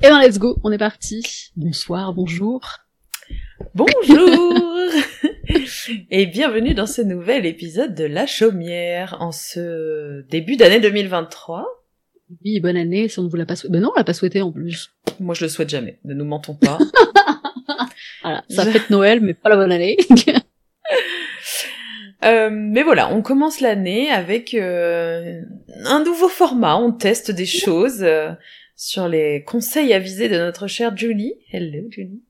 Et ben let's go, on est parti. Bonsoir, bonjour. Bonjour et bienvenue dans ce nouvel épisode de La Chaumière en ce début d'année 2023. Oui, bonne année si on ne vous l'a pas souhaité. Ben non, on l'a pas souhaité en plus. Moi je le souhaite jamais, ne nous mentons pas. voilà, ça fête Noël mais pas la bonne année. Euh, mais voilà, on commence l'année avec euh, un nouveau format. On teste des choses euh, sur les conseils avisés de notre chère Julie. Hello Julie.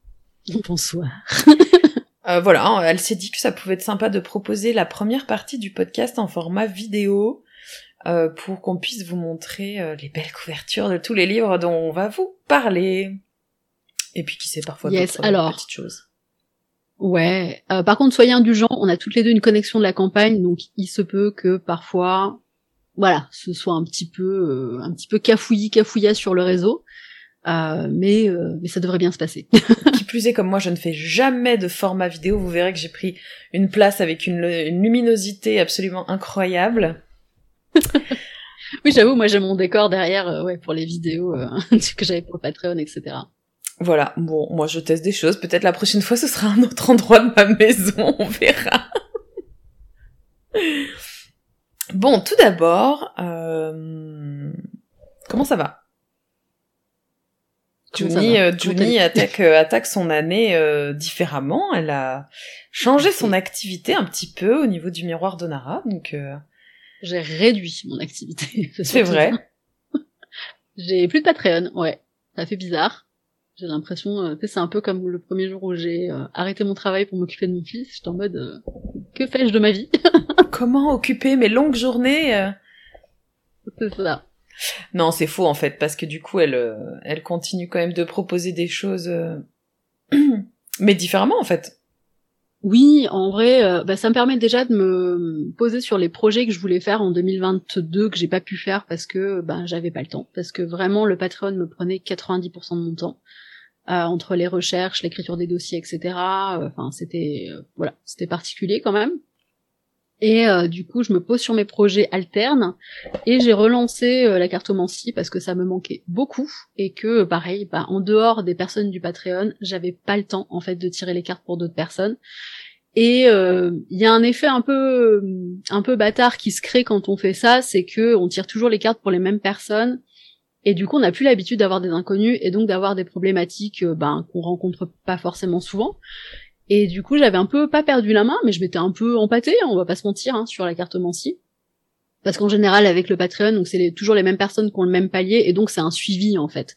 Bonsoir. Euh, voilà, elle s'est dit que ça pouvait être sympa de proposer la première partie du podcast en format vidéo euh, pour qu'on puisse vous montrer euh, les belles couvertures de tous les livres dont on va vous parler. Et puis qui sait parfois Yes, d'autres alors. petites choses. Ouais. Euh, par contre, soyez indulgents, on a toutes les deux une connexion de la campagne, donc il se peut que parfois, voilà, ce soit un petit peu, euh, un petit peu cafouillis, cafouillas sur le réseau. Euh, mais, euh, mais ça devrait bien se passer. Qui plus est, comme moi je ne fais jamais de format vidéo, vous verrez que j'ai pris une place avec une, une luminosité absolument incroyable. oui, j'avoue, moi j'ai mon décor derrière, euh, ouais, pour les vidéos euh, que j'avais pour Patreon, etc. Voilà, bon, moi je teste des choses. Peut-être la prochaine fois ce sera un autre endroit de ma maison, on verra. Bon, tout d'abord, euh... comment ça va Juni, euh, Juni t'as- attaque, euh, attaque son année euh, différemment. Elle a changé son activité un petit peu au niveau du miroir d'Onara, donc euh, J'ai réduit mon activité. c'est vrai. J'ai plus de Patreon, ouais. Ça fait bizarre. J'ai l'impression, euh, c'est un peu comme le premier jour où j'ai euh, arrêté mon travail pour m'occuper de mon fils. J'étais en mode, euh, que fais-je de ma vie? Comment occuper mes longues journées euh C'est ça. Non, c'est faux en fait, parce que du coup, elle, euh, elle continue quand même de proposer des choses, euh, mais différemment en fait. Oui, en vrai, euh, bah, ça me permet déjà de me poser sur les projets que je voulais faire en 2022 que j'ai pas pu faire parce que ben j'avais pas le temps. Parce que vraiment, le Patreon me prenait 90% de mon temps. Euh, entre les recherches, l'écriture des dossiers, etc. euh, Enfin, c'était voilà, c'était particulier quand même. Et euh, du coup, je me pose sur mes projets alternes et j'ai relancé euh, la cartomancie parce que ça me manquait beaucoup et que pareil, bah, en dehors des personnes du Patreon, j'avais pas le temps en fait de tirer les cartes pour d'autres personnes. Et euh, il y a un effet un peu un peu bâtard qui se crée quand on fait ça, c'est que on tire toujours les cartes pour les mêmes personnes et du coup on n'a plus l'habitude d'avoir des inconnus et donc d'avoir des problématiques ben, qu'on rencontre pas forcément souvent. Et du coup, j'avais un peu pas perdu la main, mais je m'étais un peu empâtée, on va pas se mentir, hein, sur la cartomancie. Parce qu'en général, avec le Patreon, donc c'est toujours les mêmes personnes qui ont le même palier, et donc c'est un suivi en fait.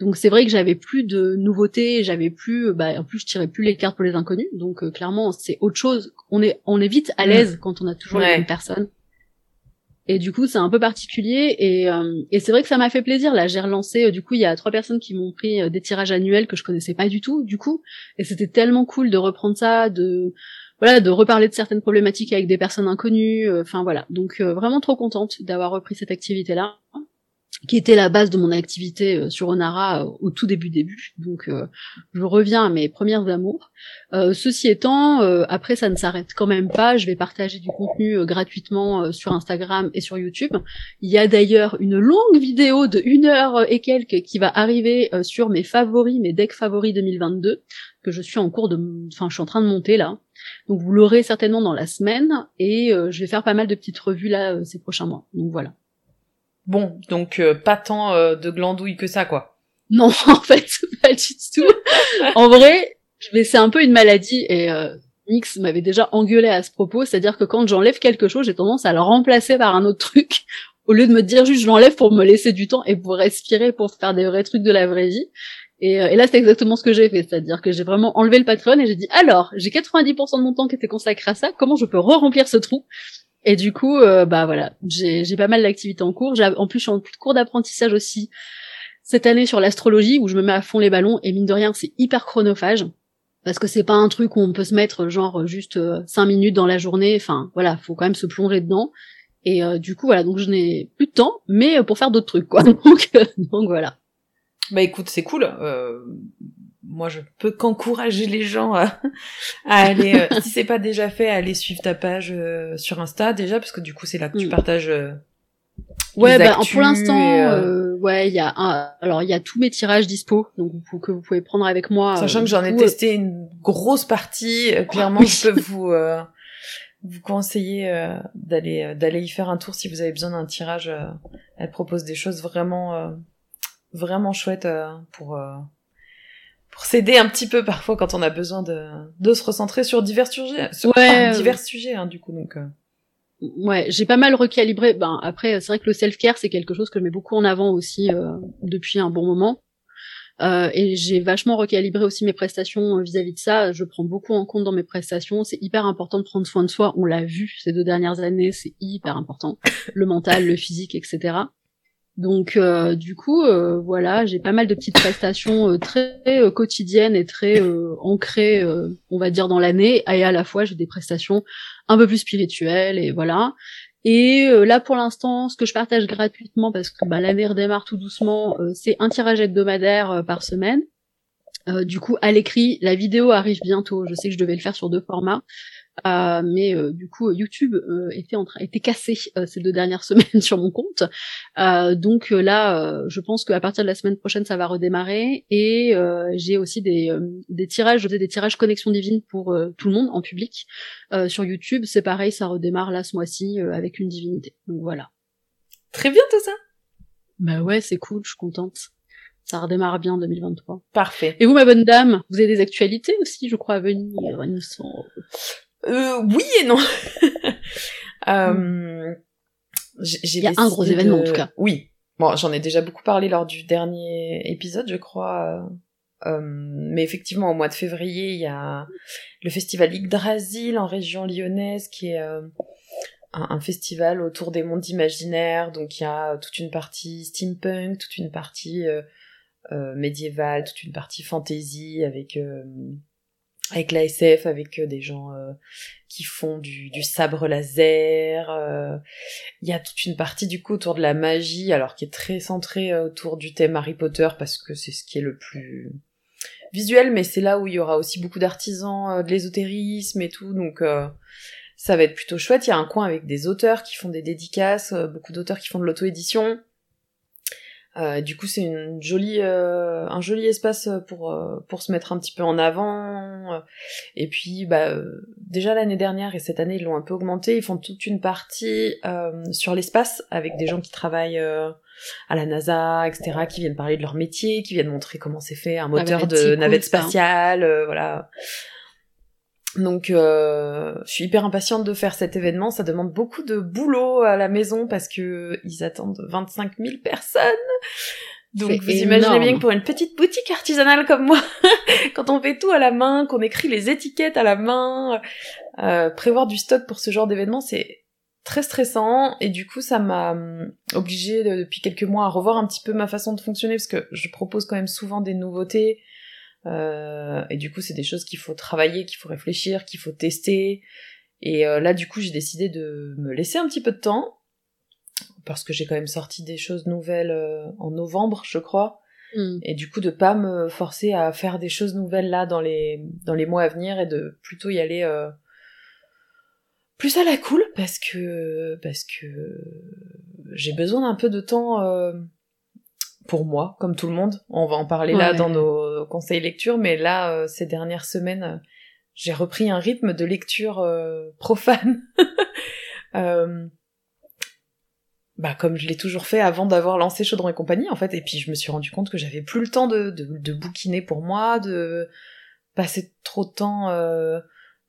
Donc c'est vrai que j'avais plus de nouveautés, j'avais plus, bah, en plus je tirais plus les cartes pour les inconnus, donc euh, clairement c'est autre chose. On est, on est vite à Mm. l'aise quand on a toujours les mêmes personnes. Et du coup, c'est un peu particulier et, euh, et c'est vrai que ça m'a fait plaisir. Là, j'ai relancé. euh, du coup, il y a trois personnes qui m'ont pris euh, des tirages annuels que je connaissais pas du tout. Du coup, et c'était tellement cool de reprendre ça, de voilà, de reparler de certaines problématiques avec des personnes inconnues. euh, Enfin voilà, donc vraiment trop contente d'avoir repris cette activité-là, qui était la base de mon activité euh, sur Onara euh, au tout début début. Donc euh, je reviens à mes premières amours. Euh, ceci étant, euh, après ça ne s'arrête quand même pas. Je vais partager du contenu euh, gratuitement sur Instagram et sur YouTube. Il y a d'ailleurs une longue vidéo de une heure et quelques qui va arriver sur mes favoris, mes decks favoris 2022 que je suis en cours de, enfin je suis en train de monter là. Donc vous l'aurez certainement dans la semaine et je vais faire pas mal de petites revues là ces prochains mois. Donc voilà. Bon, donc euh, pas tant euh, de glandouilles que ça, quoi. Non, en fait, pas du tout. en vrai, c'est un peu une maladie et euh, Mix m'avait déjà engueulé à ce propos, c'est-à-dire que quand j'enlève quelque chose, j'ai tendance à le remplacer par un autre truc au lieu de me dire juste je l'enlève pour me laisser du temps et pour respirer, pour faire des vrais trucs de la vraie vie. Et, euh, et là, c'est exactement ce que j'ai fait, c'est-à-dire que j'ai vraiment enlevé le Patreon et j'ai dit alors, j'ai 90% de mon temps qui était consacré à ça, comment je peux re-remplir ce trou? Et du coup, euh, bah voilà, j'ai pas mal d'activités en cours. En plus, je suis en cours d'apprentissage aussi cette année sur l'astrologie où je me mets à fond les ballons et mine de rien, c'est hyper chronophage parce que c'est pas un truc où on peut se mettre genre juste euh, cinq minutes dans la journée. Enfin, voilà, faut quand même se plonger dedans. Et euh, du coup, voilà, donc je n'ai plus de temps, mais euh, pour faire d'autres trucs, quoi. Donc, euh, donc voilà. Bah écoute, c'est cool. Euh, moi, je peux qu'encourager les gens à, à aller, euh, si c'est pas déjà fait, à aller suivre ta page euh, sur Insta déjà, parce que du coup, c'est là que tu Mm. partages euh, Ouais, bah, pour l'instant, euh, ouais, il y a un, alors il y a tous mes tirages dispo, donc que vous pouvez prendre avec moi. Sachant que j'en ai testé une grosse partie, clairement, je peux vous vous conseiller d'aller d'aller y faire un tour si vous avez besoin d'un tirage. elle propose des choses vraiment vraiment chouettes pour pour s'aider un petit peu parfois quand on a besoin de, de se recentrer sur divers sujets, sur divers sujets hein, du coup donc. Euh. Ouais, j'ai pas mal recalibré. Ben après, c'est vrai que le self-care c'est quelque chose que je mets beaucoup en avant aussi euh, depuis un bon moment. Euh, et j'ai vachement recalibré aussi mes prestations vis-à-vis de ça. Je prends beaucoup en compte dans mes prestations. C'est hyper important de prendre soin de soi. On l'a vu ces deux dernières années, c'est hyper important. Le mental, le physique, etc. Donc euh, du coup, euh, voilà, j'ai pas mal de petites prestations euh, très quotidiennes et très ancrées, on va dire, dans l'année. Et à la fois, j'ai des prestations un peu plus spirituelles et voilà. Et là, pour l'instant, ce que je partage gratuitement, parce que bah, l'année redémarre tout doucement, c'est un tirage hebdomadaire par semaine. du coup, à l'écrit, la vidéo arrive bientôt. Je sais que je devais le faire sur deux formats. Euh, mais euh, du coup YouTube euh, était en train était cassé ces deux dernières semaines sur mon compte. Donc là je pense qu'à partir de la semaine prochaine ça va redémarrer. Et j'ai aussi des des tirages je faisais des tirages connexion divine pour tout le monde en public. Sur YouTube c'est pareil ça redémarre là ce mois-ci avec une divinité. Donc voilà. Très bien tout ça. Bah ouais c'est cool je suis contente. Ça redémarre bien en 2023. Parfait. Et vous, ma bonne dame, vous avez des actualités aussi, je crois, à venir? Euh, oui et non. euh, Il y a un gros événement en tout cas. Oui. Bon, j'en ai déjà beaucoup parlé lors du dernier épisode, je crois. Euh, mais effectivement, au mois de février, il y a le festival Yggdrasil en région lyonnaise, qui est euh, un, un, festival autour des mondes imaginaires. Donc, il y a toute une partie steampunk, toute une partie médiévale, toute une partie fantasy avec avec la SF, avec euh, des gens euh, qui font du, sabre laser. Euh, il y a toute une partie du coup autour de la magie, alors qui est très centrée autour du thème Harry Potter parce que c'est ce qui est le plus visuel, mais c'est là où il y aura aussi beaucoup d'artisans de l'ésotérisme et tout, donc ça va être plutôt chouette. Il y a un coin avec des auteurs qui font des dédicaces, beaucoup d'auteurs qui font de l'auto-édition. Euh, du coup, c'est une jolie, euh, un joli espace pour euh, pour se mettre un petit peu en avant. Et puis, bah, déjà l'année dernière et cette année, ils l'ont un peu augmenté. Ils font toute une partie sur l'espace avec des gens qui travaillent à la NASA, etc., qui viennent parler de leur métier, qui viennent montrer comment c'est fait un moteur de navette spatiale, voilà. Donc, euh, je suis hyper impatiente de faire cet événement. Ça demande beaucoup de boulot à la maison parce que ils attendent 25 000 personnes. Donc, vous imaginez bien que pour une petite boutique artisanale comme moi, quand on fait tout à la main, qu'on écrit les étiquettes à la main, euh, prévoir du stock pour ce genre d'événement, c'est très stressant. Et du coup, ça m'a hum, obligée depuis quelques mois à revoir un petit peu ma façon de fonctionner parce que je propose quand même souvent des nouveautés euh, et du coup, c'est des choses qu'il faut travailler, qu'il faut réfléchir, qu'il faut tester. Et euh, là, du coup, j'ai décidé de me laisser un petit peu de temps parce que j'ai quand même sorti des choses nouvelles euh, en novembre, je crois. Hmm. Et du coup, de pas me forcer à faire des choses nouvelles là dans les dans les mois à venir et de plutôt y aller plus à la cool parce que parce que j'ai besoin d'un peu de temps pour moi, comme tout le monde. On va en parler là dans nos conseils lecture, mais là, euh, ces dernières semaines, euh, j'ai repris un rythme de lecture euh, profane. bah comme je l'ai toujours fait avant d'avoir lancé Chaudron et compagnie en fait et puis je me suis rendu compte que j'avais plus le temps de, de, bouquiner pour moi de passer trop de temps euh,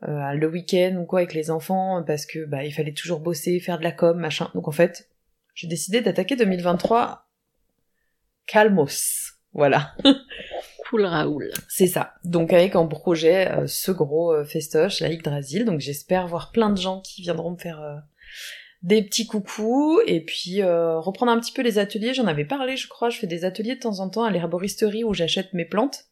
le week-end ou quoi avec les enfants parce que bah il fallait toujours bosser faire de la com machin donc en fait j'ai décidé d'attaquer 2023 calmos. Voilà. Cool Raoul. C'est ça. Donc avec en projet euh, ce gros euh, festoche, la Yggdrasil. Donc j'espère voir plein de gens qui viendront me faire euh, des petits coucous et puis reprendre un petit peu les ateliers. J'en avais parlé, je crois. Je fais des ateliers de temps en temps à l'herboristerie où j'achète mes plantes.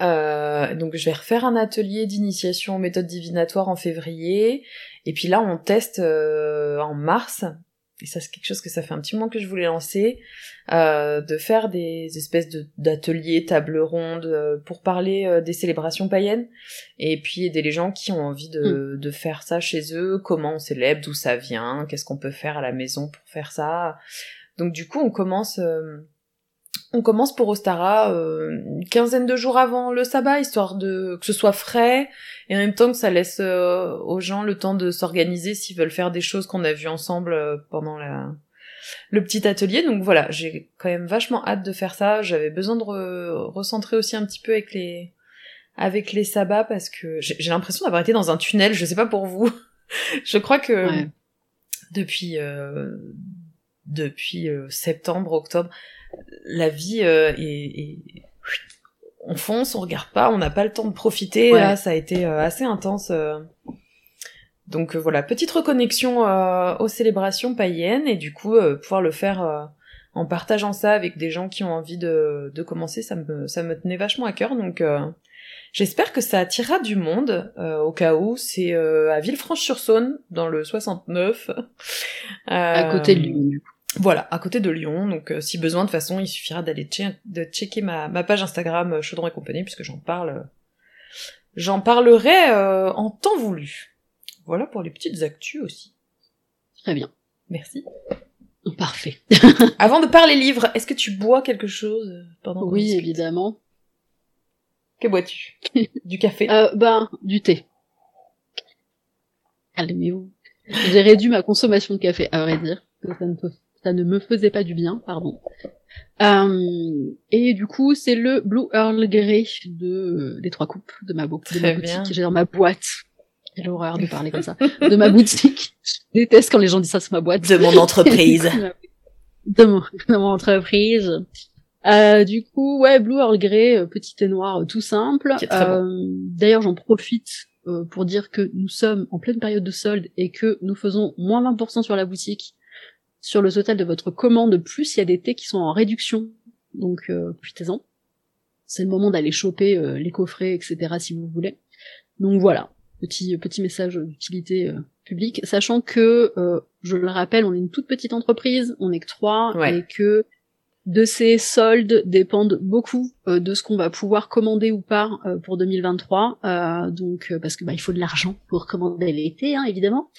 donc je vais refaire un atelier d'initiation aux méthodes divinatoires en février. Et puis là on teste en mars et ça c'est quelque chose que ça fait un petit moment que je voulais lancer, euh, de faire des espèces de d'ateliers, tables rondes euh, pour parler euh, des célébrations païennes et puis aider les gens qui ont envie de, Mm. de faire ça chez eux, comment on célèbre, d'où ça vient, qu'est-ce qu'on peut faire à la maison pour faire ça. Donc du coup on commence euh, on commence pour Ostara euh, une quinzaine de jours avant le sabbat, histoire de que ce soit frais et en même temps que ça laisse euh, aux gens le temps de s'organiser s'ils veulent faire des choses qu'on a vues ensemble euh, pendant la le petit atelier. Donc voilà, j'ai quand même vachement hâte de faire ça. J'avais besoin de re- recentrer aussi un petit peu avec les avec les sabbats parce que j'ai j'ai l'impression d'avoir été dans un tunnel. Je sais pas pour vous. je crois que Ouais. depuis euh, depuis septembre, octobre, la vie euh, est, est- on fonce, on regarde pas, on n'a pas le temps de profiter. Ouais. Là, ça a été euh, assez intense. euh. Donc voilà, petite reconnexion aux célébrations païennes et du coup pouvoir le faire en partageant ça avec des gens qui ont envie de, de commencer, ça me ça me tenait vachement à cœur. Donc euh, j'espère que ça attirera du monde. euh, au cas où c'est euh, à Villefranche-sur-Saône dans le 69. À côté de Lyon, du coup. Voilà, à côté de Lyon. Donc, euh, si besoin, de toute façon, il suffira d'aller che- de checker ma, ma page Instagram euh, Chaudron et compagnie, puisque j'en parle, euh, j'en parlerai euh, en temps voulu. Voilà pour les petites actus aussi. Très bien. Merci. Parfait. Avant de parler livres, est-ce que tu bois quelque chose pendant qu'on Oui, évidemment. Que bois-tu? Du café? Euh, ben, du thé. Calmez-vous. J'ai réduit ma consommation de café, à vrai dire. que Ça ne, fe- ça ne me faisait pas du bien, pardon. Euh, et du coup, c'est le Blue Earl Grey de euh, les trois coupes de ma, bo- de ma boutique. J'ai dans ma boîte. Quelle horreur de parler comme ça. De ma boutique. Je déteste quand les gens disent ça sur ma boîte. De mon entreprise. de, mon, de mon entreprise. Euh, du coup, ouais, Blue Earl Grey, euh, petit thé noir euh, tout simple. Bon. D'ailleurs, j'en profite pour dire que nous sommes en pleine période de solde et que nous faisons moins 20% sur la boutique sur le total de votre commande. Plus il y a des thés qui sont en réduction, donc euh, profitez-en. C'est le moment d'aller choper euh, les coffrets, etc. si vous voulez. Donc voilà, petit petit message d'utilité euh, publique, sachant que, euh, je le rappelle, on est une toute petite entreprise, on est que trois, Ouais. et que de ces soldes dépendent beaucoup euh, de ce qu'on va pouvoir commander ou pas euh, pour 2023. Euh, donc euh, parce que bah, il faut de l'argent pour commander l'été, hein, évidemment.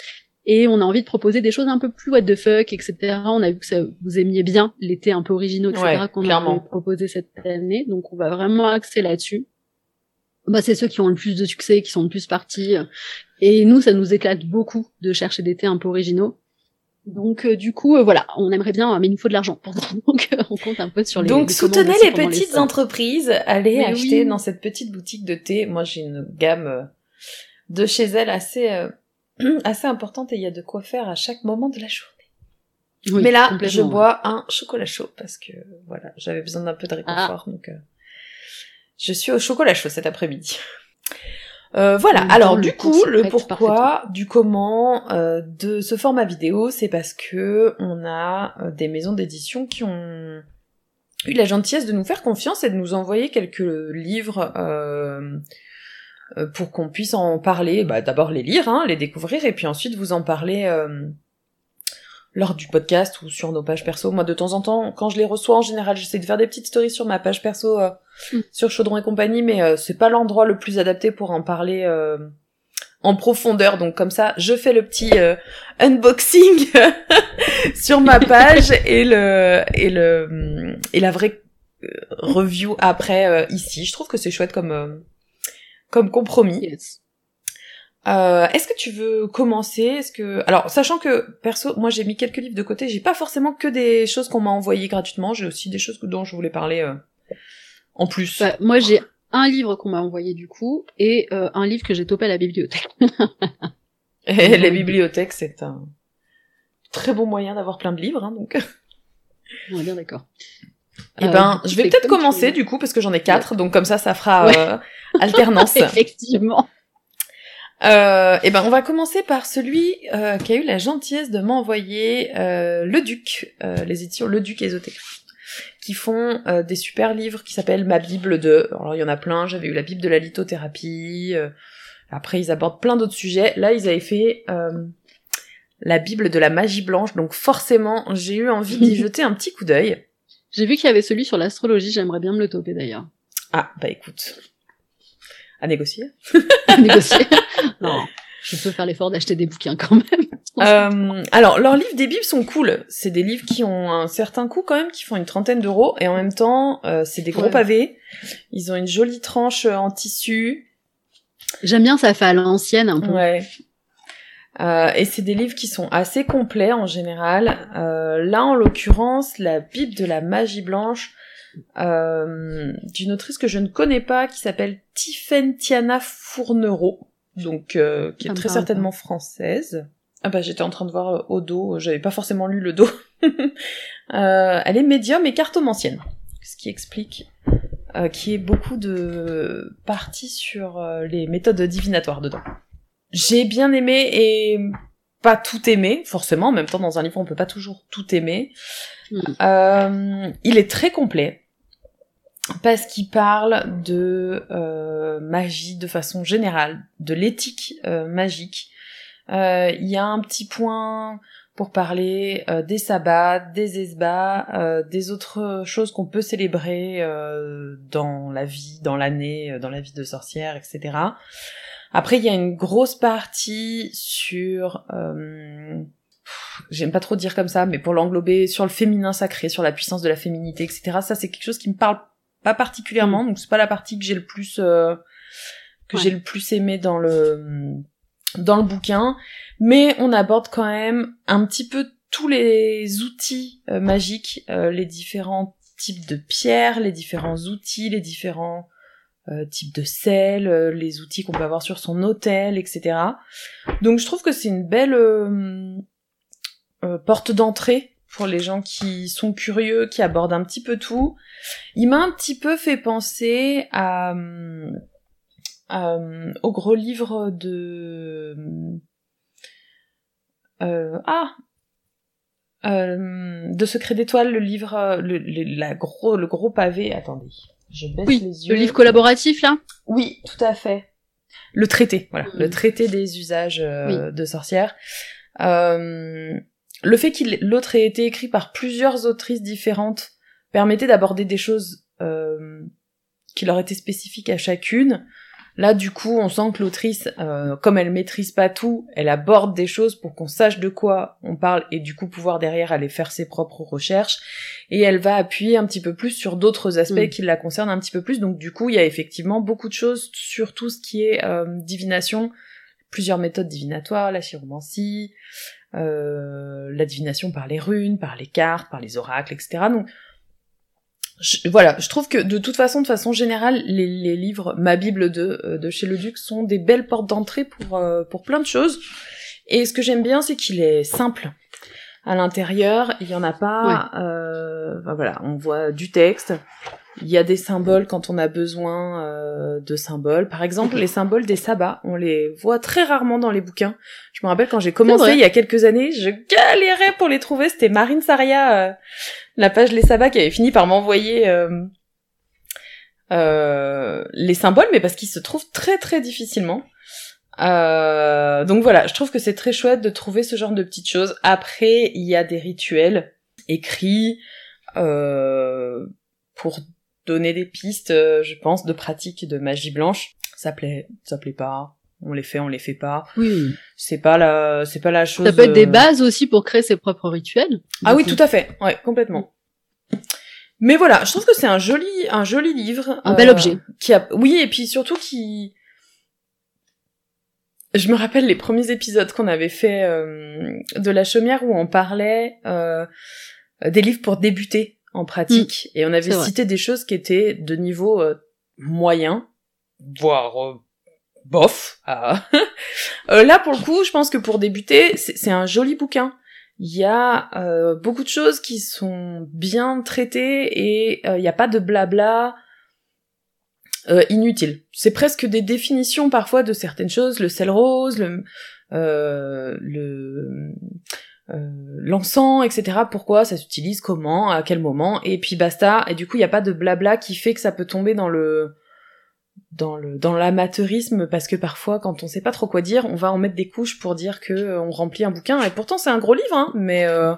Et on a envie de proposer des choses un peu plus what the fuck, etc. On a vu que ça vous aimiez bien l'été un peu originaux, etc. Ouais, qu'on a proposé cette année. Donc on va vraiment axer là-dessus. Bah, c'est ceux qui ont le plus de succès, qui sont le plus partis. Et nous, ça nous éclate beaucoup de chercher des thés un peu originaux. Donc euh, du coup, euh, voilà, on aimerait bien, mais il nous faut de l'argent. Donc euh, on compte un peu sur les. Donc les soutenez les petites entreprises, allez Mais acheter oui. dans cette petite boutique de thé. Moi j'ai une gamme euh, de chez elle assez euh, assez importante et il y a de quoi faire à chaque moment de la journée. Oui, Mais là, je bois un chocolat chaud parce que voilà, j'avais besoin d'un peu de réconfort Ah. donc euh, je suis au chocolat chaud cet après-midi. Euh, voilà. Alors du coup, le pourquoi, du comment euh, de ce format vidéo, c'est parce que on a euh, des maisons d'édition qui ont eu la gentillesse de nous faire confiance et de nous envoyer quelques livres pour qu'on puisse en parler. Bah, D'abord les lire, hein, les découvrir, et puis ensuite vous en parler euh, lors du podcast ou sur nos pages perso. Moi, de temps en temps, quand je les reçois, en général, j'essaie de faire des petites stories sur ma page perso euh, Mm. sur Chaudron et compagnie, mais euh, c'est pas l'endroit le plus adapté pour en parler euh, en profondeur. Donc comme ça, je fais le petit euh, unboxing sur ma page et le et le et la vraie euh, review après euh, ici. Je trouve que c'est chouette comme euh, comme compromis. Yes. Euh, Est-ce que tu veux commencer? Est-ce que alors sachant que perso, moi j'ai mis quelques livres de côté, j'ai pas forcément que des choses qu'on m'a envoyées gratuitement, j'ai aussi des choses dont je voulais parler euh, en plus. Bah, moi, j'ai un livre qu'on m'a envoyé du coup et euh, un livre que j'ai topé à la bibliothèque. Et les bibliothèques, c'est un très bon moyen d'avoir plein de livres, hein, donc. On est bien d'accord. Eh Euh, ben, je vais peut-être commencer du coup parce que j'en ai quatre, donc comme ça, ça fera Ouais. euh, alternance. Effectivement. Euh, et ben, on va commencer par celui euh, qui a eu la gentillesse de m'envoyer euh, Le Duc, euh, les éditions Le Duc Ésotérique, qui font euh, des super livres qui s'appellent Ma Bible de. Alors il y en a plein. J'avais eu la Bible de la lithothérapie. euh, après, ils abordent plein d'autres sujets. Là, ils avaient fait euh, la Bible de la magie blanche, donc forcément j'ai eu envie d'y jeter un petit coup d'œil. J'ai vu qu'il y avait celui sur l'astrologie, j'aimerais bien me le toper d'ailleurs. Ah, bah écoute. À négocier. à négocier. non, je peux faire l'effort d'acheter des bouquins quand même. Euh, alors, leurs livres des Bibles sont cool. C'est des livres qui ont un certain coût quand même, qui font une trentaine d'euros, et en même temps, euh, c'est des gros pavés. Ils ont une jolie tranche euh, en tissu. J'aime bien, ça fait à l'ancienne un peu. Ouais. Euh, et c'est des livres qui sont assez complets en général. Euh, là, en l'occurrence, la Bible de la magie blanche euh, d'une autrice que je ne connais pas, qui s'appelle Tiana Fournereau, donc euh, qui est très certainement française. Ah bah j'étais en train de voir au dos, j'avais pas forcément lu le dos. elle est médium et cartomancienne, ce qui explique qui est beaucoup de parties sur les méthodes divinatoires dedans. J'ai bien aimé et pas tout aimé, forcément. En même temps, dans un livre, on peut pas toujours tout aimer. Mm. Euh, il est très complet parce qu'il parle de euh, magie de façon générale, de l'éthique euh, magique. Euh, il y a un petit point pour parler euh, des sabbats, des esbats, des autres choses qu'on peut célébrer dans la vie, dans l'année, dans la vie de sorcière, etc. Après, il y a une grosse partie sur... Euh, J'aime pas trop dire comme ça, mais pour l'englober sur le féminin sacré, sur la puissance de la féminité, etc. Ça, c'est quelque chose qui me parle pas particulièrement, mm. donc c'est pas la partie que j'ai le plus euh, que j'ai le plus aimé dans le dans le bouquin, mais on aborde quand même un petit peu tous les outils euh, magiques, euh, les différents types de pierres, les différents outils, les différents euh, type de sel, euh, les outils qu'on peut avoir sur son hôtel, etc. Donc je trouve que c'est une belle euh, porte d'entrée pour les gens qui sont curieux, qui abordent un petit peu tout. Il m'a un petit peu fait penser à, au gros livre de ah de Secret d'étoile, le livre, le, gros, le gros pavé. Attendez. Je baisse oui, les yeux. Le livre collaboratif, là? Oui, tout à fait. Le traité, voilà. Le mm. traité des usages euh, de sorcières. Euh, le fait qu'il l'autre ait été écrit par plusieurs autrices différentes permettait d'aborder des choses euh, qui leur étaient spécifiques à chacune. Là, du coup, on sent que l'autrice, euh, comme elle maîtrise pas tout, elle aborde des choses pour qu'on sache de quoi on parle et du coup pouvoir derrière aller faire ses propres recherches. Et elle va appuyer un petit peu plus sur d'autres aspects mm. qui la concernent un petit peu plus. Donc du coup, il y a effectivement beaucoup de choses sur tout ce qui est euh, divination, plusieurs méthodes divinatoires, la chiromancie, euh, la divination par les runes, par les cartes, par les oracles, etc. Donc voilà, je trouve que de toute façon, de façon générale, les, livres Ma Bible de, euh, de chez le Duc sont des belles portes d'entrée pour, euh, pour plein de choses. Et ce que j'aime bien, c'est qu'il est simple. À l'intérieur, il y en a pas. Euh, voilà, on voit du texte. Il y a des symboles quand on a besoin euh, de symboles. Par exemple, les symboles des sabbats, on les voit très rarement dans les bouquins. Je me rappelle quand j'ai commencé il y a quelques années, je galérais pour les trouver. C'était Marine Saria, la page Les Sabbats, qui avait fini par m'envoyer euh, euh, les symboles, mais parce qu'ils se trouvent très très difficilement. Euh, donc voilà, je trouve que c'est très chouette de trouver ce genre de petites choses. Après, il y a des rituels écrits euh, pour donner des pistes, euh, je pense, de pratique de magie blanche. Ça plaît, ça plaît pas. On les fait, on les fait pas. Oui. C'est pas la, c'est pas la chose. Ça peut être des bases aussi pour créer ses propres rituels. Ah oui, tout à fait. Ouais, complètement. Mais voilà, je trouve que c'est un joli, un joli livre. Un bel objet. Qui a, oui, et puis surtout qui, je me rappelle les premiers épisodes qu'on avait fait euh, de la chaumière où on parlait euh, des livres pour débuter en pratique mm. et on avait cité des choses qui étaient de niveau euh, moyen, voire bof. Ah. là pour le coup, je pense que pour débuter, c'est un joli bouquin. Il y a beaucoup de choses qui sont bien traitées et il n'y a pas de blabla euh, inutile. C'est presque des définitions parfois de certaines choses, le sel rose, le euh, le euh, l'encens, etc. Pourquoi ça s'utilise, comment, à quel moment, et puis basta. Et du coup, il n'y a pas de blabla qui fait que ça peut tomber dans le dans le dans l'amateurisme parce que parfois quand on sait pas trop quoi dire, on va en mettre des couches pour dire que euh, on remplit un bouquin et pourtant c'est un gros livre hein, mais euh,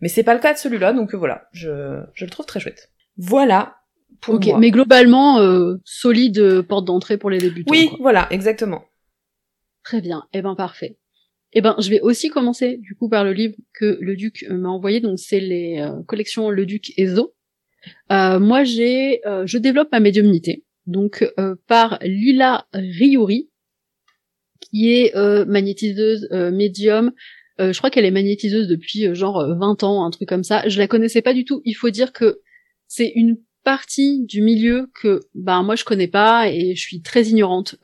mais c'est pas le cas de celui-là donc euh, voilà, je je le trouve très chouette. Voilà pour Ok, moi. mais globalement euh, solide porte d'entrée pour les débutants. oui, quoi. voilà, exactement. Très bien. Eh ben parfait. Eh ben je vais aussi commencer du coup par le livre que le duc m'a envoyé. Donc c'est les collections Le Duc et Zo. Euh, moi j'ai, euh, je développe ma médiumnité. Donc euh, par Lila Riori, qui est euh, magnétiseuse euh, médium. Je crois qu'elle est magnétiseuse depuis genre euh, 20 ans, un truc comme ça. Je la connaissais pas du tout. Il faut dire que c'est une partie du milieu que ben moi je connais pas et je suis très ignorante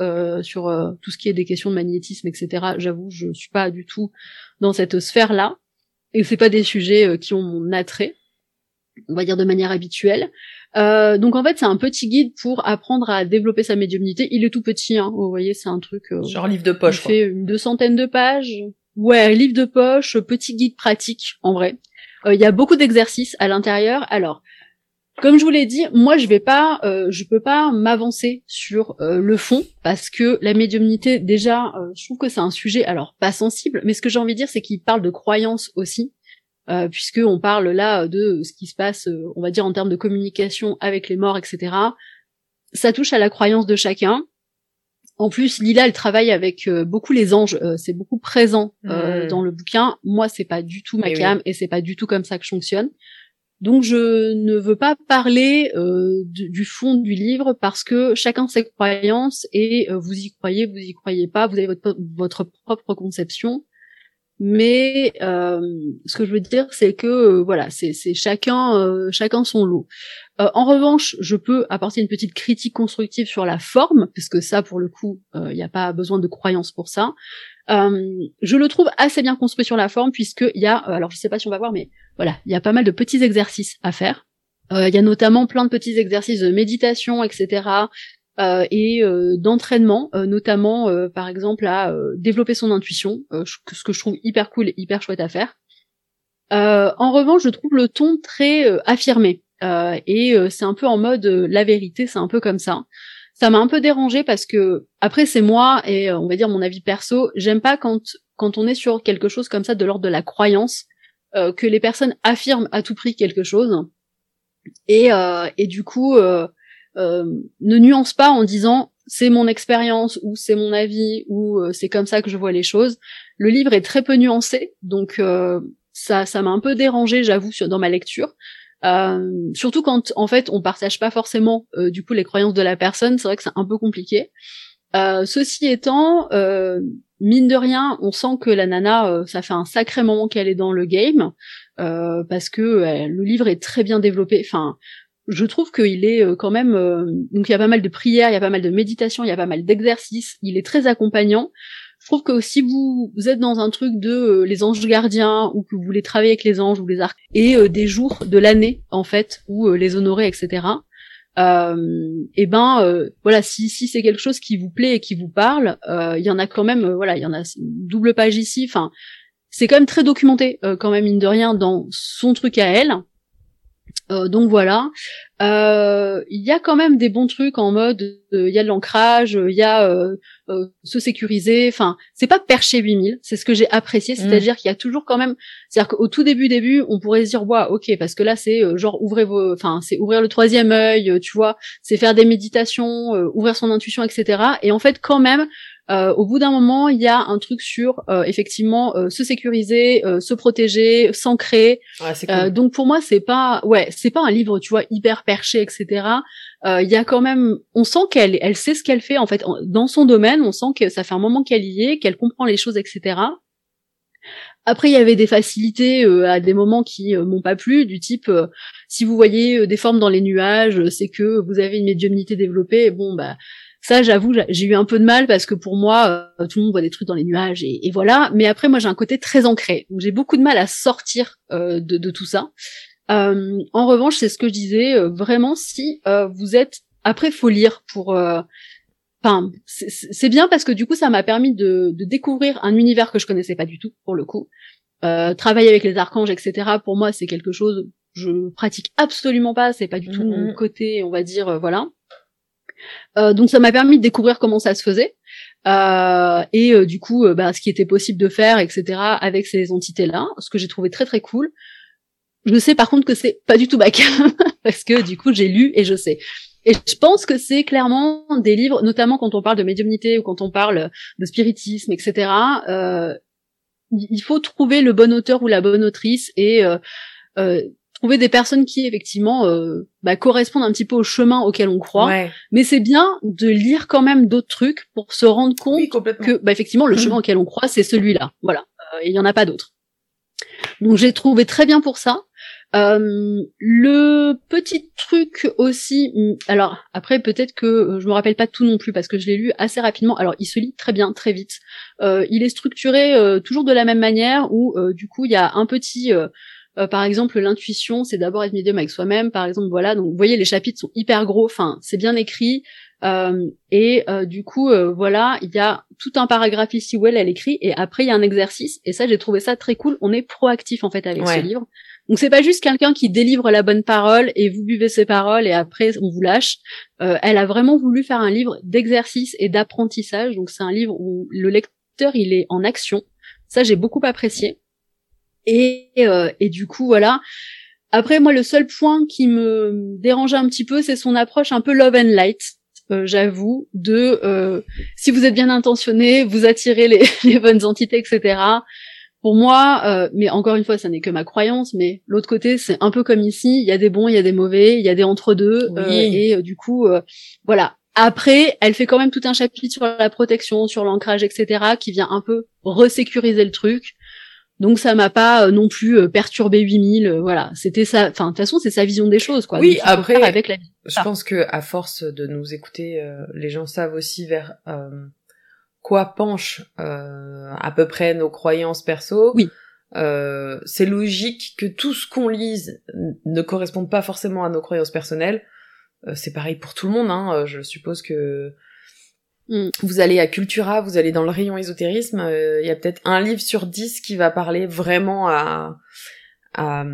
sur tout ce qui est des questions de magnétisme etc j'avoue je suis pas du tout dans cette sphère là et c'est pas des sujets qui ont mon attrait on va dire de manière habituelle Euh, donc en fait c'est un petit guide pour apprendre à développer sa médiumnité il est tout petit hein vous voyez c'est un truc euh, Genre livre de il poche. quoi. fait une deux centaines de pages. Ouais, livre de poche, petit guide pratique, en vrai. Euh, Il y a beaucoup d'exercices à l'intérieur. Alors, comme je vous l'ai dit, moi je vais pas, euh, je peux pas m'avancer sur euh, le fond parce que la médiumnité, déjà, euh, je trouve que c'est un sujet, alors pas sensible, mais ce que j'ai envie de dire, c'est qu'il parle de croyances aussi, euh, puisque on parle là de ce qui se passe, euh, on va dire en termes de communication avec les morts, etc. Ça touche à la croyance de chacun. En plus, Lila, elle travaille avec euh, beaucoup les anges. euh, c'est beaucoup présent euh, Mm. dans le bouquin. Moi, c'est pas du tout ma Eh oui. cam et c'est pas du tout comme ça que je fonctionne. Donc, je ne veux pas parler euh, du, du fond du livre parce que chacun ses croyances et vous y croyez, vous y croyez pas. Vous avez votre, votre propre conception. Mais euh, ce que je veux dire, c'est que euh, voilà, c'est chacun euh, chacun son lot. Euh, en revanche, je peux apporter une petite critique constructive sur la forme, puisque ça, pour le coup, il n'y a pas besoin de croyance pour ça. Je le trouve assez bien construit sur la forme, puisqu'il y a, alors je sais pas si on va voir, mais voilà, il y a pas mal de petits exercices à faire. Il y a notamment plein de petits exercices de méditation, etc. euh, et euh, d'entraînement, euh, notamment euh, par exemple à euh, développer son intuition, euh, ce que je trouve hyper cool et hyper chouette à faire. En revanche, je trouve le ton très affirmé. Et c'est un peu en mode la vérité, c'est un peu comme ça. Ça m'a un peu dérangé parce que après c'est moi et on va dire mon avis perso, j'aime pas quand quand on est sur quelque chose comme ça de l'ordre de la croyance que les personnes affirment à tout prix quelque chose et et du coup ne nuance pas en disant c'est mon expérience ou c'est mon avis ou euh, c'est comme ça que je vois les choses. Le livre est très peu nuancé donc euh, ça ça m'a un peu dérangé j'avoue dans ma lecture. Euh, surtout quand en fait on partage pas forcément euh, du coup les croyances de la personne, c'est vrai que c'est un peu compliqué. Euh, ceci étant, euh, mine de rien, on sent que la nana, euh, ça fait un sacré moment qu'elle est dans le game euh, parce que euh, le livre est très bien développé. Enfin, je trouve qu'il est euh, quand même. euh, donc il y a pas mal de prières, il y a pas mal de méditation, il y a pas mal d'exercices. Il est très accompagnant. Je trouve que si vous, vous êtes dans un truc de euh, les anges gardiens ou que vous voulez travailler avec les anges ou les arcs et des jours de l'année en fait euh, les honorer etc. Et ben euh, voilà si si c'est quelque chose qui vous plaît et qui vous parle, il y en a quand même voilà il y en a une double page ici. Enfin c'est quand même très documenté quand même mine de rien dans son truc à elle. Euh, donc voilà, Euh, il y a quand même des bons trucs en mode, euh, il y a de l'ancrage, il y a euh, euh, se sécuriser. Enfin, c'est pas perché 8000, c'est ce que j'ai apprécié, c'est-à-dire qu'il y a toujours quand même, c'est-à-dire qu'au tout début début, on pourrait se dire ouais, ok, parce que là c'est euh, genre ouvrez vos, enfin c'est ouvrir le troisième œil, tu vois, c'est faire des méditations, euh, ouvrir son intuition, etc. Et en fait quand même. Euh, au bout d'un moment, il y a un truc sur euh, effectivement euh, se sécuriser, euh, se protéger, s'ancrer, Ouais, cool. euh, donc pour moi c'est pas ouais c'est pas un livre tu vois hyper perché etc. Euh, Il y a quand même on sent qu'elle elle sait ce qu'elle fait en fait En- dans son domaine on sent que ça fait un moment qu'elle y est qu'elle comprend les choses etc. Après il y avait des facilités euh, à des moments qui euh, m'ont pas plu du type euh, si vous voyez des formes dans les nuages c'est que vous avez une médiumnité développée bon bah ça, j'avoue, j'a- j'ai eu un peu de mal parce que pour moi, euh, tout le monde voit des trucs dans les nuages et, et voilà. Mais après, moi, j'ai un côté très ancré, donc j'ai beaucoup de mal à sortir euh, de, de tout ça. Euh, en revanche, c'est ce que je disais, euh, vraiment, si euh, vous êtes après, faut lire pour. euh, Enfin, c'est- bien parce que du coup, ça m'a permis de, de découvrir un univers que je connaissais pas du tout pour le coup. Euh, travailler avec les archanges, etc. Pour moi, c'est quelque chose je pratique absolument pas. C'est pas du tout mon côté, on va dire, euh, donc ça m'a permis de découvrir comment ça se faisait. Euh, et euh, du coup, euh, bah, ce qui était possible de faire, etc., avec ces entités-là, ce que j'ai trouvé très très cool. Je sais par contre que c'est pas du tout bac, parce que du coup j'ai lu et je sais. Et je pense que c'est clairement des livres, notamment quand on parle de médiumnité ou quand on parle de spiritisme, etc. Euh, il faut trouver le bon auteur ou la bonne autrice et euh, trouver des personnes qui effectivement euh, bah, correspondent un petit peu au chemin auquel on croit. Mais c'est bien de lire quand même d'autres trucs pour se rendre compte que bah, effectivement le chemin auquel on croit c'est celui-là. Voilà, euh, il y en a pas d'autres. Donc j'ai trouvé très bien pour ça. Euh, le petit truc aussi, hmm, alors après peut-être que euh, je me rappelle pas tout non plus parce que je l'ai lu assez rapidement. Alors il se lit très bien, très vite. Euh, il est structuré toujours de la même manière où du coup il y a un petit euh, par exemple, l'intuition, c'est d'abord être médium avec soi-même. Par exemple, voilà. Donc, vous voyez, les chapitres sont hyper gros. Enfin, c'est bien écrit. Euh, et euh, du coup, voilà, il y a tout un paragraphe ici où elle, elle écrit, et après il y a un exercice. Et ça, j'ai trouvé ça très cool. On est proactif en fait avec ce livre. Donc c'est pas juste quelqu'un qui délivre la bonne parole et vous buvez ses paroles et après on vous lâche. elle a vraiment voulu faire un livre d'exercice et d'apprentissage. Donc c'est un livre où le lecteur il est en action. Ça j'ai beaucoup apprécié. Et, euh, et du coup, voilà. Après, moi, le seul point qui me dérangeait un petit peu, c'est son approche un peu love and light. Euh, j'avoue, de euh, si vous êtes bien intentionné, vous attirez les, les bonnes entités, etc. Pour moi, euh, mais encore une fois, ça n'est que ma croyance, mais l'autre côté, c'est un peu comme ici, il y a des bons, il y a des mauvais, il y a des entre-deux, euh, et du coup, voilà. Après, elle fait quand même tout un chapitre sur la protection, sur l'ancrage, etc., qui vient un peu resécuriser le truc. Donc ça m'a pas euh, non plus euh, perturbé 8000. Euh, voilà, c'était ça. Enfin, de toute façon, c'est sa vision des choses, quoi. Oui, après, avec la je pense que à force de nous écouter, les gens savent aussi vers quoi penchent à peu près nos croyances perso. Oui. c'est logique que tout ce qu'on lise ne corresponde pas forcément à nos croyances personnelles. c'est pareil pour tout le monde. Hein. Je suppose que Mm. Vous allez à Cultura, vous allez dans le rayon ésotérisme, euh, il y a peut-être un livre sur dix qui va parler vraiment à, à,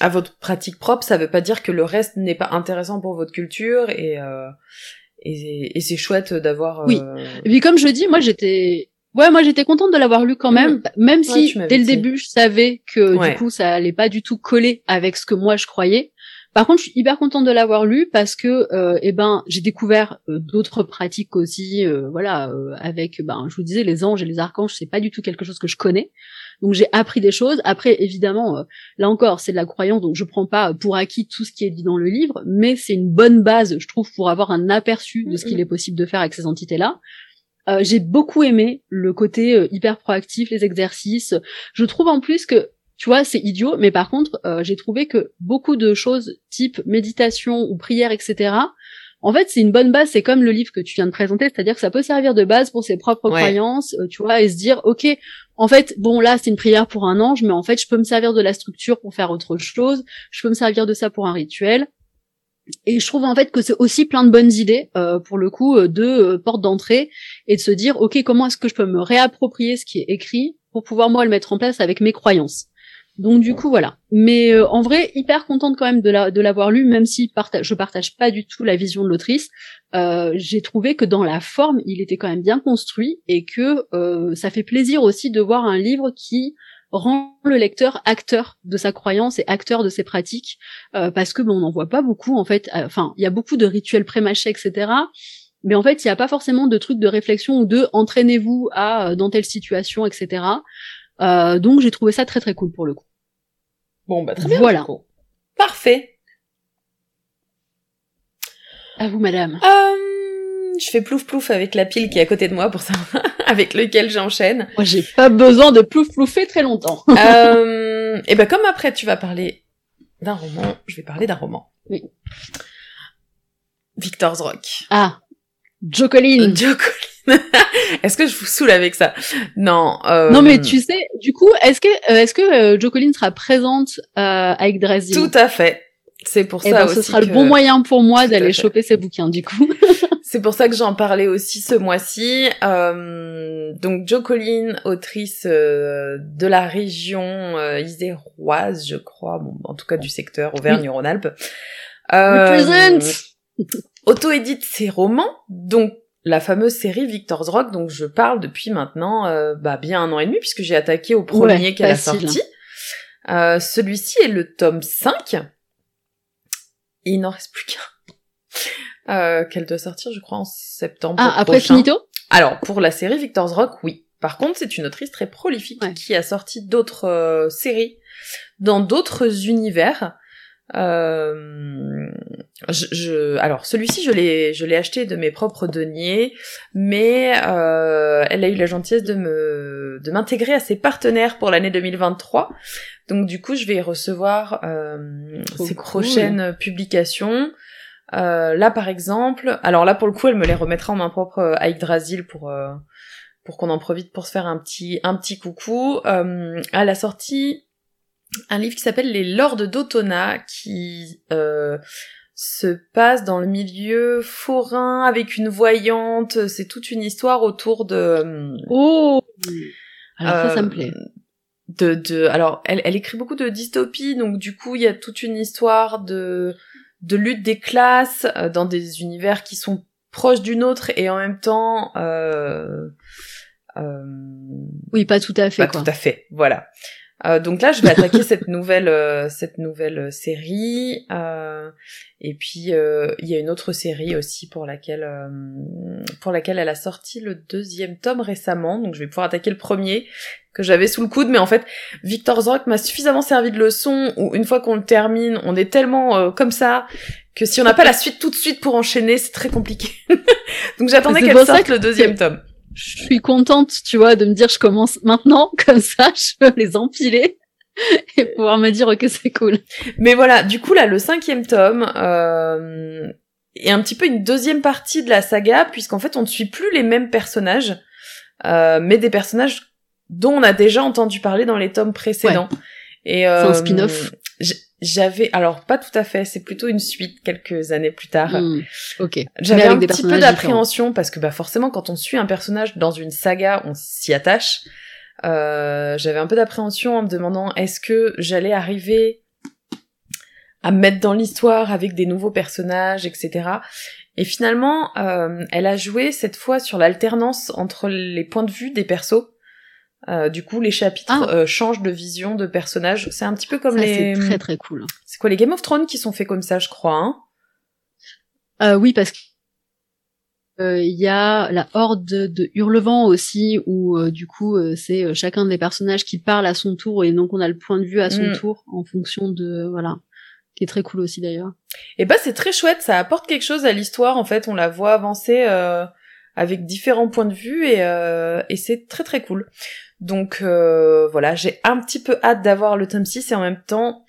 à, votre pratique propre. Ça veut pas dire que le reste n'est pas intéressant pour votre culture et, euh, et, et c'est chouette d'avoir. Oui. Euh, et puis comme je dis, moi j'étais Ouais, moi j'étais contente de l'avoir lu quand même, mm. même si dès le début je savais que du coup ça allait pas du tout coller avec ce que moi je croyais. Par contre, je suis hyper contente de l'avoir lu parce que, euh, eh ben, j'ai découvert euh, d'autres pratiques aussi. Euh, voilà, euh, avec, ben, je vous disais, les anges et les archanges, c'est pas du tout quelque chose que je connais. Donc j'ai appris des choses. Après, évidemment, là encore, c'est de la croyance, donc je prends pas pour acquis tout ce qui est dit dans le livre, mais c'est une bonne base, je trouve, pour avoir un aperçu de ce qu'il est possible de faire avec ces entités-là. j'ai beaucoup aimé le côté hyper proactif, les exercices. Je trouve en plus que tu vois, c'est idiot, mais par contre, euh, j'ai trouvé que beaucoup de choses type méditation ou prière, etc., en fait, c'est une bonne base, c'est comme le livre que tu viens de présenter, c'est-à-dire que ça peut servir de base pour ses propres croyances, euh, tu vois, et se dire, ok, en fait, bon, là, c'est une prière pour un ange, mais en fait, je peux me servir de la structure pour faire autre chose, je peux me servir de ça pour un rituel. Et je trouve en fait que c'est aussi plein de bonnes idées, euh, pour le coup, de porte d'entrée, et de se dire, ok, comment est-ce que je peux me réapproprier ce qui est écrit pour pouvoir moi le mettre en place avec mes croyances. Donc du coup voilà. Mais euh, en vrai, hyper contente quand même de la, de l'avoir lu, même si je partage pas du tout la vision de l'autrice. Euh, j'ai trouvé que dans la forme, il était quand même bien construit et que euh, ça fait plaisir aussi de voir un livre qui rend le lecteur acteur de sa croyance et acteur de ses pratiques, parce que bon, on n'en voit pas beaucoup en fait. Enfin, il y a beaucoup de rituels prémâchés, etc. Mais en fait, il n'y a pas forcément de trucs de réflexion ou de entraînez-vous à dans telle situation, etc. Euh, donc j'ai trouvé ça très très cool pour le coup. Bon bah très bien. Voilà. Parfait. À vous madame. Euh, je fais plouf plouf avec la pile qui est à côté de moi pour ça, avec lequel j'enchaîne. Moi j'ai pas besoin de plouf ploufer très longtemps. euh, et ben comme après tu vas parler d'un roman, je vais parler d'un roman. Oui. Victor's Rock. Ah. Joe Collins. est-ce que je vous saoule avec ça? Non. Euh... Non, mais tu sais, du coup, est-ce que euh, est-ce que euh, Joe Collins sera présente euh, avec Dresden Tout à fait. C'est pour Et eh ça ben, aussi. Ce sera le bon moyen pour moi d'aller choper ses bouquins, du coup. C'est pour ça que j'en parlais aussi ce mois-ci. Euh, donc Joe Collins, autrice de la région iséroise, je crois, bon, en tout cas du secteur Auvergne-Rhône-Alpes. Represent auto-édite ses romans, donc la fameuse série Victor's Rock, dont je parle depuis maintenant euh, bah, bien un an et demi, puisque j'ai attaqué au premier qu'elle a sorti. Euh, Celui-ci est le tome 5. il n'en reste plus qu'un. Euh, qu'elle doit sortir, je crois, en septembre. Ah, après Finito? Alors, pour la série Victor's Rock, oui. Par contre, c'est une autrice très prolifique qui a sorti d'autres euh, séries dans d'autres univers. Euh, je, alors celui-ci je l'ai je l'ai acheté de mes propres deniers, mais euh, elle a eu la gentillesse de me de m'intégrer à ses partenaires pour l'année 2023. Donc du coup je vais recevoir euh, ses prochaines publications. Euh, là par exemple, alors là pour le coup elle me les remettra en main propre euh, à Yggdrasil pour euh, pour qu'on en profite pour se faire un petit un petit coucou. Euh, à la sortie un livre qui s'appelle Les Lords d'Otona, qui euh, se passe dans le milieu forain avec une voyante. C'est toute une histoire autour de. Euh, oh. Alors ça, ça me plaît. Euh, de, de, alors, elle, elle écrit beaucoup de dystopie, donc du coup, il y a toute une histoire de de lutte des classes euh, dans des univers qui sont proches d'une autre et en même temps. Euh, euh, oui, pas tout à fait. Pas tout à fait, voilà. Euh, donc là, je vais attaquer cette nouvelle euh, cette nouvelle euh, série. et puis il y a une autre série aussi pour laquelle pour laquelle elle a sorti le deuxième tome récemment. Donc je vais pouvoir attaquer le premier que j'avais sous le coude. Mais en fait, Victor's Rock m'a suffisamment servi de leçon. Où une fois qu'on le termine, on est tellement comme ça que si on n'a pas la suite tout de suite pour enchaîner, c'est très compliqué. donc j'attendais qu'elle sorte le deuxième tome je suis contente, tu vois, de me dire je commence maintenant, comme ça, je peux les empiler et pouvoir me dire ok c'est cool. Mais voilà, du coup là, le cinquième tome euh, est un petit peu une deuxième partie de la saga, puisqu'en fait on ne suit plus les mêmes personnages, euh, mais des personnages dont on a déjà entendu parler dans les tomes précédents. Et euh, c'est un spin-off. J'avais, alors pas tout à fait, c'est plutôt une suite quelques années plus tard. Hmm, ok. J'avais un petit peu d'appréhension parce que bah forcément quand on suit un personnage dans une saga, on s'y attache. Euh, J'avais un peu d'appréhension en me demandant est-ce que j'allais arriver à me mettre dans l'histoire avec des nouveaux personnages, etc. Et finalement, euh, elle a joué cette fois sur l'alternance entre les points de vue des persos. Euh, du coup, les chapitres ah. euh, changent de vision de personnages. C'est un petit peu comme les. C'est très très cool. C'est quoi les Game of Thrones qui sont faits comme ça, je crois. Hein? Euh, oui, parce que il y a la horde de, Hurlevent aussi, où du coup c'est chacun des personnages qui parle à son tour et donc on a le point de vue à son mm. tour en fonction de voilà, qui est très cool aussi d'ailleurs. Et bah c'est très chouette, ça apporte quelque chose à l'histoire en fait, on la voit avancer avec différents points de vue et, et c'est très très cool. Donc euh, voilà, j'ai un petit peu hâte d'avoir le tome 6 et en même temps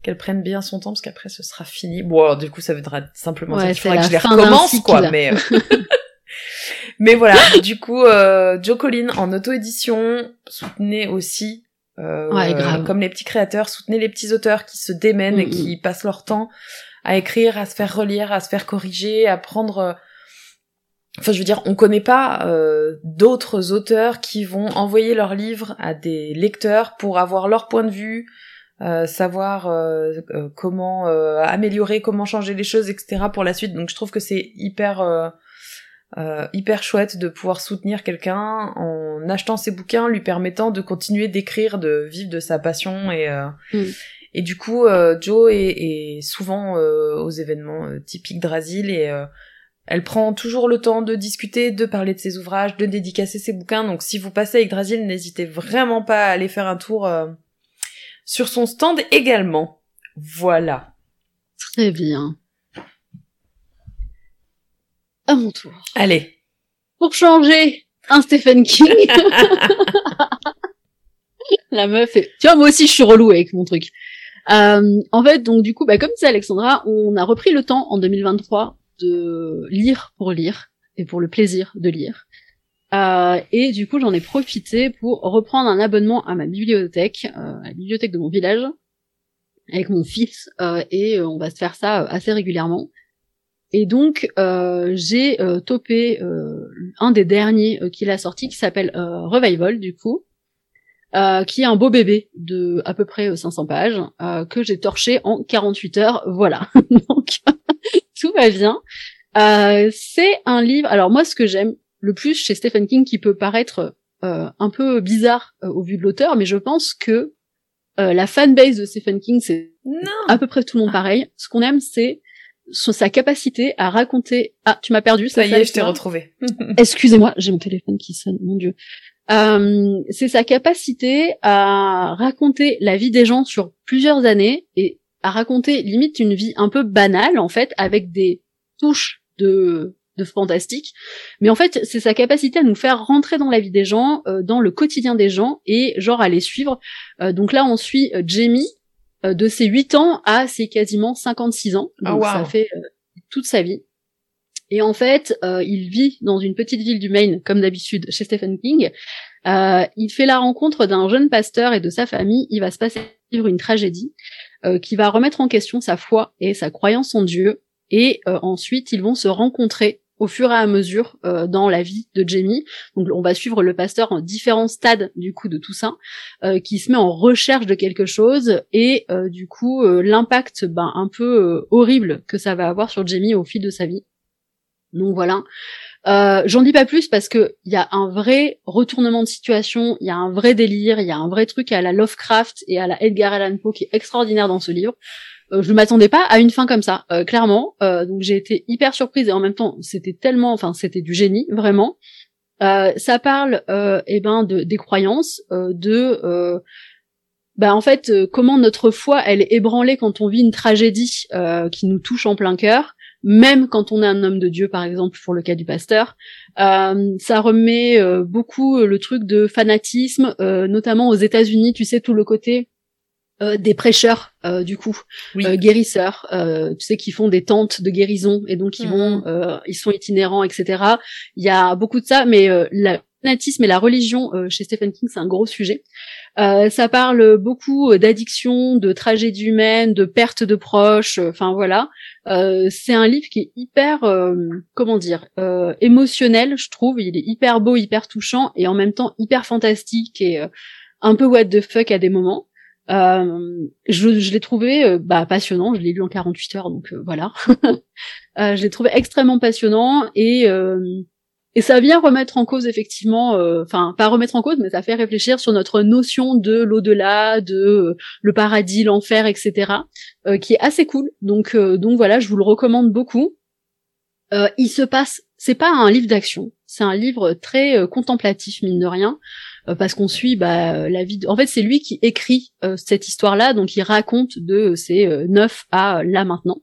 qu'elle prenne bien son temps parce qu'après ce sera fini. Bon alors du coup ça voudra simplement dire qu'il que je les recommence quoi, mais euh, mais voilà, du coup euh, Joe Collin en auto-édition, soutenez aussi euh, comme les petits créateurs, soutenez les petits auteurs qui se démènent et mm, qui mm. passent leur temps à écrire, à se faire relire, à se faire corriger, à prendre Enfin, je veux dire, on connaît pas euh, d'autres auteurs qui vont envoyer leurs livres à des lecteurs pour avoir leur point de vue, euh, savoir euh, comment améliorer, comment changer les choses, etc. pour la suite. Donc, je trouve que c'est hyper hyper chouette de pouvoir soutenir quelqu'un en achetant ses bouquins, lui permettant de continuer d'écrire, de vivre de sa passion et mm. et du coup, Joe est, est souvent aux événements typiques d'Rasil et elle prend toujours le temps de discuter, de parler de ses ouvrages, de dédicacer ses bouquins. Donc si vous passez avec Drasil, n'hésitez vraiment pas à aller faire un tour euh, sur son stand également. Voilà. Très bien. À mon tour. Allez. Pour changer, un Stephen King. La meuf est... Tu vois, moi aussi, je suis relou avec mon truc. Euh, en fait, donc du coup, bah, comme c'est Alexandra, on a repris le temps en 2023 de lire pour lire et pour le plaisir de lire. Euh, et du coup, j'en ai profité pour reprendre un abonnement à ma bibliothèque, euh, à la bibliothèque de mon village, avec mon fils, euh, et on va se faire ça assez régulièrement. Et donc, j'ai topé un des derniers qu'il a sorti, qui s'appelle Revival, du coup, qui est un beau bébé de à peu près 500 pages, que j'ai torché en 48 heures, voilà. donc, tout va bien. Euh, c'est un livre. Alors moi, ce que j'aime le plus chez Stephen King, qui peut paraître euh, un peu bizarre euh, au vu de l'auteur, mais je pense que euh, la fanbase de Stephen King, c'est à peu près tout le monde pareil. Ce qu'on aime, c'est sa capacité à raconter. Ah, tu m'as perdu. Ça, y est, je t'ai retrouvé. Excusez-moi, j'ai mon téléphone qui sonne. Mon Dieu. Euh, c'est sa capacité à raconter la vie des gens sur plusieurs années et à raconter limite une vie un peu banale en fait avec des touches de de fantastique. Mais en fait c'est sa capacité à nous faire rentrer dans la vie des gens euh, dans le quotidien des gens et genre à les suivre. Euh, donc là on suit Jamie de ses 8 ans à ses quasiment 56 ans. Ah, donc ça fait toute sa vie. Et en fait, euh, il vit dans une petite ville du Maine, comme d'habitude, chez Stephen King. Euh, il fait la rencontre d'un jeune pasteur et de sa famille. Il va se passer vivre une tragédie euh, qui va remettre en question sa foi et sa croyance en Dieu. Et ensuite, ils vont se rencontrer au fur et à mesure dans la vie de Jamie. Donc on va suivre le pasteur en différents stades du coup de tout ça, qui se met en recherche de quelque chose et du coup l'impact ben, un peu horrible que ça va avoir sur Jamie au fil de sa vie. Donc voilà. Euh, J'en dis pas plus parce que il y a un vrai retournement de situation, il y a un vrai délire, il y a un vrai truc à la Lovecraft et à la Edgar Allan Poe qui est extraordinaire dans ce livre. Euh, je m'attendais pas à une fin comme ça, euh, clairement. Euh, donc j'ai été hyper surprise et en même temps c'était tellement, enfin c'était du génie vraiment. Euh, ça parle eh ben de des croyances, de bah en fait comment notre foi elle est ébranlée quand on vit une tragédie qui nous touche en plein cœur même quand on est un homme de Dieu, par exemple, pour le cas du pasteur. Euh, ça remet euh, beaucoup euh, le truc de fanatisme, notamment aux États-Unis, tu sais, tout le côté des prêcheurs, du coup, guérisseurs, tu sais, qui font des tentes de guérison et donc ils vont, mhm. ils sont itinérants, etc. Il y a beaucoup de ça, mais le fanatisme et la religion chez Stephen King, c'est un gros sujet. Euh, ça parle beaucoup d'addiction, de tragédie humaine, de perte de proches. Euh, enfin voilà, euh, c'est un livre qui est hyper, comment dire, émotionnel, je trouve. Il est hyper beau, hyper touchant et en même temps hyper fantastique et un peu what the fuck à des moments. je, je l'ai trouvé bah, passionnant. Je l'ai lu en 48 heures, donc voilà. je l'ai trouvé extrêmement passionnant et et ça vient remettre en cause effectivement, euh, enfin pas remettre en cause, mais ça fait réfléchir sur notre notion de l'au-delà, de euh, le paradis, l'enfer, etc., euh, qui est assez cool. Donc donc voilà, je vous le recommande beaucoup. il se passe, c'est pas un livre d'action, c'est un livre très contemplatif mine de rien. Euh, parce qu'on suit bah, la vie. En fait, c'est lui qui écrit euh, cette histoire-là, donc il raconte de ses euh, neuf à là maintenant.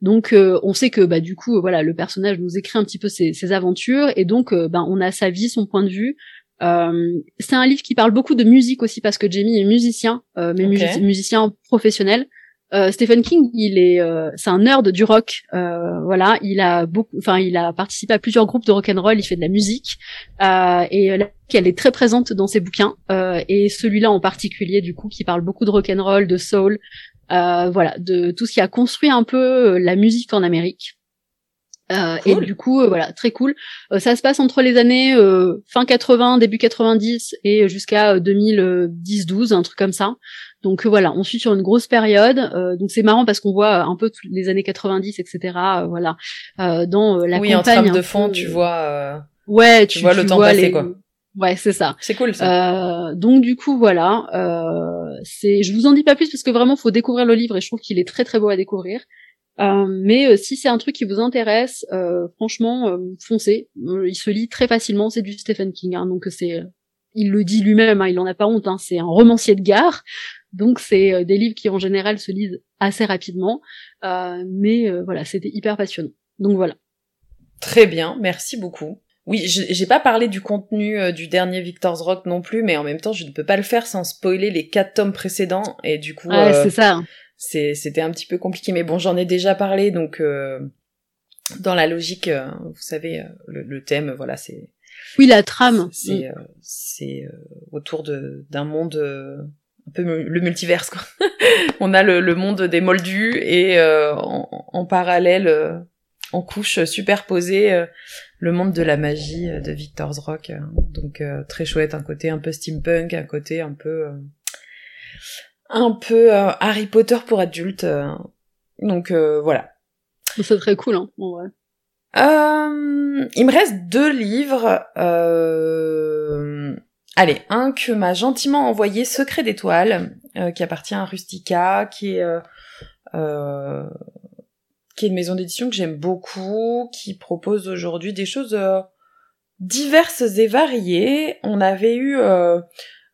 Donc, on sait que bah du coup, voilà, le personnage nous écrit un petit peu ses, ses aventures, et donc, bah, on a sa vie, son point de vue. c'est un livre qui parle beaucoup de musique aussi parce que Jamie est musicien, mais musicien professionnel. Euh, Stephen King, il est, euh, c'est un nerd du rock. Euh, voilà, il a beaucoup, enfin, il a participé à plusieurs groupes de rock and roll. Il fait de la musique et la elle est très présente dans ses bouquins. et celui-là en particulier, du coup, qui parle beaucoup de rock and roll, de soul, voilà, de tout ce qui a construit un peu la musique en Amérique. Euh, Et du coup, voilà, très cool. ça se passe entre les années fin 80, début 90 et jusqu'à 2010-12, un truc comme ça. Donc euh, voilà, on suit sur une grosse période. Euh, donc c'est marrant parce qu'on voit un peu tous les années 90, etc. Euh, voilà, dans la oui, en trame de fond, tu vois. Ouais, tu, vois le temps passer quoi. Ouais, c'est ça. C'est cool ça. donc du coup voilà, c'est, je vous en dis pas plus parce que vraiment faut découvrir le livre et je trouve qu'il est très très beau à découvrir. mais si c'est un truc qui vous intéresse, franchement, foncez. il se lit très facilement. C'est du Stephen King, hein, donc c'est, il le dit lui-même, hein, il en a pas honte. Hein, c'est un romancier de gare. Donc c'est euh, des livres qui en général se lisent assez rapidement, euh, mais euh, voilà, c'était hyper passionnant. Donc voilà. Très bien, merci beaucoup. Oui, j'ai pas parlé du contenu du dernier Victor's Rock non plus, mais en même temps, je ne peux pas le faire sans spoiler les quatre tomes précédents, et du coup, ouais, c'est ça. C'était un petit peu compliqué, mais bon, j'en ai déjà parlé, donc dans la logique, vous savez, le, thème, voilà, c'est. Oui, la trame. C'est c'est autour de d'un monde un peu le multiverse quoi. on a le, monde des moldus et euh, en, parallèle euh, en couche superposée euh, le monde de la magie de Victor's Rock donc très chouette un côté un peu steampunk un côté un peu un peu Harry Potter pour adultes donc voilà c'est très cool hein en vrai Euh, il me reste deux livres. Euh... Allez, un que m'a gentiment envoyé Secret d'étoile, euh, qui appartient à Rustica, qui est euh, euh, qui est une maison d'édition que j'aime beaucoup, qui propose aujourd'hui des choses diverses et variées. On avait eu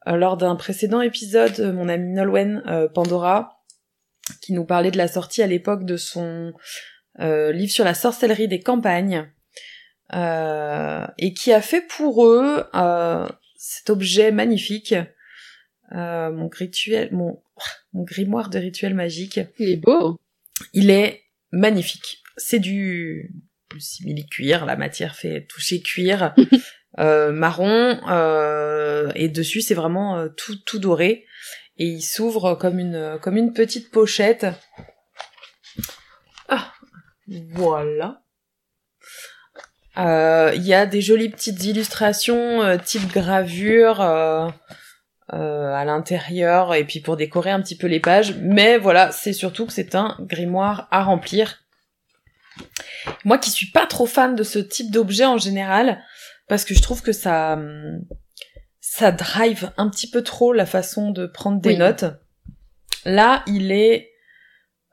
lors d'un précédent épisode mon ami Nolwenn Pandora qui nous parlait de la sortie à l'époque de son livre sur la sorcellerie des campagnes. et qui a fait pour eux cet objet magnifique, euh, mon rituel, mon, mon grimoire de rituel magique. Il est beau. Il est magnifique. C'est du, simili cuir, la matière fait toucher cuir euh, marron euh, et dessus c'est vraiment tout tout doré et il s'ouvre comme une comme une petite pochette. Ah, voilà. Euh, il y a des jolies petites illustrations euh, type gravure euh, à l'intérieur et puis pour décorer un petit peu les pages. Mais voilà, c'est surtout que c'est un grimoire à remplir. Moi qui suis pas trop fan de ce type d'objet en général, parce que je trouve que ça ça drive un petit peu trop la façon de prendre des notes. Là, il est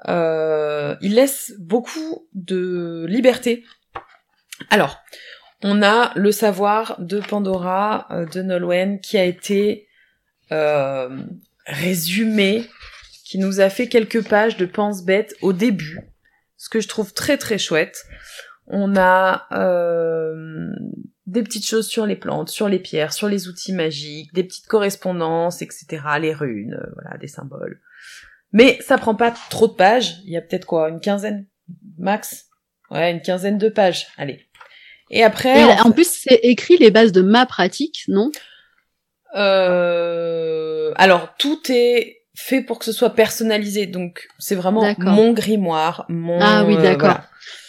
il laisse beaucoup de liberté alors, on a le savoir de Pandora euh, de Nolwenn qui a été euh, résumé, qui nous a fait quelques pages de pense bête au début, ce que je trouve très très chouette. On a euh, des petites choses sur les plantes, sur les pierres, sur les outils magiques, des petites correspondances, etc. Les runes, voilà, des symboles. Mais ça prend pas trop de pages. Il y a peut-être quoi, une quinzaine max? Ouais, une quinzaine de pages. Allez. Et après. en, plus, c'est écrit les bases de ma pratique, non? Euh... Alors, tout est fait pour que ce soit personnalisé. Donc, c'est vraiment mon grimoire, mon. Ah oui, euh, d'accord.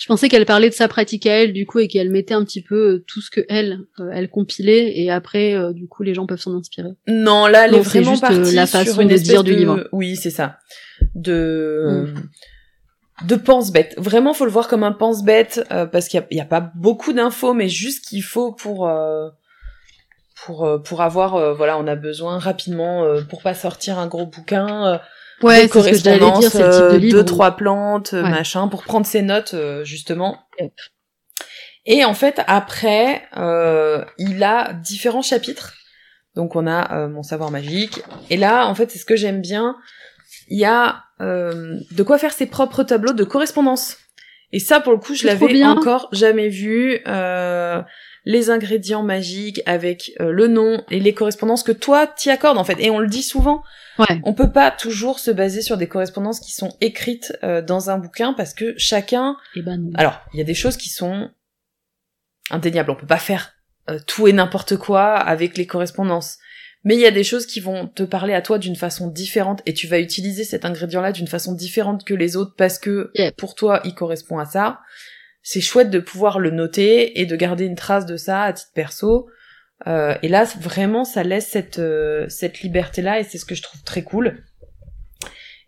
Je pensais qu'elle parlait de sa pratique à elle, du coup, et qu'elle mettait un petit peu euh, tout ce que elle, euh, elle compilait, et après, du coup, les gens peuvent s'en inspirer. Non, là, elle est vraiment juste, partie la façon sur une de dire du livre. Oui, c'est ça. De. Mm de pense-bête. Vraiment, faut le voir comme un pense-bête euh, parce qu'il n'y a, pas beaucoup d'infos, mais juste qu'il faut pour euh, pour euh, pour avoir voilà, on a besoin rapidement pour pas sortir un gros bouquin. ouais, de correspondance, de deux trois plantes, machin, pour prendre ses notes justement. Et en fait, après, il a différents chapitres. Donc on a mon savoir magique. Et là, en fait, c'est ce que j'aime bien. Il y a euh, de quoi faire ses propres tableaux de correspondance. Et ça, pour le coup, je l'avais encore jamais vu. Euh, les ingrédients magiques avec euh, le nom et les correspondances que toi t'y accordes en fait. Et on le dit souvent. Ouais. On peut pas toujours se baser sur des correspondances qui sont écrites dans un bouquin parce que chacun. Eh ben Alors, il y a des choses qui sont indéniables. On peut pas faire tout et n'importe quoi avec les correspondances. Mais il y a des choses qui vont te parler à toi d'une façon différente et tu vas utiliser cet ingrédient-là d'une façon différente que les autres parce que pour toi il correspond à ça. C'est chouette de pouvoir le noter et de garder une trace de ça à titre perso. Euh, et là vraiment ça laisse cette euh, cette liberté là et c'est ce que je trouve très cool.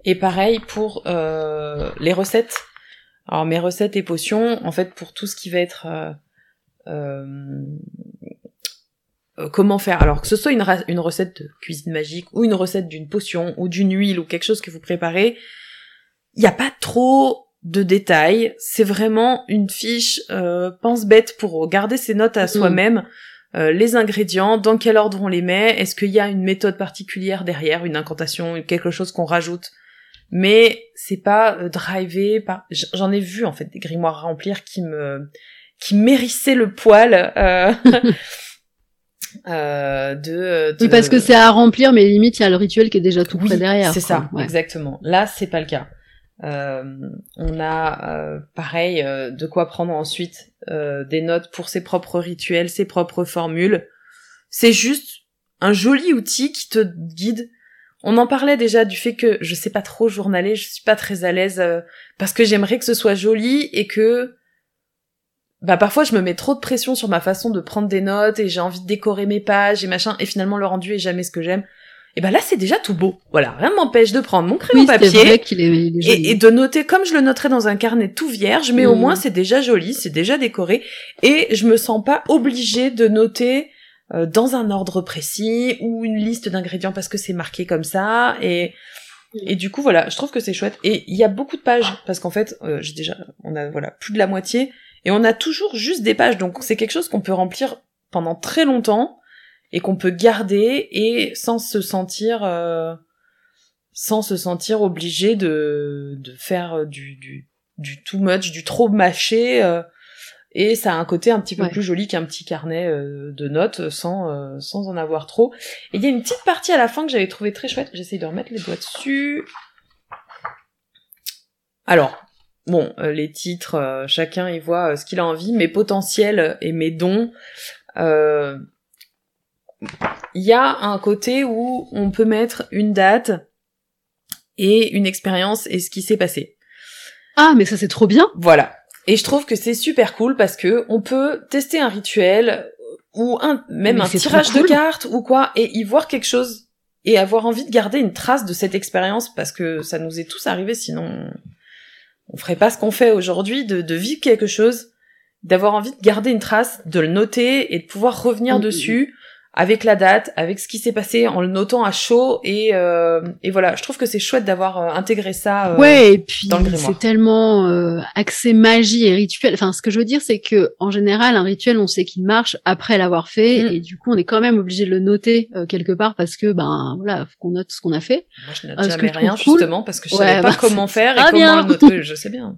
Et pareil pour euh, les recettes. Alors mes recettes et potions, en fait pour tout ce qui va être euh, comment faire. Alors que ce soit une, une recette de cuisine magique ou une recette d'une potion ou d'une huile ou quelque chose que vous préparez, il n'y a pas trop de détails. C'est vraiment une fiche euh, pense-bête pour garder ses notes à soi-même. Euh, les ingrédients, dans quel ordre on les met, est-ce qu'il y a une méthode particulière derrière, une incantation, quelque chose qu'on rajoute. Mais c'est pas euh, drivé par. J'en ai vu en fait des grimoires à remplir qui me qui mérissaient le poil. Euh... Euh, de, Oui, parce que c'est à remplir, mais limite il y a le rituel qui est déjà tout près derrière. C'est ça, exactement. Là, c'est pas le cas. Euh, on a euh, pareil euh, de quoi prendre ensuite euh, des notes pour ses propres rituels, ses propres formules. C'est juste un joli outil qui te guide. On en parlait déjà du fait que je sais pas trop journaler, je suis pas très à l'aise parce que j'aimerais que ce soit joli et que bah parfois je me mets trop de pression sur ma façon de prendre des notes et j'ai envie de décorer mes pages et machin et finalement le rendu est jamais ce que j'aime. et ben là c'est déjà tout beau. Voilà, rien ne m'empêche de prendre mon crayon Oui, papier vrai qu'il est, il est joli. et, et de noter comme je le noterais dans un carnet tout vierge, mais au Mm. moins c'est déjà joli, c'est déjà décoré, et je me sens pas obligée de noter euh, dans un ordre précis ou une liste d'ingrédients parce que c'est marqué comme ça, et et du coup voilà, je trouve que c'est chouette. Et il y a beaucoup de pages parce qu'en fait, euh, j'ai déjà, on a voilà plus de la moitié, et on a toujours juste des pages, donc c'est quelque chose qu'on peut remplir pendant très longtemps et qu'on peut garder et sans se sentir euh, sans se sentir obligé de de faire du du du too much, du trop mâché. euh, et ça a un côté un petit peu Ouais. plus joli qu'un petit carnet euh, de notes sans euh, sans en avoir trop. Et il y a une petite partie à la fin que j'avais trouvé très chouette. J'essaye de remettre les doigts dessus. Alors, bon, euh, les titres, euh, chacun y voit euh, ce qu'il a envie. Mes potentiels et mes dons. euh, Il y a un côté où on peut mettre une date et une expérience et ce qui s'est passé. Ah, mais ça c'est trop bien. Voilà. Et je trouve que c'est super cool parce que on peut tester un rituel ou un même Mais un tirage cool. de cartes ou quoi et y voir quelque chose et avoir envie de garder une trace de cette expérience parce que ça nous est tous arrivé sinon on ferait pas ce qu'on fait aujourd'hui de, de vivre quelque chose d'avoir envie de garder une trace de le noter et de pouvoir revenir dessus avec la date, avec ce qui s'est passé en le notant à chaud et euh, et voilà, je trouve que c'est chouette d'avoir euh, intégré ça. euh, ouais, et puis c'est tellement euh, axé magie et rituel. Enfin, ce que je veux dire, c'est que en général, un rituel, on sait qu'il marche après l'avoir fait, Mm. et du coup, on est quand même obligé de le noter euh, quelque part parce que ben voilà, faut qu'on note ce qu'on a fait. Moi, je note jamais rien, cool- justement, parce que je Ouais, savais pas bah, comment faire et comment le noter. Je sais bien.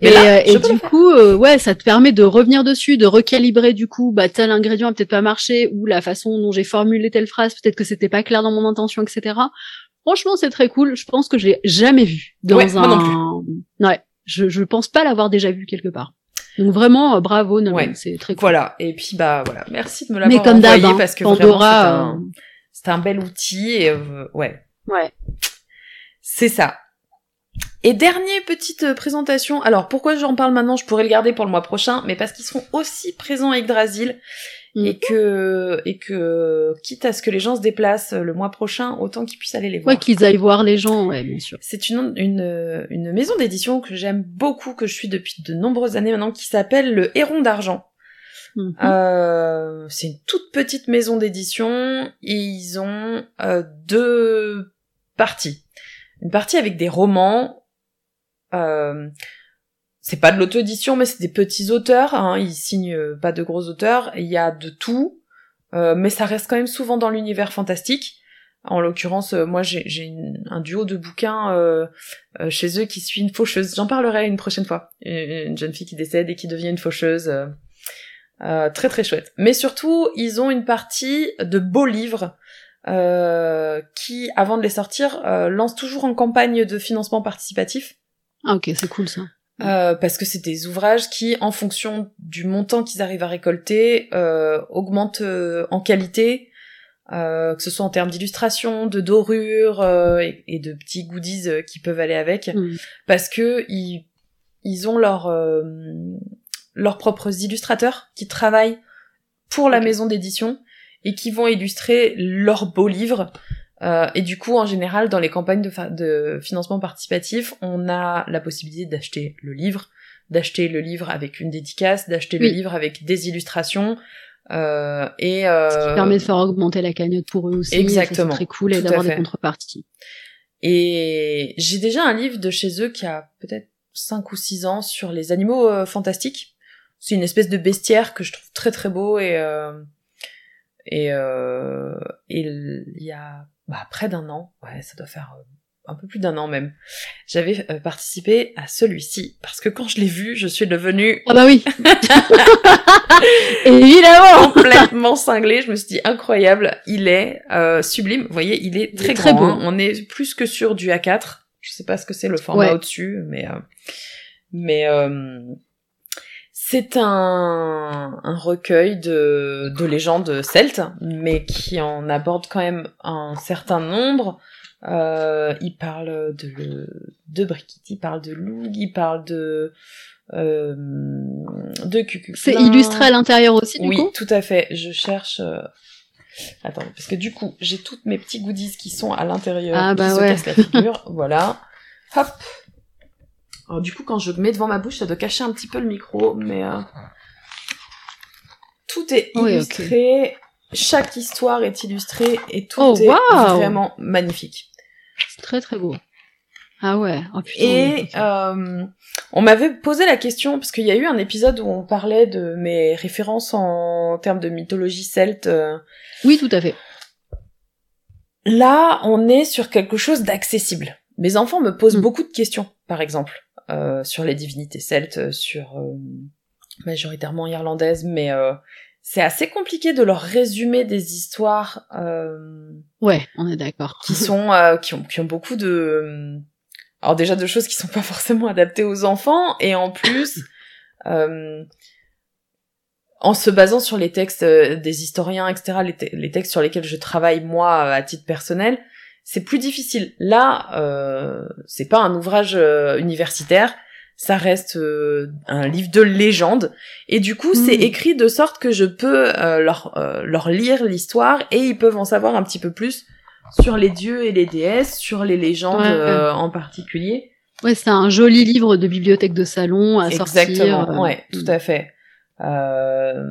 Mais et là, euh, et du coup, euh, ouais, ça te permet de revenir dessus, de recalibrer du coup, bah tel ingrédient a peut-être pas marché ou la façon dont j'ai formulé telle phrase, peut-être que c'était pas clair dans mon intention, etc. Franchement, c'est très cool. Je pense que j'ai jamais vu dans Ouais, un. moi non Ouais, je je pense pas l'avoir déjà vu quelque part. Donc vraiment, euh, bravo, non, Ouais. c'est très cool. Voilà. Et puis, bah, voilà. Merci de me l'avoir envoyé hein, parce que Pandora, c'est un, un bel outil et, euh, ouais. ouais. C'est ça. Et dernière petite euh, présentation. Alors, pourquoi j'en parle maintenant? Je pourrais le garder pour le mois prochain, mais parce qu'ils seront aussi présents à Yggdrasil. Mm. Et que, et que, quitte à ce que les gens se déplacent euh, le mois prochain, autant qu'ils puissent aller les voir. Ouais, qu'ils aillent voir les gens, ouais, bien sûr. C'est une, une, une maison d'édition que j'aime beaucoup, que je suis depuis de nombreuses années maintenant, qui s'appelle le Héron d'Argent. Mhm. Euh, c'est une toute petite maison d'édition et ils ont euh, deux parties. Une partie avec des romans. Euh, c'est pas de l'auto-édition, mais c'est des petits auteurs. Hein, ils signent euh, pas de gros auteurs. Il y a de tout, euh, mais ça reste quand même souvent dans l'univers fantastique. En l'occurrence, euh, moi j'ai un duo de bouquins euh, euh, chez eux qui suit une faucheuse. J'en parlerai une prochaine fois. Une, une jeune fille qui décède et qui devient une faucheuse. très très chouette. Mais surtout, ils ont une partie de beaux livres qui, avant de les sortir, lancent toujours en campagne de financement participatif. Ah ok, c'est cool ça. Euh, parce que c'est des ouvrages qui, en fonction du montant qu'ils arrivent à récolter, euh, augmentent euh, en qualité, euh, que ce soit en termes d'illustration, de dorure euh, et, et de petits goodies qui peuvent aller avec, Mm. parce que ils, ils ont leur, euh, leurs propres illustrateurs qui travaillent pour la maison d'édition et qui vont illustrer leurs beaux livres. Euh, et du coup, en général, dans les campagnes de, de financement participatif, on a la possibilité d'acheter le livre, d'acheter le livre avec une dédicace, d'acheter le livre avec des illustrations. Euh, et Ce qui euh, permet de faire augmenter la cagnotte pour eux aussi. exactement. C'est très cool et d'avoir des contreparties. Et j'ai déjà un livre de chez eux qui a peut-être 5 ou 6 ans sur les animaux euh, fantastiques. C'est une espèce de bestiaire que je trouve très très beau et euh, et euh, et il y a bah, près d'un an, ouais, ça doit faire euh, un peu plus d'un an même. J'avais euh, participé à celui-ci parce que quand je l'ai vu, je suis devenue Ah bah oui. Évidemment. complètement cinglée. Je me suis dit incroyable, il est euh, sublime. Vous voyez, il est Il très est très grand. beau. hein. On est plus que sur du A4. Je sais pas ce que c'est le format Ouais. au-dessus, mais euh, mais euh, c'est un, un recueil de, de légendes celtes, mais qui en aborde quand même un certain nombre. Euh, il parle de, de Brigitte, il parle de Loug, il parle de, euh, de Cucuclin. C'est illustré à l'intérieur aussi, du Oui, coup? tout à fait. Je cherche. euh, Attends, parce que du coup, j'ai toutes mes petits goodies qui sont à l'intérieur, Ah, qui bah se ouais. cassent la figure. voilà. Hop. Alors du coup, quand je mets devant ma bouche, ça doit cacher un petit peu le micro, mais euh, tout est Oui, illustré. Chaque histoire est illustrée et tout Oh, est vraiment magnifique. C'est très très beau. Ah ouais. Oh, putain, Et euh, on m'avait posé la question parce qu'il y a eu un épisode où on parlait de mes références en termes de mythologie celte. euh, Oui, tout à fait. Là, on est sur quelque chose d'accessible. Mes enfants me posent Mm. beaucoup de questions, par exemple, sur les divinités celtes, euh, sur euh, majoritairement irlandaises, mais euh, c'est assez compliqué de leur résumer des histoires euh, Ouais, on est d'accord. qui sont euh, qui ont qui ont beaucoup de alors déjà de choses qui sont pas forcément adaptées aux enfants et en plus euh, en se basant sur les textes euh, des historiens etc les, te- les textes sur lesquels je travaille moi euh, à titre personnel c'est plus difficile là euh, c'est pas un ouvrage euh, universitaire ça reste euh, un livre de légende et du coup c'est Mm. écrit de sorte que je peux euh, leur euh, leur lire l'histoire et ils peuvent en savoir un petit peu plus sur les dieux et les déesses, sur les légendes Ouais. euh, en particulier. Ouais, c'est un joli livre de bibliothèque de salon à sortir. Exactement, ouais, tout à fait. Euh...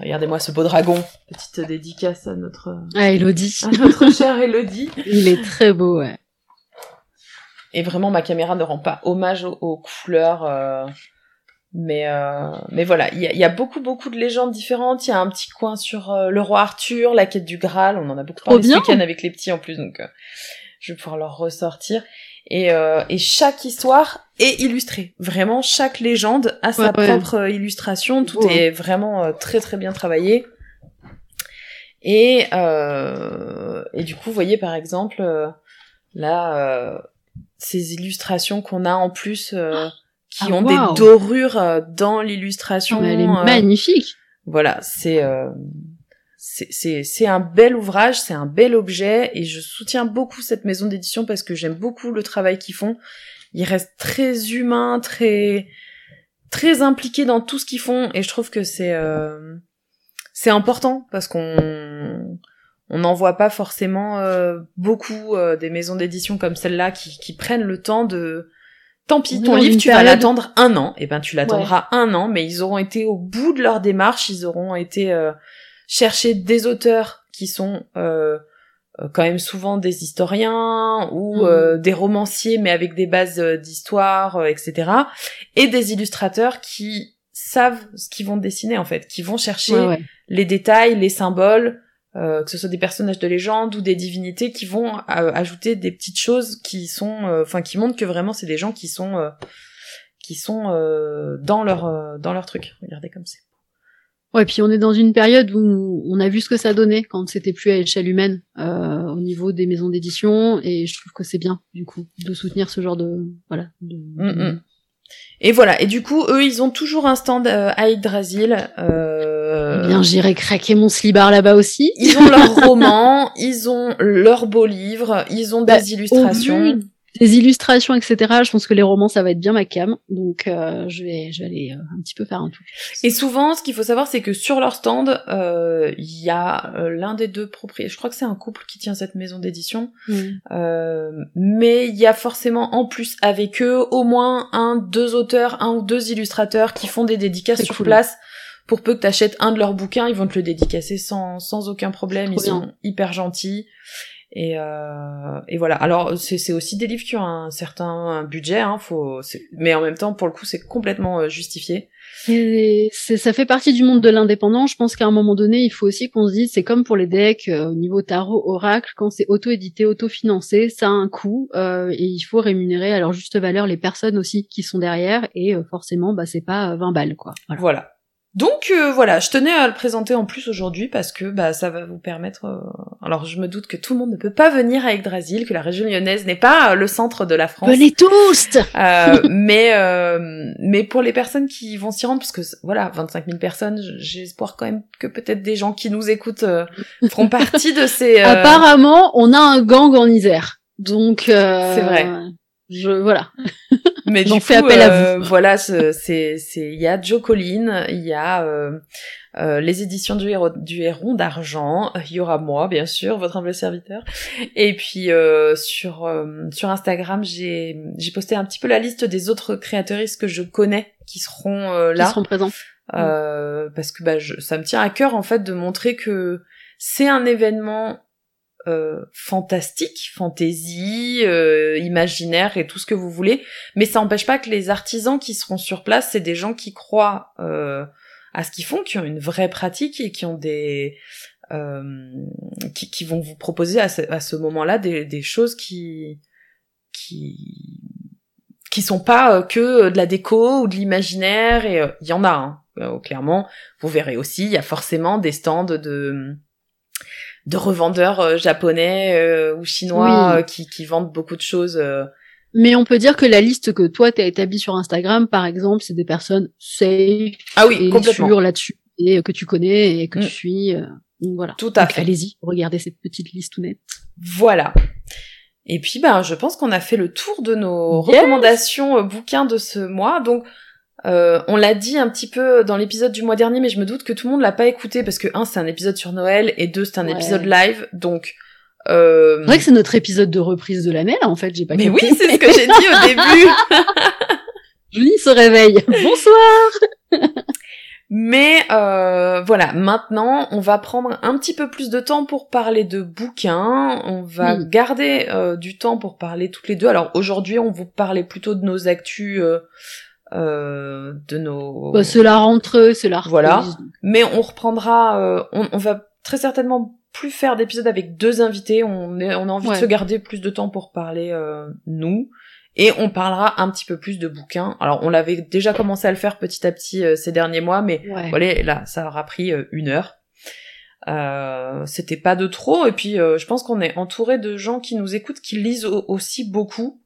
Regardez-moi ce beau dragon. Petite dédicace à notre, Ah, Elodie. à notre chère Elodie. Il est très beau, ouais. Et vraiment, ma caméra ne rend pas hommage aux, aux couleurs. euh, Mais, euh, mais voilà, il y a, il y a beaucoup, beaucoup de légendes différentes. Il y a un petit coin sur euh, le roi Arthur, la quête du Graal. On en a beaucoup Trop parlé ce week-end avec les petits en plus, donc euh, je vais pouvoir leur ressortir. Et, euh, et chaque histoire est illustrée. Vraiment, chaque légende a sa Ouais, propre euh, illustration. Tout est vraiment euh, très, très bien travaillé. Et, euh, et du coup, vous voyez par exemple, là, euh, ces illustrations qu'on a en plus, euh, qui Ah, ont des dorures dans l'illustration. Elle est euh, magnifique. voilà, c'est euh, c'est un bel ouvrage, c'est un bel objet et je soutiens beaucoup cette maison d'édition parce que j'aime beaucoup le travail qu'ils font. Ils restent très humains, très très impliqués dans tout ce qu'ils font et je trouve que c'est euh, c'est important parce qu'on on n'en voit pas forcément euh, beaucoup euh, des maisons d'édition comme celle-là qui, qui prennent le temps de tant pis ton livre tu vas l'attendre un an et ben tu l'attendras un an mais ils auront été au bout de leur démarche ils auront été euh, chercher des auteurs qui sont euh, euh, quand même souvent des historiens ou Mhm. euh, des romanciers mais avec des bases euh, d'histoire euh, etc et des illustrateurs qui savent ce qu'ils vont dessiner en fait qui vont chercher Ouais, ouais. les détails, les symboles, euh, que ce soit des personnages de légende ou des divinités qui vont euh, ajouter des petites choses qui sont, euh, enfin, qui montrent que vraiment c'est des gens qui sont, euh, qui sont euh, dans leur, euh, dans leur truc. Regardez comme c'est. Ouais, puis on est dans une période où on a vu ce que ça donnait quand c'était plus à échelle humaine euh, au niveau des maisons d'édition, et je trouve que c'est bien du coup de soutenir ce genre de voilà. De, Mm, mm. Et voilà. Et du coup, eux, ils ont toujours un stand euh, à Yggdrasil. Euh, Bien, j'irai craquer mon slibard là-bas aussi. Ils ont leurs romans, ils ont leurs beaux livres, ils ont Bah, des illustrations. Au vu des illustrations, etc. Je pense que les romans, ça va être bien ma cam, donc euh, je vais, je vais aller euh, un petit peu faire un tour. Et souvent, ce qu'il faut savoir, c'est que sur leur stand, euh, il y a euh, l'un des deux propriétaires. Je crois que c'est un couple qui tient cette maison d'édition. Mm. Euh, mais il y a forcément en plus avec eux au moins un, deux auteurs, un ou deux illustrateurs qui font des dédicaces sur cool. place. Pour peu que t'achètes un de leurs bouquins, ils vont te le dédicacer sans, sans aucun problème. Ils bien. sont hyper gentils. Et, euh, et voilà. Alors c'est aussi des livres qui ont un certain budget, hein, faut. Mais en même temps, pour le coup, c'est complètement euh, justifié. Et ça fait partie du monde de l'indépendant. Je pense qu'à un moment donné, il faut aussi qu'on se dise, c'est comme pour les decks euh, au niveau tarot, oracle, quand c'est auto-édité, auto-financé, ça a un coût euh, et il faut rémunérer à leur juste valeur les personnes aussi qui sont derrière. Et euh, forcément, bah c'est pas euh, 20 balles quoi. Voilà. Voilà. Donc euh, voilà, je tenais à le présenter en plus aujourd'hui parce que bah ça va vous permettre. euh, Alors je me doute que tout le monde ne peut pas venir à Yggdrasil, que la région lyonnaise n'est pas euh, le centre de la France. Venez tous Euh, mais euh, mais pour les personnes qui vont s'y rendre, parce que voilà, 25 000 personnes, j- j'ai espoir quand même que peut-être des gens qui nous écoutent euh, feront partie de ces. euh, Apparemment, on a un gang en Isère, donc euh, C'est vrai. Je voilà. Mais J'en du fais coup, appel à euh, vous. voilà, ce- c'est c'est il y a Joe Colline, il y a euh, euh, les éditions du héros du héron d'argent, il y aura moi bien sûr, votre humble serviteur. Et puis euh, sur euh, sur Instagram, j'ai j'ai posté un petit peu la liste des autres créatrices que je connais qui seront euh, Qui là. seront présents. Euh, parce que bah, je, ça me tient à cœur en fait de montrer que c'est un événement euh, fantastique, fantaisie, euh, imaginaire et tout ce que vous voulez, mais ça n'empêche pas que les artisans qui seront sur place, c'est des gens qui croient euh, à ce qu'ils font, qui ont une vraie pratique et qui ont des euh, qui, qui vont vous proposer à ce, à ce moment-là des, des choses qui qui qui sont pas euh, que de la déco ou de l'imaginaire et il y en a hein, clairement. Vous verrez aussi il y a forcément des stands de de revendeurs euh, japonais euh, ou chinois Oui. euh, qui, qui vendent beaucoup de choses euh, Mais on peut dire que la liste que toi t'as établie sur Instagram, par exemple, c'est des personnes safe ah oui et sûres là-dessus et que tu connais et que Mm. tu suis. euh, voilà. tout à Donc, fait Allez-y, regardez cette petite liste tout nette. Voilà. Et puis, ben, je pense qu'on a fait le tour de nos Yes. recommandations euh, bouquins de ce mois. Donc, euh, on l'a dit un petit peu dans l'épisode du mois dernier, mais je me doute que tout le monde l'a pas écouté parce que un, c'est un épisode sur Noël et deux, c'est un Ouais. épisode live. Donc, euh... C'est vrai que c'est notre épisode de reprise de l'année là. En fait, j'ai pas. mais oui, c'est ce que j'ai dit au début. Julie se réveille. Bonsoir. Mais euh, voilà, maintenant, on va prendre un petit peu plus de temps pour parler de bouquins. On va Oui. garder euh, du temps pour parler toutes les deux. Alors aujourd'hui, on vous parlait plutôt de nos actus, euh, euh, de nos. Bah, c'est la rentrée, c'est la. Voilà. Mais on reprendra. euh, on, on va très certainement plus faire d'épisodes avec deux invités. On, est, on a envie Ouais. de se garder plus de temps pour parler euh, nous. Et on parlera un petit peu plus de bouquins. Alors on l'avait déjà commencé à le faire petit à petit euh, ces derniers mois, mais Ouais. voilà, là, ça aura pris euh, une heure. Euh, C'était pas de trop, et puis euh, je pense qu'on est entouré de gens qui nous écoutent, qui lisent au- aussi beaucoup.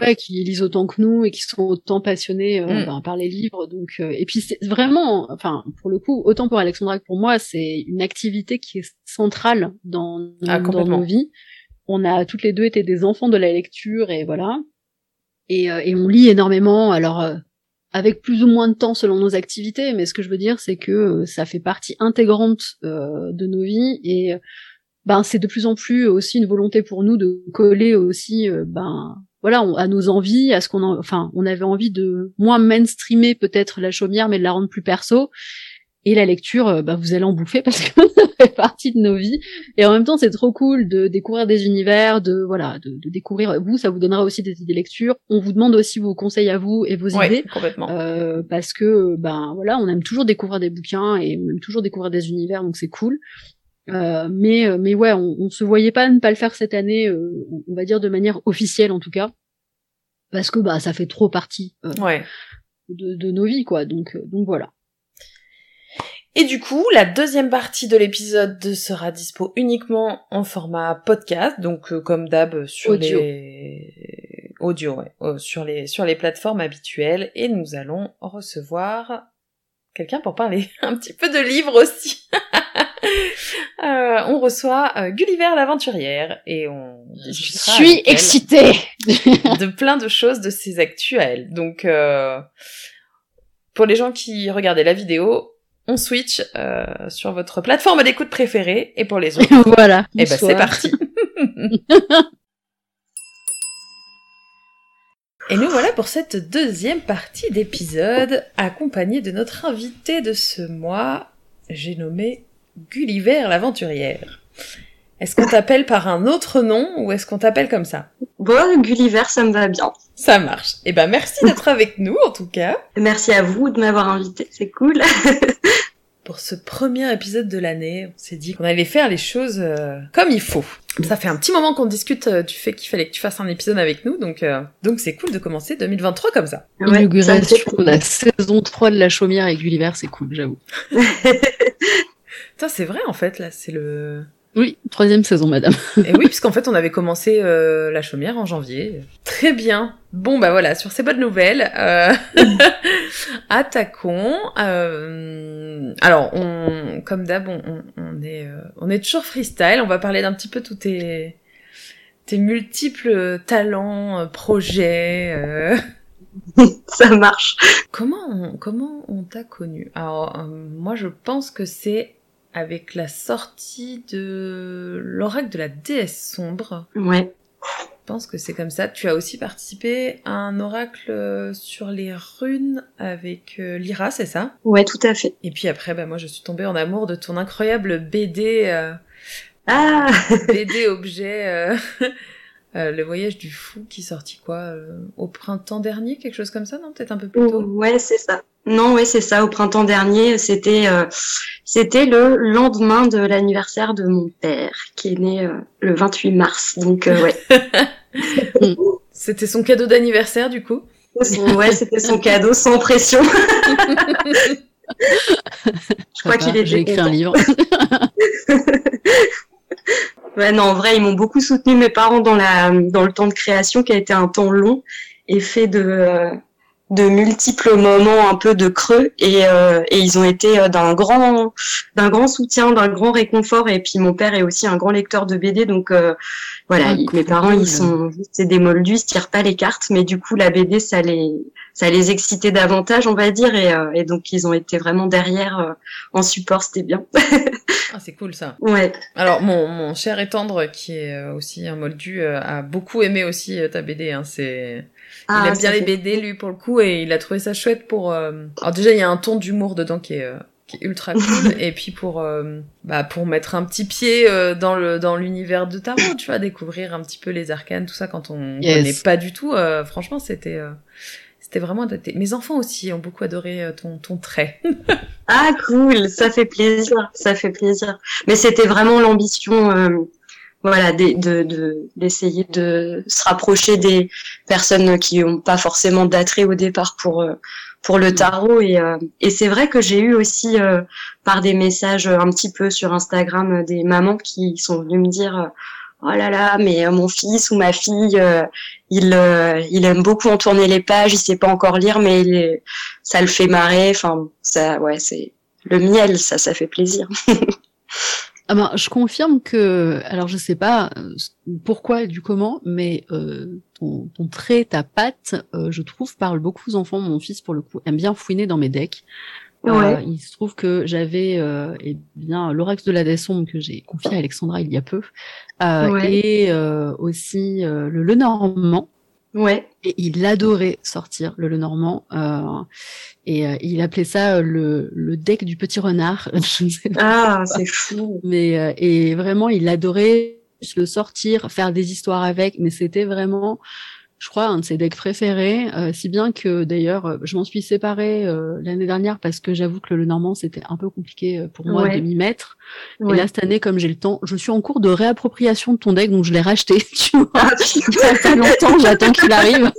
Ouais, qui lisent autant que nous et qui sont autant passionnés euh, Mm. ben, par les livres. Donc, euh, et puis c'est vraiment, enfin, pour le coup, autant pour Alexandra que pour moi, c'est une activité qui est centrale dans, Ah, dans nos vies. On a toutes les deux été des enfants de la lecture et voilà. Et, euh, et on lit énormément. Alors, euh, avec plus ou moins de temps selon nos activités, mais ce que je veux dire, c'est que euh, ça fait partie intégrante euh, de nos vies et ben c'est de plus en plus aussi une volonté pour nous de coller aussi ben voilà on- à nos envies, à ce qu'on en- enfin on avait envie de moins mainstreamer peut-être la chaumière, mais de la rendre plus perso. Et la lecture, euh, bah, vous allez en bouffer parce que ça fait partie de nos vies. Et en même temps, c'est trop cool de découvrir des univers, de voilà, de, de découvrir. Vous, ça vous donnera aussi des idées lecture. On vous demande aussi vos conseils à vous et vos Ouais, idées. complètement. Euh, parce que ben voilà, on aime toujours découvrir des bouquins et on aime toujours découvrir des univers, donc c'est cool. Euh, mais euh, mais ouais, on, on se voyait pas ne pas le faire cette année, euh, on- va dire de manière officielle en tout cas, parce que bah ça fait trop partie euh, Ouais. de, de nos vies quoi. Donc euh, donc voilà. Et du coup, la deuxième partie de l'épisode sera dispo uniquement en format podcast, donc euh, comme d'hab sur Audio. les audio, ouais, sur les sur les plateformes habituelles. Et nous allons recevoir quelqu'un pour parler un petit peu de livres aussi. Euh, on reçoit euh, Gulliver l'aventurière et on Je suis excitée. de plein de choses de ses actuels. Donc, euh, pour les gens qui regardaient la vidéo, on switch sur votre plateforme d'écoute préférée, et pour les autres, voilà. eh ben c'est parti. Et nous voilà pour cette deuxième partie d'épisode, accompagnée de notre invité de ce mois, j'ai nommé Gulliver l'aventurière. Est-ce qu'on t'appelle par un autre nom ou est-ce qu'on t'appelle comme ça? Bon, Gulliver, ça me va bien. Ça marche. Eh ben merci d'être avec nous en tout cas Merci à vous de m'avoir invité, c'est cool. pour ce premier épisode de l'année. On s'est dit qu'on allait faire les choses euh, comme il faut. Ça fait un petit moment qu'on discute euh, du fait qu'il fallait que tu fasses un épisode avec nous, donc euh, donc c'est cool de commencer 2023 comme ça. Ouais, Inauguration de la saison 3 de la chaumière avec Gulliver, c'est cool, j'avoue. Putain, c'est vrai en fait là, c'est le. Oui, troisième saison, madame. Et oui, puisqu'en fait on avait commencé euh, la chaumière en janvier. Très bien. Bon bah voilà, sur ces bonnes nouvelles, euh... attaquons. Euh, Alors, on, comme d'hab, on, on, on est, euh, on est toujours freestyle. On va parler d'un petit peu tous tes, tes multiples talents, euh, projets. euh. ça marche. Comment on, comment on t'a connu? Alors, euh, moi, je pense que c'est avec la sortie de l'oracle de la déesse sombre. Ouais. Je pense que c'est comme ça. Tu as aussi participé à un oracle euh, sur les runes avec euh, Lyra, c'est ça? Ouais, tout à fait. Et puis après, bah, moi, je suis tombée en amour de ton incroyable BD. Euh, ah BD objet. le voyage du fou qui sortit quoi Au printemps dernier, quelque chose comme ça, non? Peut-être un peu plus tôt? Ouais, c'est ça. Non, ouais, c'est ça. Au printemps dernier, c'était c'était le lendemain de l'anniversaire de mon père, qui est né le 28 mars. Donc ouais. C'était son cadeau d'anniversaire, du coup? Ouais, c'était son cadeau sans pression. Je crois qu'il était. J'ai écrit un livre. ouais, non, en vrai, ils m'ont beaucoup soutenu mes parents dans la dans le temps de création, qui a été un temps long et fait de de multiples moments un peu de creux et, euh, et ils ont été euh, d'un grand d'un grand soutien d'un grand réconfort et puis mon père est aussi un grand lecteur de BD donc euh, voilà Ah, mes parents ils sont c'est des moldus ils se tirent pas les cartes mais du coup la BD ça les ça les excitait davantage on va dire et, euh, et donc ils ont été vraiment derrière euh, en support c'était bien Ah, c'est cool ça. ouais Alors, mon, mon cher et tendre, qui est euh, aussi un moldu, euh, a beaucoup aimé aussi euh, ta BD. Hein. C'est... Ah, il aime ça bien les BD, lui, pour le coup, et il a trouvé ça chouette pour... euh, Alors déjà, il y a un ton d'humour dedans qui est... euh, qui est ultra cool et puis pour euh, bah pour mettre un petit pied euh, dans le dans l'univers de tarot tu vois découvrir un petit peu les arcanes tout ça quand on Yes. connaît pas du tout euh, franchement c'était c'était vraiment adapté. Mes enfants aussi ont beaucoup adoré euh, ton ton trait. Ah cool, ça fait plaisir, ça fait plaisir. Mais c'était vraiment l'ambition, euh, voilà, d'e- de de- d'essayer de, se rapprocher des personnes qui n'ont pas forcément d'attrait au départ pour euh, pour le tarot. Et euh, et c'est vrai que j'ai eu aussi par des messages un petit peu sur Instagram des mamans qui sont venues me dire oh là là mais euh, mon fils ou ma fille euh, il euh, il aime beaucoup en tourner les pages, il sait pas encore lire mais il est, ça le fait marrer, enfin ça ouais c'est le miel ça ça fait plaisir. Ah ben, je confirme que, alors je sais pas euh, pourquoi et du comment, mais euh, ton, ton trait, ta patte, euh, je trouve, parle beaucoup aux enfants. Mon fils, pour le coup, aime bien fouiner dans mes decks. Euh, il se trouve que j'avais euh, eh bien l'oracle de la Desson que j'ai confié à Alexandra il y a peu, euh, Ouais. et euh, aussi euh, le Lenormand. Ouais. Et il adorait sortir le Lenormand. Euh, et euh, il appelait ça le, le deck du petit renard. Je ne sais Ah, c'est fou. mais euh, et vraiment il adorait le sortir, faire des histoires avec, mais c'était vraiment, je crois, un de ses decks préférés, euh, si bien que d'ailleurs euh, je m'en suis séparée euh, l'année dernière parce que j'avoue que le Normand c'était un peu compliqué euh, pour moi Ouais. de m'y mettre. Ouais. Et là cette année, comme j'ai le temps, je suis en cours de réappropriation de ton deck, donc je l'ai racheté. Tu vois, Ah, ça fait longtemps, j'attends qu'il arrive.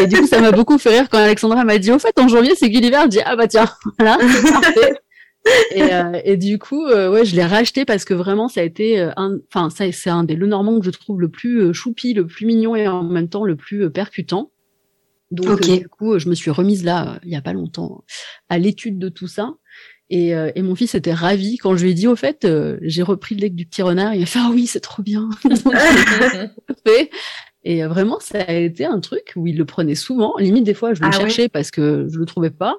Et du coup, ça m'a beaucoup fait rire quand Alexandra m'a dit, au fait, en janvier, c'est Gulliver. Je dis, ah bah tiens, voilà, c'est parfait. Et, euh, et du coup, euh, ouais, je l'ai racheté parce que vraiment, ça a été euh, un, enfin, ça, c'est un des Lenormand que je trouve le plus euh, choupi, le plus mignon et en même temps le plus euh, percutant. Donc, euh, du coup, je me suis remise là, il y a pas longtemps, à l'étude de tout ça. Et, euh, et mon fils était ravi quand je lui ai dit, au fait, euh, j'ai repris le deck du petit renard. Il a fait, ah oui, c'est trop bien. Donc, fait. Et vraiment, ça a été un truc où il le prenait souvent. Limite, des fois, je le Ah ouais cherchais parce que je le trouvais pas.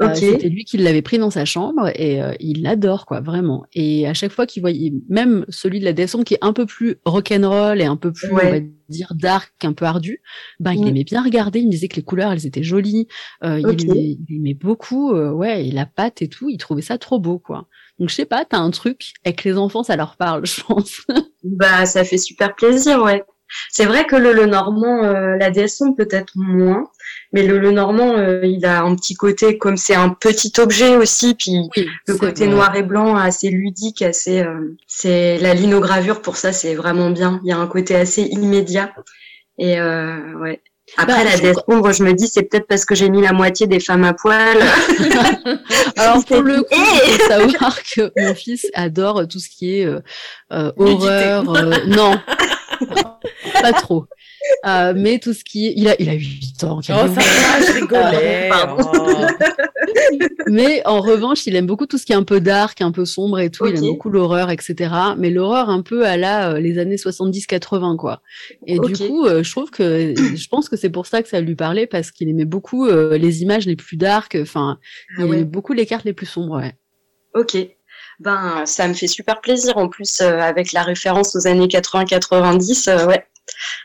Euh, Ok. C'était lui qui l'avait pris dans sa chambre et euh, il l'adore, quoi, vraiment. Et à chaque fois qu'il voyait, même celui de la descente qui est un peu plus rock'n'roll et un peu plus, Ouais. on va dire, dark, un peu ardu, ben, il Mm. aimait bien regarder. Il me disait que les couleurs, elles étaient jolies. Euh, il, aimait, il aimait beaucoup, euh, ouais, et la pâte et tout. Il trouvait ça trop beau, quoi. Donc, je sais pas, t'as un truc avec les enfants, ça leur parle, je pense. Bah, ça fait super plaisir, ouais. C'est vrai que le, le normand, euh, la DS peut-être moins, mais le, le normand, euh, il a un petit côté comme c'est un petit objet aussi, puis Oui, le côté noir et blanc assez ludique, assez, euh, c'est la linogravure pour ça, c'est vraiment bien. Il y a un côté assez immédiat et euh, ouais. Après Bah, la je DS sombre, je me dis c'est peut-être parce que j'ai mis la moitié des femmes à poil. Alors pour le coup, il faut savoir que mon fils adore tout ce qui est euh, horreur. euh, non, pas trop. Euh, mais tout ce qui il a il a 8 ans. Oh ça va, je rigolais. oh. mais en revanche, il aime beaucoup tout ce qui est un peu dark, un peu sombre et tout. Il aime beaucoup l'horreur, etc. Mais l'horreur un peu à la euh, les années 70-80 quoi. Et du coup, euh, je trouve que je pense que c'est pour ça que ça lui parlait parce qu'il aimait beaucoup les images les plus dark. Enfin, Ah il ouais. aimait beaucoup les cartes les plus sombres. Ouais. Ok. Ben, ça me fait super plaisir. En plus, euh, avec la référence aux années 80-90, euh, ouais,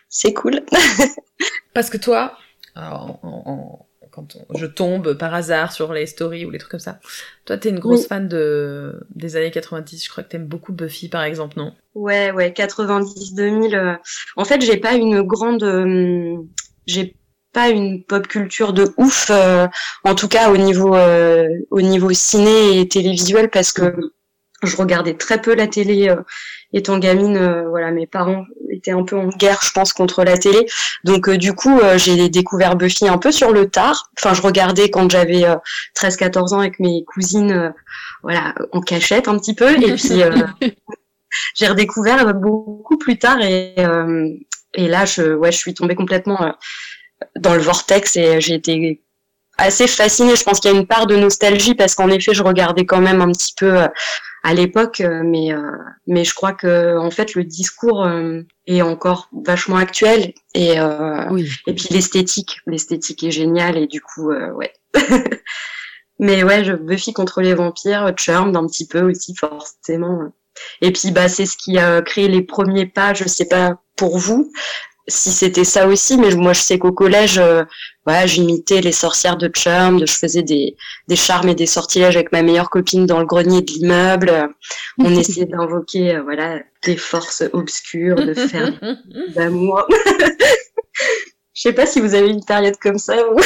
c'est cool. Parce que toi, alors, en- en- quand on- je tombe par hasard sur les stories ou les trucs comme ça, toi t'es une grosse Oui. fan de des années 90. Je crois que t'aimes beaucoup Buffy par exemple, non? Ouais, ouais, 90-2000. euh, En fait, j'ai pas une grande, euh, j'ai pas une pop culture de ouf, euh, en tout cas au niveau, euh, au niveau ciné et télévisuel, parce que je regardais très peu la télé euh, étant gamine. euh, voilà, mes parents étaient un peu en guerre, je pense, contre la télé. Donc euh, du coup, euh, j'ai découvert Buffy un peu sur le tard. Enfin, je regardais quand j'avais euh, 13-14 ans avec mes cousines, voilà, en cachette un petit peu. Et puis j'ai redécouvert beaucoup plus tard et et là je ouais je suis tombée complètement dans le vortex et j'ai été assez fascinée je pense qu'il y a une part de nostalgie parce qu'en effet je regardais quand même un petit peu à l'époque euh, mais euh, mais je crois que en fait le discours euh, est encore vachement actuel et euh, Oui. et puis l'esthétique l'esthétique est géniale et du coup euh, ouais. Mais ouais je Buffy contre les vampires Charmed un petit peu aussi forcément. Et puis bah c'est ce qui a créé les premiers pas, je sais pas pour vous si c'était ça aussi, mais moi je sais qu'au collège, euh, voilà, j'imitais les sorcières de Charmed, je faisais des, des charmes et des sortilèges avec ma meilleure copine dans le grenier de l'immeuble. On essayait d'invoquer euh, voilà des forces obscures, de faire d'amour. je sais pas si vous avez une période comme ça. Ou...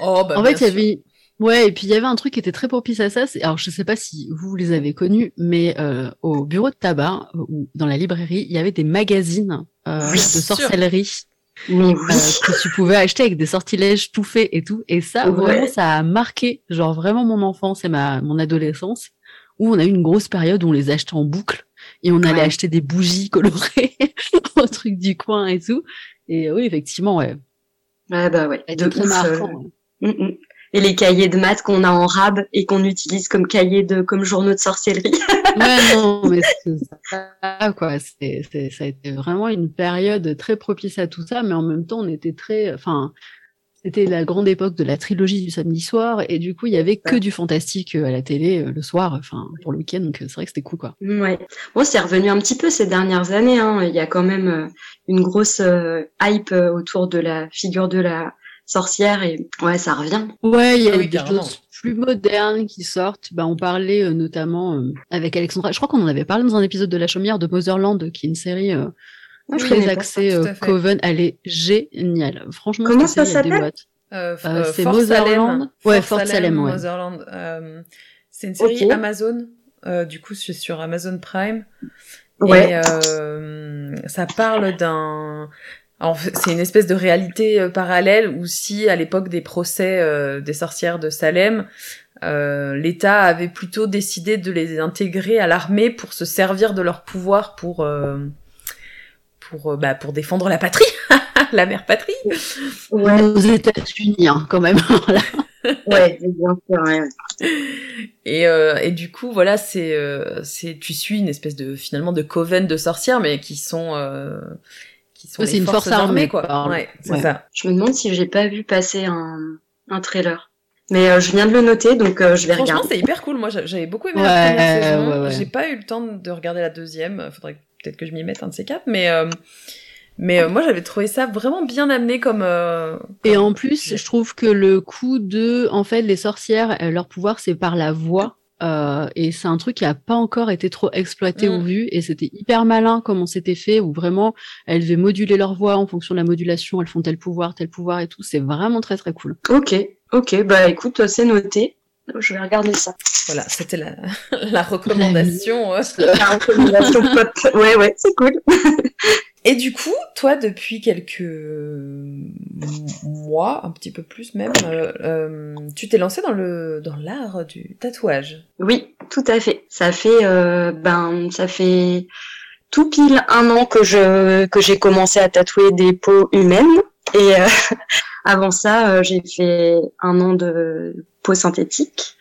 Oh bah en fait, il y avait Ouais, et puis il y avait un truc qui était très propice à ça. Alors, je sais pas si vous les avez connus, mais euh, au bureau de tabac euh, ou dans la librairie, il y avait des magazines euh, Oui, de sorcellerie oui. euh, que tu pouvais acheter avec des sortilèges tout faits et tout. Et ça, Ouais. vraiment, ça a marqué, genre vraiment mon enfance et ma mon adolescence, où on a eu une grosse période où on les achetait en boucle et on allait Ouais. acheter des bougies colorées au truc du coin et tout. Et oui, effectivement, ouais, Ouais, bah ouais. De euh. Mm, mm. Et les cahiers de maths qu'on a en rab et qu'on utilise comme cahiers de, comme journaux de sorcellerie. Ouais, non, mais ça, quoi. C'est, c'est, ça a été vraiment une période très propice à tout ça, mais en même temps, on était très, enfin, c'était la grande époque de la trilogie du samedi soir, et du coup, il y avait que Ouais. du fantastique euh, à la télé euh, le soir, enfin, pour le week-end, donc euh, c'est vrai que c'était cool, quoi. Ouais. Bon, c'est revenu un petit peu ces dernières années. Hein. Il y a quand même une grosse euh, hype autour de la figure de la sorcière et ouais, ça revient. Ouais, il y a Ah oui, des carrément. choses plus modernes qui sortent. Ben, on parlait euh, notamment euh, avec Alexandra. Je crois qu'on en avait parlé dans un épisode de La Chaumière de Motherland, qui est une série euh, Ah, je très axée euh. Coven. Elle est géniale. Franchement, Comment ça s'appelle. Euh, Euh, euh, c'est Fort Motherland. Salem. Ouais, Fort Salem, ouais. Motherland. Euh, c'est une série Ok. Amazon. Euh, du coup, c'est sur Amazon Prime. Ouais. Et euh, ça parle d'un. C'est une espèce de réalité euh, parallèle où si à l'époque des procès euh, des sorcières de Salem, euh, l'État avait plutôt décidé de les intégrer à l'armée pour se servir de leur pouvoir pour euh, pour euh, bah, pour défendre la patrie, la mère patrie. Ouais, Aux États-Unis, hein, quand même. Ouais, bien sûr. Ouais. Et, euh, et du coup, voilà, c'est, euh, c'est, tu suis une espèce de, finalement, de coven de sorcières, mais qui sont, euh, qui sont Ouais, les c'est une forces force armée, quoi. quoi. Ouais, c'est Ouais. ça. Je me demande si j'ai pas vu passer un, un trailer. Mais euh, je viens de le noter, donc euh, je vais Franchement, regarder. c'est hyper cool. Moi, j'a- j'avais beaucoup aimé Ouais, la première saison. ouais, ouais. J'ai pas eu le temps de regarder la deuxième. Faudrait peut-être que je m'y mette un de ces quatre, mais, euh, mais euh, moi, j'avais trouvé ça vraiment bien amené comme. euh, Et comme- en plus, je trouve que le coup de, en fait, les sorcières, leur pouvoir, c'est par la voix. Euh, et c'est un truc qui a pas encore été trop exploité Mm. ou vu. Et c'était hyper malin comme on s'était fait, où vraiment, elles devaient moduler leur voix en fonction de la modulation. Elles font tel pouvoir, tel pouvoir et tout. C'est vraiment très très cool. Ok, ok, bah écoute, c'est noté. Je vais regarder ça. Voilà, c'était la, la recommandation. euh. La recommandation pop. Ouais, ouais, c'est cool. Et du coup, toi, depuis quelques mois, un petit peu plus même, euh, euh, tu t'es lancé dans le dans l'art du tatouage. Oui, tout à fait. Ça fait, euh, ben, ça fait tout pile un an que je que j'ai commencé à tatouer des peaux humaines. Et avant ça, j'ai fait un an de peau synthétique.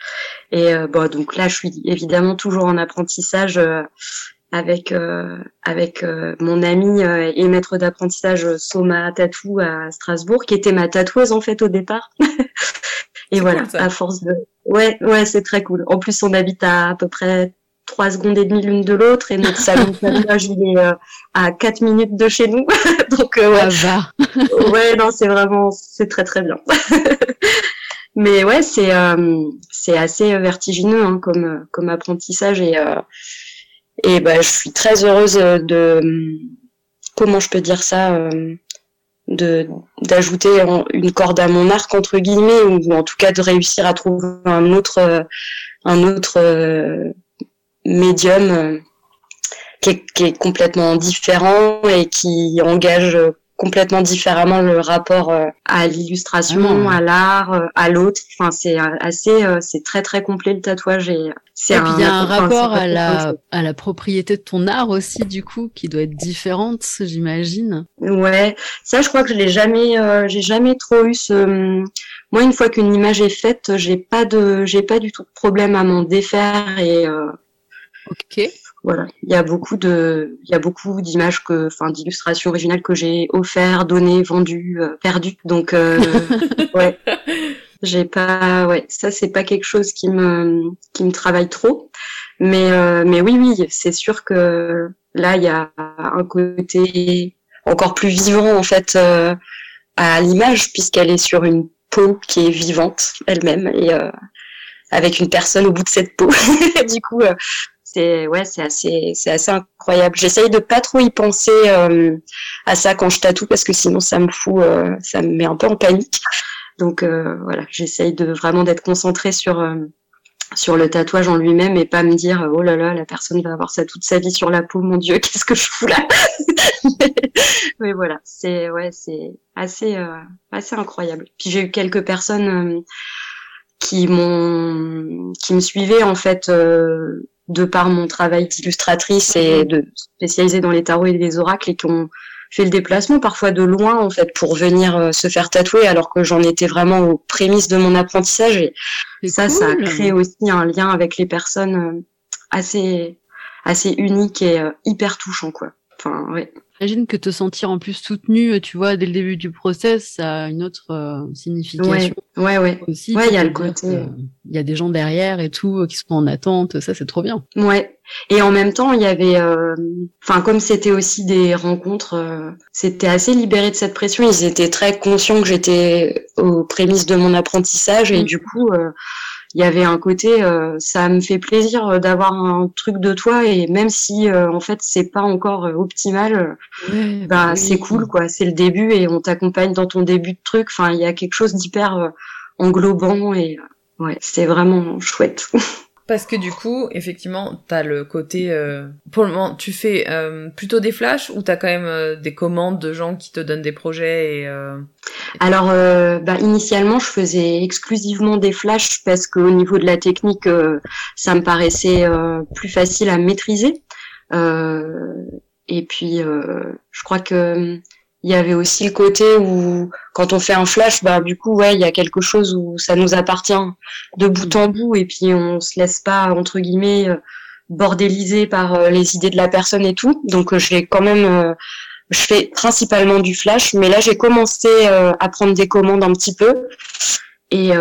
Et bon, donc là, je suis évidemment toujours en apprentissage avec avec mon ami et maître d'apprentissage Soma Tatou à Strasbourg, qui était ma tatoueuse en fait au départ. et voilà, à force de ouais ouais, c'est très cool. En plus, on habite à à peu près trois secondes et demie l'une de l'autre et notre salon de tatouage il est euh, à quatre minutes de chez nous donc euh, ouais va. ouais non c'est vraiment c'est très très bien mais ouais c'est euh, c'est assez vertigineux hein, comme comme apprentissage et et bah je suis très heureuse de comment je peux dire ça de d'ajouter une corde à mon arc entre guillemets ou en tout cas de réussir à trouver un autre un autre médium euh, qui est, complètement différent et qui engage complètement différemment le rapport euh, à l'illustration, à l'art, euh, à l'autre. Enfin, c'est assez, c'est très très complet le tatouage et c'est un, il y a un rapport à la à la propriété de ton art aussi du coup qui doit être différente, j'imagine. Ouais, ça je crois que je l'ai jamais, j'ai jamais trop eu ce. Moi, une fois qu'une image est faite, j'ai pas de, j'ai pas du tout de problème à m'en défaire et Ok. Voilà, il y a beaucoup de, il y a beaucoup d'images que, enfin, d'illustrations originales que j'ai offert, donné, vendu, euh, perdu. Donc, euh, ouais, j'ai pas, ouais, ça c'est pas quelque chose qui me, qui me travaille trop. Mais, euh, mais oui, oui, c'est sûr que là il y a un côté encore plus vivant en fait à l'image puisqu'elle est sur une peau qui est vivante elle-même et avec une personne au bout de cette peau. du coup, c'est ouais, c'est assez, c'est assez incroyable. J'essaye de pas trop y penser euh, à ça quand je tatoue parce que sinon ça me fout, euh, ça me met un peu en panique. Donc euh, voilà, j'essaye de vraiment d'être concentrée sur sur le tatouage en lui-même et pas me dire oh là là la personne va avoir ça toute sa vie sur la peau mon dieu qu'est-ce que je fous là? Mais voilà c'est ouais c'est assez assez incroyable puis j'ai eu quelques personnes qui m'ont qui me suivaient en fait de par mon travail d'illustratrice et de spécialisée dans les tarots et les oracles et qui ont fait le déplacement parfois de loin en fait pour venir euh, se faire tatouer alors que j'en étais vraiment aux prémices de mon apprentissage et ça ça a créé aussi un lien avec les personnes euh, assez assez unique et euh, hyper touchant quoi. Enfin ouais. J'imagine que te sentir en plus soutenu, tu vois, dès le début du process, ça a une autre euh, signification. Ouais, ouais, Aussi, ouais. il y a le côté. Il y a des gens derrière et tout qui sont en attente. Ça, c'est trop bien. Ouais. Et en même temps, il y avait, euh, enfin, comme c'était aussi des rencontres, euh, c'était assez libéré de cette pression. Ils étaient très conscients que j'étais aux prémices de mon apprentissage et mm. du coup il y avait un côté euh, ça me fait plaisir euh, d'avoir un truc de toi et même si euh, en fait c'est pas encore optimal bah c'est cool quoi. C'est le début et on t'accompagne dans ton début de truc. Enfin il y a quelque chose d'hyper englobant et ouais c'est vraiment chouette Parce que du coup, effectivement, t'as le côté... Euh, pour le moment, tu fais euh, plutôt des flashs ou t'as quand même euh, des commandes de gens qui te donnent des projets et, Alors, bah, initialement, je faisais exclusivement des flashs parce qu'au niveau de la technique, ça me paraissait plus facile à maîtriser. et puis, je crois que il y avait aussi le côté où quand on fait un flash, bah du coup ouais, il y a quelque chose où ça nous appartient de bout en bout et puis on se laisse pas entre guillemets euh, bordéliser par euh, les idées de la personne et tout. Donc euh, j'ai quand même je fais principalement du flash, mais là j'ai commencé à prendre des commandes un petit peu et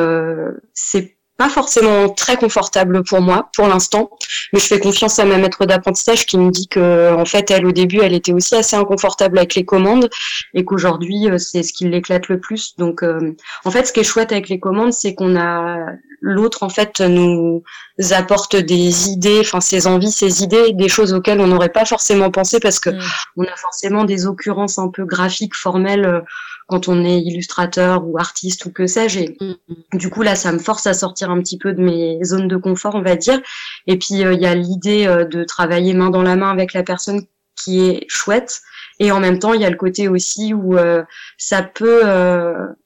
c'est pas forcément très confortable pour moi pour l'instant, mais je fais confiance à ma maître d'apprentissage qui me dit que en fait elle au début elle était aussi assez inconfortable avec les commandes et qu'aujourd'hui euh, c'est ce qui l'éclate le plus. Donc euh, en fait ce qui est chouette avec les commandes c'est qu'on a l'autre en fait nous apporte des idées, enfin ses envies, ses idées, des choses auxquelles on n'aurait pas forcément pensé parce que mm. on a forcément des occurrences un peu graphiques, formelles euh, quand on est illustrateur ou artiste ou que sais-je. Mm. Du coup, là, ça me force à sortir un petit peu de mes zones de confort, on va dire. Et puis, euh, il y a l'idée euh, de travailler main dans la main avec la personne qui est chouette. Et en même temps, il y a le côté aussi où euh, ça peut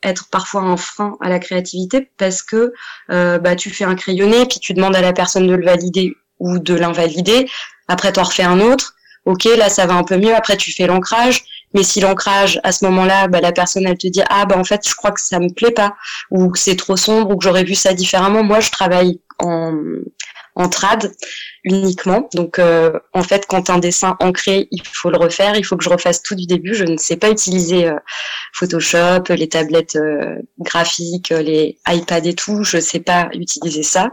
être parfois un frein à la créativité parce que bah, tu fais un crayonné, puis tu demandes à la personne de le valider ou de l'invalider. Après, tu en refais un autre ok, là ça va un peu mieux. Après tu fais l'ancrage, mais si l'ancrage à ce moment-là, bah, la personne elle te dit ah bah en fait je crois que ça me plaît pas ou que c'est trop sombre ou que j'aurais vu ça différemment. Moi je travaille en en trad uniquement. Donc euh, en fait, quand un dessin ancré, il faut le refaire, il faut que je refasse tout du début. Je ne sais pas utiliser euh, Photoshop, les tablettes euh, graphiques, les iPads et tout. Je sais pas utiliser ça.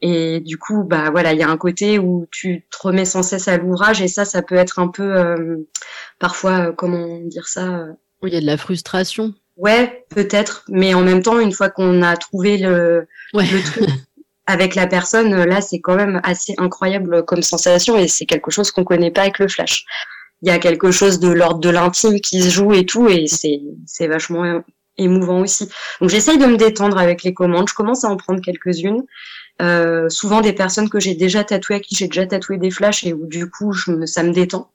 Et du coup, bah voilà, il y a un côté où tu te remets sans cesse à l'ouvrage et ça, ça peut être un peu parfois, comment dire ça Il y a de la frustration. Ouais, peut-être, mais en même temps, une fois qu'on a trouvé le, le truc, avec la personne, là, c'est quand même assez incroyable comme sensation et c'est quelque chose qu'on connaît pas avec le flash. Il y a quelque chose de l'ordre de l'intime qui se joue et tout et c'est vachement émouvant aussi. Donc j'essaye de me détendre avec les commandes. Je commence à en prendre quelques-unes. Euh, souvent des personnes que j'ai déjà tatouées, à qui j'ai déjà tatoué des flashs et où du coup je me, ça me détend.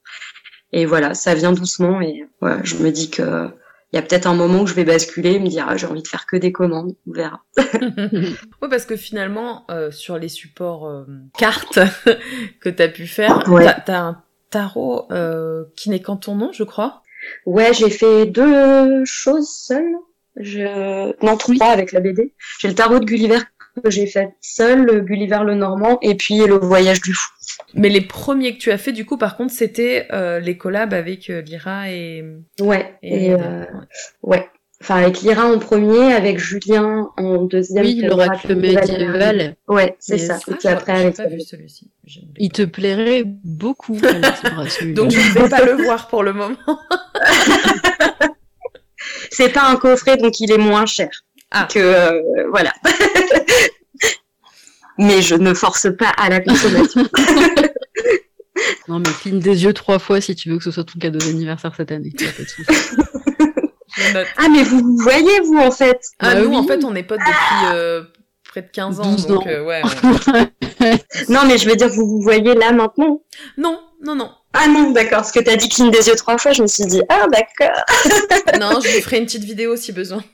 Et voilà, ça vient doucement et voilà, je me dis que il y a peut-être un moment où je vais basculer et me dire ah, j'ai envie de faire que des commandes, on verra. oui, parce que finalement, euh, sur les supports euh, cartes que tu as pu faire, ouais. tu as, un tarot euh, qui n'est qu'en ton nom, je crois. Ouais, j'ai fait deux choses seules. Je... Non, trois avec la BD. J'ai le tarot de Gulliver que j'ai fait seul, le Gulliver le Normand, et puis le Voyage du Fou. Mais les premiers que tu as fait, du coup, par contre, c'était euh, les collabs avec euh, Lyra et. Ouais. Et, euh, ouais. Enfin, avec Lyra en premier, avec Julien en deuxième. Oui, l'oracle médiéval. Ouais, c'est ça. et puis après avec. Pas vu celui-ci. Il te plairait beaucoup. Donc je ne vais pas le voir pour le moment. c'est pas un coffret, donc il est moins cher. Ah. Que euh, voilà. mais je ne force pas à la consommation. non, mais cligne des yeux trois fois si tu veux que ce soit ton cadeau d'anniversaire cette année. ah, mais vous, vous voyez, vous, en fait? Ah, bah nous, en fait, on est potes depuis euh, près de 15 ans. donc, euh, ouais, non, mais je veux dire, vous vous voyez là maintenant? Non, non, non. Ah non, d'accord, parce que t'as dit cligne des yeux trois fois, je me suis dit, ah d'accord. non, je lui ferai une petite vidéo si besoin.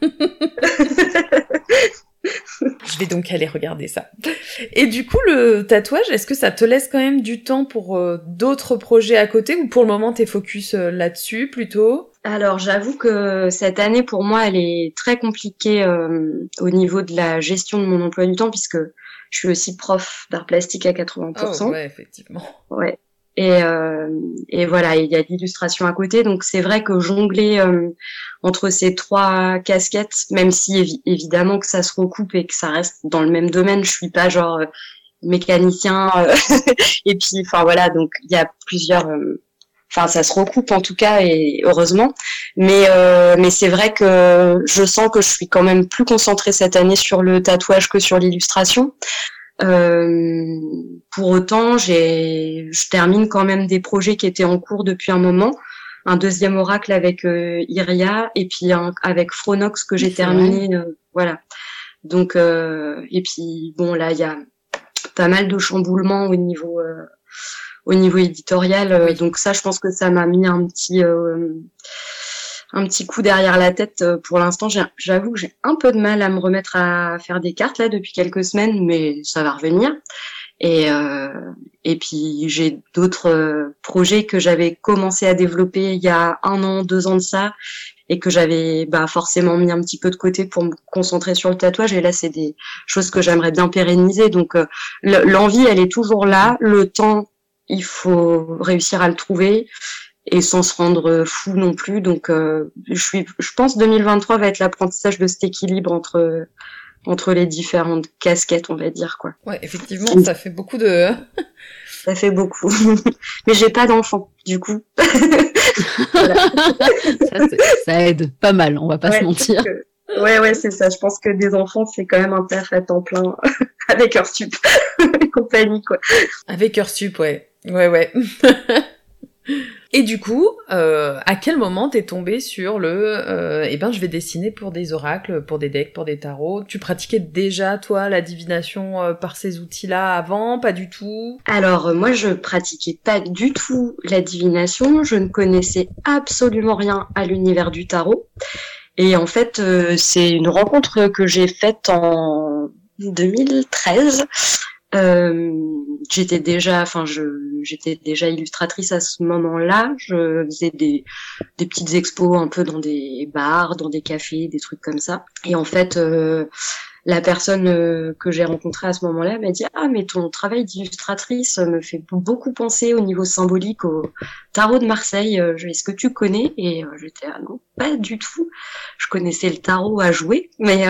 Je vais donc aller regarder ça. Et du coup, le tatouage, est-ce que ça te laisse quand même du temps pour euh, d'autres projets à côté ou pour le moment t'es focus euh, là-dessus plutôt? Alors j'avoue que cette année pour moi elle est très compliquée euh, au niveau de la gestion de mon emploi du temps puisque je suis aussi prof d'art plastique à 80%. Oh, ouais, effectivement. Ouais. Et, euh, et voilà, il y a l'illustration à côté. Donc c'est vrai que jongler euh, entre ces trois casquettes, même si évidemment que ça se recoupe et que ça reste dans le même domaine, je suis pas genre euh, mécanicien. Euh, et puis, enfin voilà, donc il y a plusieurs. Enfin, ça se recoupe en tout cas et heureusement. Mais mais c'est vrai que je sens que je suis quand même plus concentrée cette année sur le tatouage que sur l'illustration. Euh, pour autant, j'ai, je termine quand même des projets qui étaient en cours depuis un moment. Un deuxième oracle avec euh, Iria et puis un, avec Fronox que j'ai terminé. Euh, voilà. Donc euh, et puis bon là il y a pas mal de chamboulements au niveau au niveau éditorial. Donc ça, je pense que ça m'a mis un petit un petit coup derrière la tête euh, pour l'instant. J'avoue que j'ai un peu de mal à me remettre à faire des cartes là depuis quelques semaines, mais ça va revenir. Et, euh, et puis j'ai d'autres euh, projets que j'avais commencé à développer il y a un an, deux ans de ça, et que j'avais bah, forcément mis un petit peu de côté pour me concentrer sur le tatouage. Et là, c'est des choses que j'aimerais bien pérenniser. Donc l'envie, elle est toujours là. Le temps, il faut réussir à le trouver et sans se rendre fou non plus. Donc, euh, je suis, je pense 2023 va être l'apprentissage de cet équilibre entre entre les différentes casquettes, on va dire quoi. Ouais, effectivement, ça fait beaucoup de. ça fait beaucoup, mais j'ai pas d'enfant, du coup. ça, ça, aide pas mal, on va pas se mentir. Ouais, ouais, c'est ça. Je pense que des enfants, c'est quand même un taf à temps plein avec Heure Sup et compagnie, quoi. Avec Heure Sup, ouais. Ouais, ouais. Et du coup, euh, à quel moment t'es tombé sur le euh, eh ben je vais dessiner pour des oracles, pour des decks, pour des tarots. Tu pratiquais déjà toi la divination euh, par ces outils-là avant? Pas du tout? Alors moi je pratiquais pas du tout la divination, je ne connaissais absolument rien à l'univers du tarot. Et en fait, c'est une rencontre que j'ai faite en 2013 Euh, j'étais déjà, enfin, je, j'étais déjà illustratrice à ce moment-là. Je faisais des, des petites expos un peu dans des bars, dans des cafés, des trucs comme ça. Et en fait, euh, la personne euh, que j'ai rencontrée à ce moment-là m'a dit ah mais ton travail d'illustratrice me fait beaucoup penser au niveau symbolique au tarot de Marseille. Euh, est-ce que tu connais? Et j'étais ah non pas du tout. Je connaissais le tarot à jouer, mais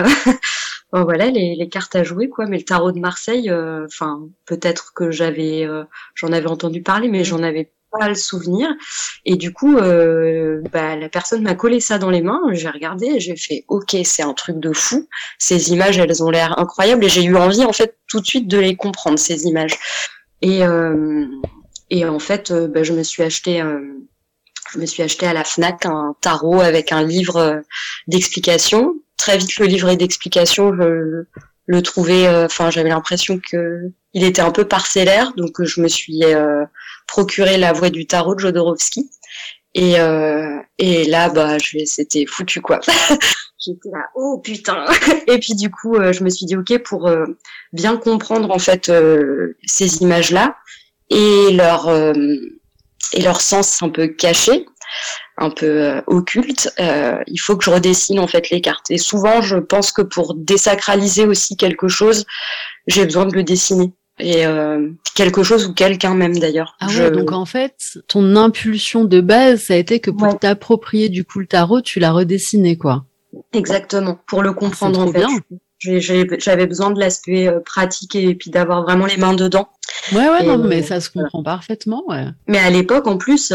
voilà les, les, cartes à jouer quoi. Mais le tarot de Marseille euh, enfin peut-être que j'avais euh, j'en avais entendu parler mais j'en avais pas le souvenir. Et du coup euh, bah, la personne m'a collé ça dans les mains. J'ai regardé j'ai fait ok c'est un truc de fou. Ces images elles ont l'air incroyables et j'ai eu envie en fait tout de suite de les comprendre ces images. Et et en fait bah, je me suis acheté je me suis acheté à la Fnac un tarot avec un livre d'explications très vite le livret d'explications, je le trouvais, euh, enfin j'avais l'impression que il était un peu parcellaire, donc je me suis euh, procuré la voix du tarot de Jodorowsky. Et, euh, et là, bah, c'était foutu quoi. J'étais là, oh putain. Et puis du coup, je me suis dit ok pour bien comprendre en fait ces images-là et leur et leur sens un peu caché un peu euh, occulte, euh, il faut que je redessine en fait les cartes. Et souvent, je pense que pour désacraliser aussi quelque chose, j'ai besoin de le dessiner. Et euh, quelque chose ou quelqu'un même d'ailleurs. Ah ouais, donc en fait, ton impulsion de base, ça a été que pour t'approprier du coup le tarot, tu l'as redessiné quoi. Exactement, pour le comprendre en fait. J'avais besoin de l'aspect pratique et puis d'avoir vraiment les mains dedans. Ouais, ouais, non, mais ça se comprend parfaitement, ouais. Mais à l'époque, en plus,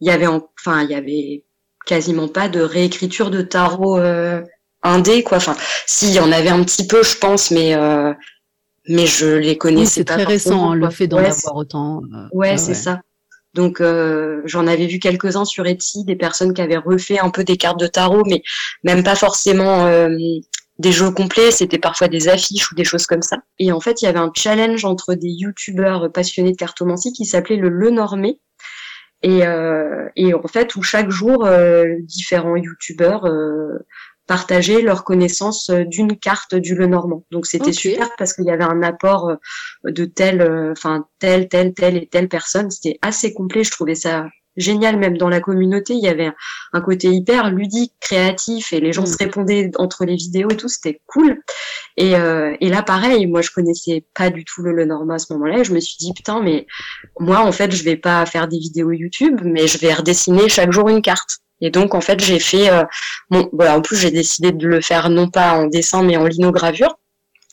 il y avait enfin il y avait quasiment pas de réécriture de tarot euh, indé quoi. Enfin si il y en avait un petit peu je pense mais euh, mais je les connaissais oui, c'est très récent hein, le fait d'en avoir autant euh, ouais, c'est ça. Donc euh, j'en avais vu quelques-uns sur Etsy des personnes qui avaient refait un peu des cartes de tarot mais même pas forcément euh, des jeux complets, c'était parfois des affiches ou des choses comme ça. Et en fait, il y avait un challenge entre des youtubeurs passionnés de cartomancie qui s'appelait le Le Normé, et, euh, et en fait où chaque jour euh, différents youtubeurs euh, partageaient leur connaissance d'une carte du Lenormand. Donc c'était super parce qu'il y avait un apport de telle, enfin telle, telle, telle et telle personne. C'était assez complet. Je trouvais ça génial même dans la communauté il y avait un côté hyper ludique créatif et les gens mm. se répondaient entre les vidéos et tout c'était cool. Et, euh, et là pareil moi je connaissais pas du tout le Lenormand à ce moment-là et je me suis dit putain mais moi en fait je vais pas faire des vidéos YouTube mais je vais redessiner chaque jour une carte. Et donc en fait j'ai fait euh, bon voilà en plus j'ai décidé de le faire non pas en dessin mais en linogravure.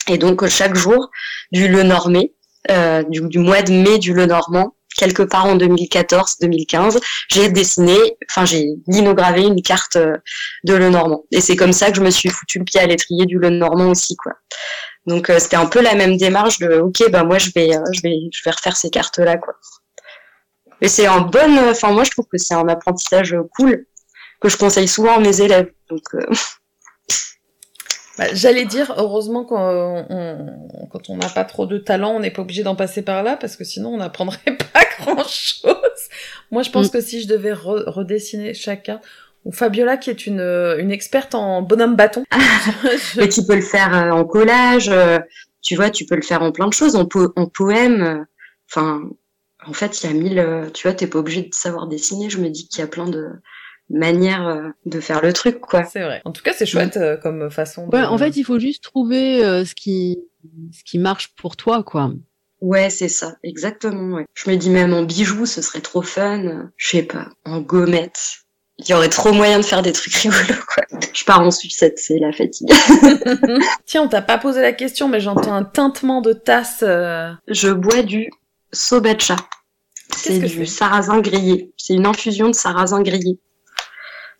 Et donc chaque jour du Lenormé euh, du, du mois de mai du Lenormand quelque part en 2014-2015, j'ai dessiné, enfin j'ai linogravé une carte euh, de Lenormand. Et c'est comme ça que je me suis foutu le pied à l'étrier du Lenormand aussi, quoi. Donc euh, c'était un peu la même démarche de, ok, bah moi je vais, euh, je vais, je vais refaire ces cartes là, quoi. Et c'est un bon, enfin moi je trouve que c'est un apprentissage cool que je conseille souvent à mes élèves. Donc bah, J'allais dire, heureusement quand on quand on n'a pas trop de talent, on n'est pas obligé d'en passer par là parce que sinon on n'apprendrait pas grand chose. Moi, je pense mm. que si je devais redessiner chacun, ou Fabiola qui est une, une experte en bonhomme bâton. Mais tu peux le faire euh, en collage, euh, tu vois, tu peux le faire en plein de choses, en, en poème. Euh, enfin, en fait, il y a mille. Tu vois, t'es pas obligé de savoir dessiner. Je me dis qu'il y a plein de manière euh, de faire le truc, quoi. C'est vrai. En tout cas, c'est chouette euh, comme façon. De... Ouais, en fait, il faut juste trouver euh, ce qui ce qui marche pour toi, quoi. Ouais, c'est ça, exactement. Ouais. Je me dis même en bijoux, ce serait trop fun. Je sais pas, en gommette. Il y aurait trop moyen de faire des trucs rigolos, quoi. Je pars en sucette, c'est la fatigue. Tiens, on t'a pas posé la question, mais j'entends un tintement de tasse. Je bois du sobacha. C'est du sarrasin grillé. C'est une infusion de sarrasin grillé.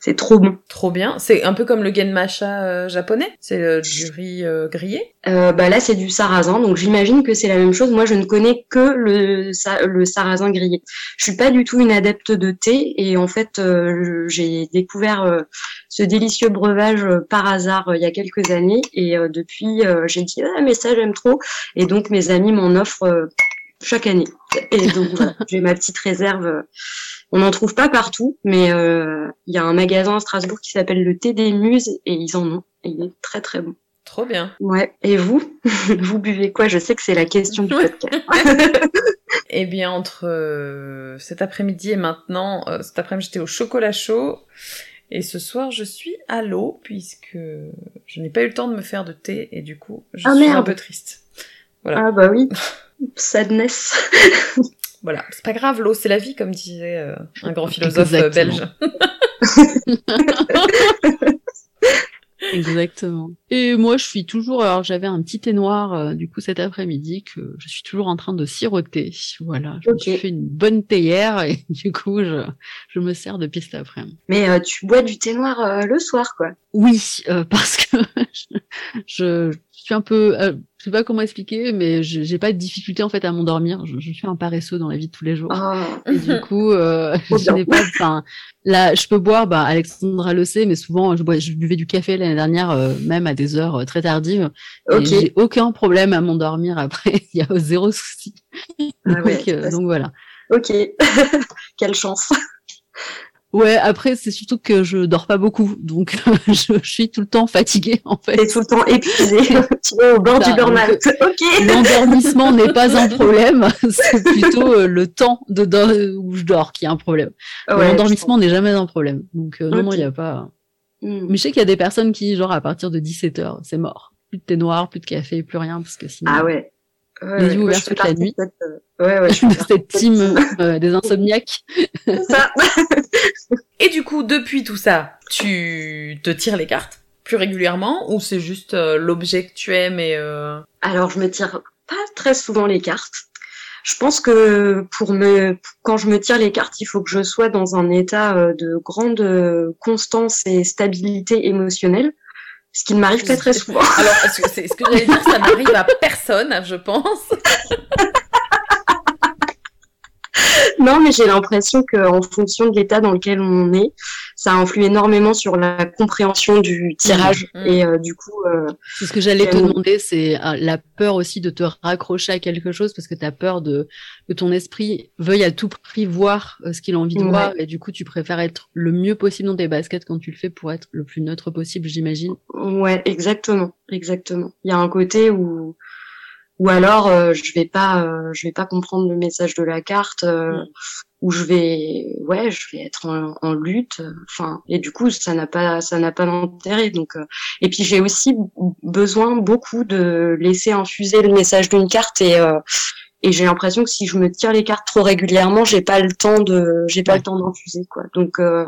C'est trop bon. Trop bien. C'est un peu comme le genmasha euh, japonais. C'est euh, du riz euh, grillé. bah là, c'est du sarrasin. Donc j'imagine que c'est la même chose. Moi, je ne connais que le, le sarrasin grillé. Je suis pas du tout une adepte de thé et en fait, j'ai découvert ce délicieux breuvage par hasard il y a quelques années et depuis, j'ai dit ah mais ça j'aime trop et donc mes amis m'en offrent chaque année. Et donc j'ai ma petite réserve on n'en trouve pas partout, mais euh, il y a un magasin à Strasbourg qui s'appelle le Thé des Muses et ils en ont. Et il est très très bon. Trop bien. Ouais. Et vous? Vous buvez quoi? Je sais que c'est la question du podcast. eh bien, entre euh, cet après-midi et maintenant, euh, cet après-midi j'étais au chocolat chaud. Et ce soir, je suis à l'eau, puisque je n'ai pas eu le temps de me faire de thé, et du coup, je Ah, suis un peu triste. Voilà. Ah bah oui. Sadness. Voilà, c'est pas grave, l'eau c'est la vie, comme disait euh, un grand philosophe euh, Exactement. belge. Exactement. Et moi, je suis toujours. Alors, j'avais un petit thé noir euh, du coup cet après-midi que je suis toujours en train de siroter. Voilà, je me Ok. suis fait une bonne théière et du coup, je, je me sers de piste après-midi. Mais euh, tu bois du thé noir euh, le soir, quoi. Oui, euh, parce que je, je suis un peu, euh, je sais pas comment expliquer, mais je- j'ai pas de difficulté en fait à m'endormir. Je, je suis un paresseux dans la vie de tous les jours. Ah, Et du coup, euh, je n'ai pas, enfin, là, je peux boire, bah, Alexandra le sait, mais souvent, je, bois, je buvais du café l'année dernière, euh, même à des heures euh, très tardives. Et ok. j'ai aucun problème à m'endormir après. Il y a zéro souci. Ah donc, ouais, donc voilà. Ok. Quelle chance. Ouais, après, c'est surtout que je dors pas beaucoup. Donc, je, je suis tout le temps fatiguée, en fait. T'es tout le temps épuisé. tu es au bord Ça, du burn-out. Ok. L'endormissement n'est pas un problème, c'est plutôt euh, le temps de où je dors qui est un problème. Ouais, L'endormissement n'est jamais un problème. Donc euh, non, non, il n'y a pas. Hmm. Mais je sais qu'il y a des personnes qui, genre, à partir de 17 heures, c'est mort. Plus de thé noir, plus de café, plus rien, parce que sinon. Ah ouais. Ouais, Les yeux ouverts toute la nuit. de cette, euh, Ouais, ouais, je fais de partie cette team euh, des insomniaques. ça. Et du coup, depuis tout ça, tu te tires les cartes plus régulièrement ou c'est juste euh, l'objet que tu aimes et euh... Alors, je me tire pas très souvent les cartes. Je pense que pour me, quand je me tire les cartes, il faut que je sois dans un état de grande constance et stabilité émotionnelle, ce qui ne m'arrive pas très souvent. Alors, est-ce que c'est ce que j'allais dire, ça n'arrive à personne, je pense. Non, mais j'ai l'impression qu'en fonction de l'état dans lequel on est, ça influe énormément sur la compréhension du tirage. Mhm. Et euh, du coup, euh, C'est ce que j'allais te Euh, demander, c'est euh, la peur aussi de te raccrocher à quelque chose parce que tu as peur de que ton esprit veuille à tout prix voir euh, ce qu'il a envie de Ouais. voir et du coup tu préfères être le mieux possible dans tes baskets quand tu le fais pour être le plus neutre possible, j'imagine. ouais, exactement, exactement. Il y a un côté où, ou alors euh, je vais pas, euh, je vais pas comprendre le message de la carte, euh, Mm. où je vais, ouais, je vais être en, en lutte. Enfin, et du coup, ça n'a pas, ça n'a pas d'intérêt. Donc, euh, et puis j'ai aussi besoin beaucoup de laisser infuser le message d'une carte et euh, et j'ai l'impression que si je me tire les cartes trop régulièrement, j'ai pas le temps de, j'ai pas Ouais. le temps d'infuser quoi. Donc euh,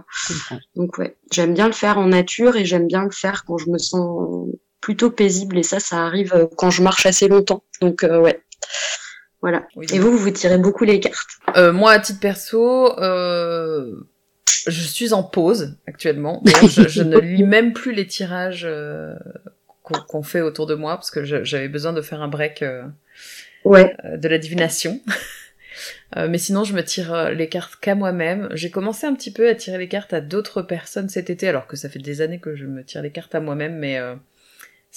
donc ouais, j'aime bien le faire en nature et j'aime bien le faire quand je me sens plutôt paisible et ça, ça arrive euh, quand je marche assez longtemps. Donc euh, ouais, voilà. Oui, Et vous, vous vous tirez beaucoup les cartes Euh, moi, à titre perso, je suis en pause actuellement. Je, je ne lis même plus les tirages qu'on fait autour de moi parce que j'avais besoin de faire un break euh, Ouais. euh, de la divination. Euh, mais sinon, je me tire les cartes qu'à moi-même. J'ai commencé un petit peu à tirer les cartes à d'autres personnes cet été, alors que ça fait des années que je me tire les cartes à moi-même, mais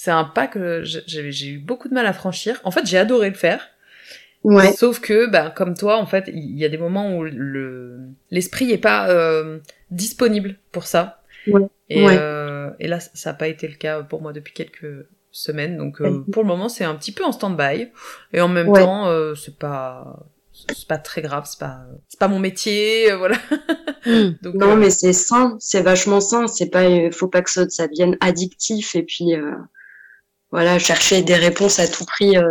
c'est un pas que j'ai eu beaucoup de mal à franchir. En fait, j'ai adoré le faire. Ouais. Sauf que, ben, comme toi, en fait, il y a des moments où le l'esprit est pas euh, disponible pour ça. Ouais. Et, Ouais. euh, et là, ça n'a pas été le cas pour moi depuis quelques semaines. Donc, euh, pour le moment, c'est un petit peu en stand-by. Et en même temps, c'est pas c'est pas très grave. C'est pas c'est pas mon métier, voilà. Hmm. Donc, Non, mais c'est sain, c'est vachement sain. C'est pas, faut pas que ça, ça devienne addictif et puis voilà, chercher des réponses à tout prix euh,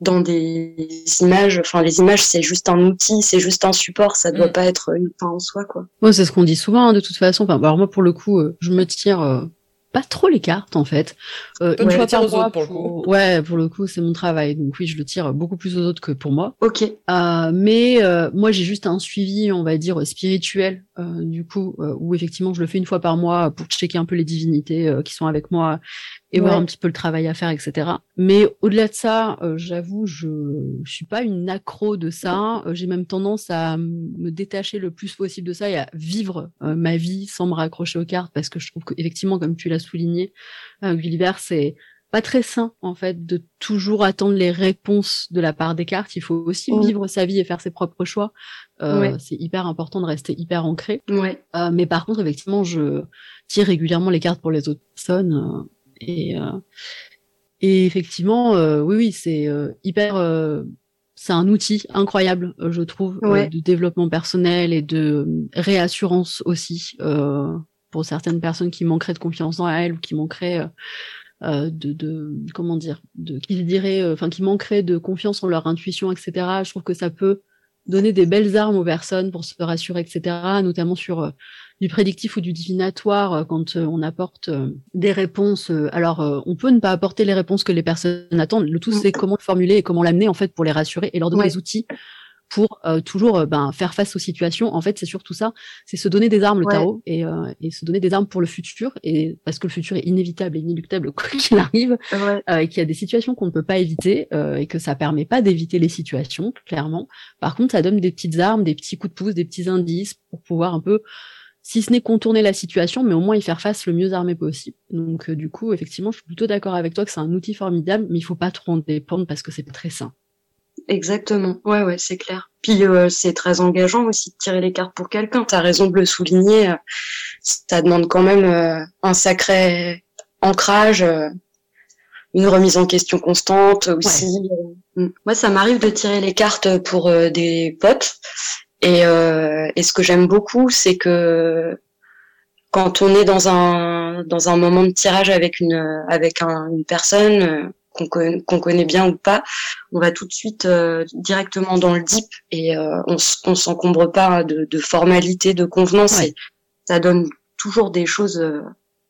dans des images. Enfin, les images, c'est juste un outil, c'est juste un support. Ça doit Mm. pas être une fin en soi, quoi. Moi, c'est ce qu'on dit souvent, hein, de toute façon. Enfin, bah, alors moi, pour le coup, euh, je me tire euh, pas trop les cartes, en fait. Euh, une tu fois par aux mois autres, pour le coup. Ouais, pour le coup, c'est mon travail. Donc oui, je le tire beaucoup plus aux autres que pour moi. Ok. Euh, mais euh, moi, j'ai juste un suivi, on va dire, spirituel, euh, du coup, euh, où effectivement, je le fais une fois par mois pour checker un peu les divinités euh, qui sont avec moi et voir Ouais. un petit peu le travail à faire, etc. Mais au-delà de ça, euh, j'avoue, je, je suis pas une accro de ça. Euh, j'ai même tendance à me détacher le plus possible de ça et à vivre euh, ma vie sans me raccrocher aux cartes, parce que je trouve qu'effectivement, comme tu l'as souligné, Gulliver, c'est pas très sain en fait de toujours attendre les réponses de la part des cartes. Il faut aussi Ouais. vivre sa vie et faire ses propres choix. Euh, Ouais. C'est hyper important de rester hyper ancré. Ouais. Euh, mais par contre, effectivement, je tire régulièrement les cartes pour les autres personnes. Euh, Et, et effectivement, oui, oui, c'est hyper c'est un outil incroyable, je trouve, de développement personnel et de réassurance aussi euh, pour certaines personnes qui manqueraient de confiance en elles ou qui manqueraient euh, de, de, comment dire, de qui diraient, enfin qui manqueraient de confiance en leur intuition, etc. Je trouve que ça peut donner des belles armes aux personnes pour se rassurer, etc. Notamment sur euh, du prédictif ou du divinatoire euh, quand euh, on apporte des réponses. alors, on peut ne pas apporter les réponses que les personnes attendent. Le tout, c'est comment le formuler et comment l'amener en fait pour les rassurer et leur donner des outils pour euh, toujours euh, ben, faire face aux situations. En fait, c'est surtout ça, c'est se donner des armes, le tarot, et, euh, et, se donner des armes pour le futur, et parce que le futur est inévitable et inéluctable quoi qu'il arrive, et qu'il y a des situations qu'on ne peut pas éviter, et que ça permet pas d'éviter les situations, clairement. Par contre, ça donne des petites armes, des petits coups de pouce, des petits indices pour pouvoir un peu si ce n'est contourner la situation, mais au moins y faire face le mieux armé possible. Donc du coup, effectivement, je suis plutôt d'accord avec toi que c'est un outil formidable, mais il faut pas trop en dépendre parce que c'est très sain. Exactement. Ouais, ouais, c'est clair. Puis euh, c'est très engageant aussi de tirer les cartes pour quelqu'un. T'as raison de le souligner. Euh, ça demande quand même euh, un sacré ancrage, une remise en question constante aussi. Mm. Moi, ça m'arrive de tirer les cartes pour des potes. Et, et ce que j'aime beaucoup, c'est que quand on est dans un dans un moment de tirage avec une avec un, une personne qu'on connaît, bien ou pas, on va tout de suite euh, directement dans le deep et euh, on, on s'encombre pas de, de, formalités, de convenances. Et ça donne toujours des choses, euh,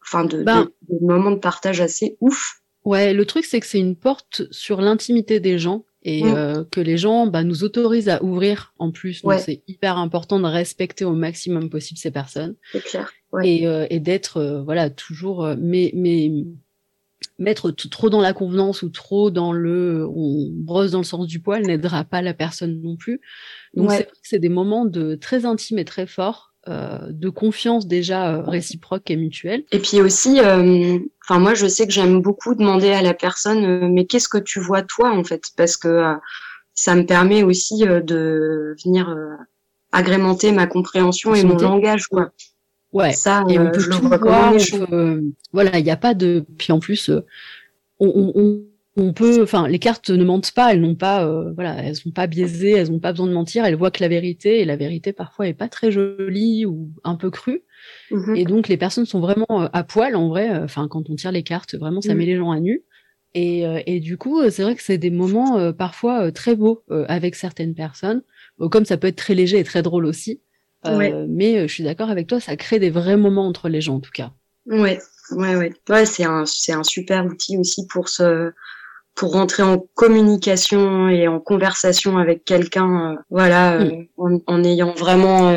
enfin de, ben de, moments de partage assez ouf. Ouais, le truc c'est que c'est une porte sur l'intimité des gens et mm. que les gens bah, nous autorisent à ouvrir en plus. Donc c'est hyper important de respecter au maximum possible ces personnes. C'est clair. Et, et d'être voilà toujours mais mais mettre trop dans la convenance ou trop dans le on brosse dans le sens du poil n'aidera pas la personne non plus. Donc c'est des moments de très intimes et très forts. Euh, de confiance déjà euh, réciproque et mutuelle. Et puis aussi, euh, enfin moi je sais que j'aime beaucoup demander à la personne, mais qu'est-ce que tu vois toi en fait, parce que ça me permet aussi de venir agrémenter ma compréhension et mon langage quoi. Ouais. Ça, et on euh, peut tout voir. voilà, il n'y a pas de. Puis en plus, euh, on, on, on, peut. Enfin, les cartes ne mentent pas. Elles n'ont pas. Euh, voilà, elles sont pas biaisées. Elles n'ont pas besoin de mentir. Elles voient que la vérité. Et la vérité parfois est pas très jolie ou un peu crue. Mhm. Et donc les personnes sont vraiment à poil en vrai. Enfin, quand on tire les cartes, vraiment, ça mhm. met les gens à nu. Et, et du coup, c'est vrai que c'est des moments parfois très beaux avec certaines personnes, comme ça peut être très léger et très drôle aussi. Euh, mais euh, je suis d'accord avec toi, ça crée des vrais moments entre les gens en tout cas. Ouais, ouais, ouais. Ouais, c'est un, c'est un super outil aussi pour se, pour rentrer en communication et en conversation avec quelqu'un, euh, voilà, mm. en, ayant vraiment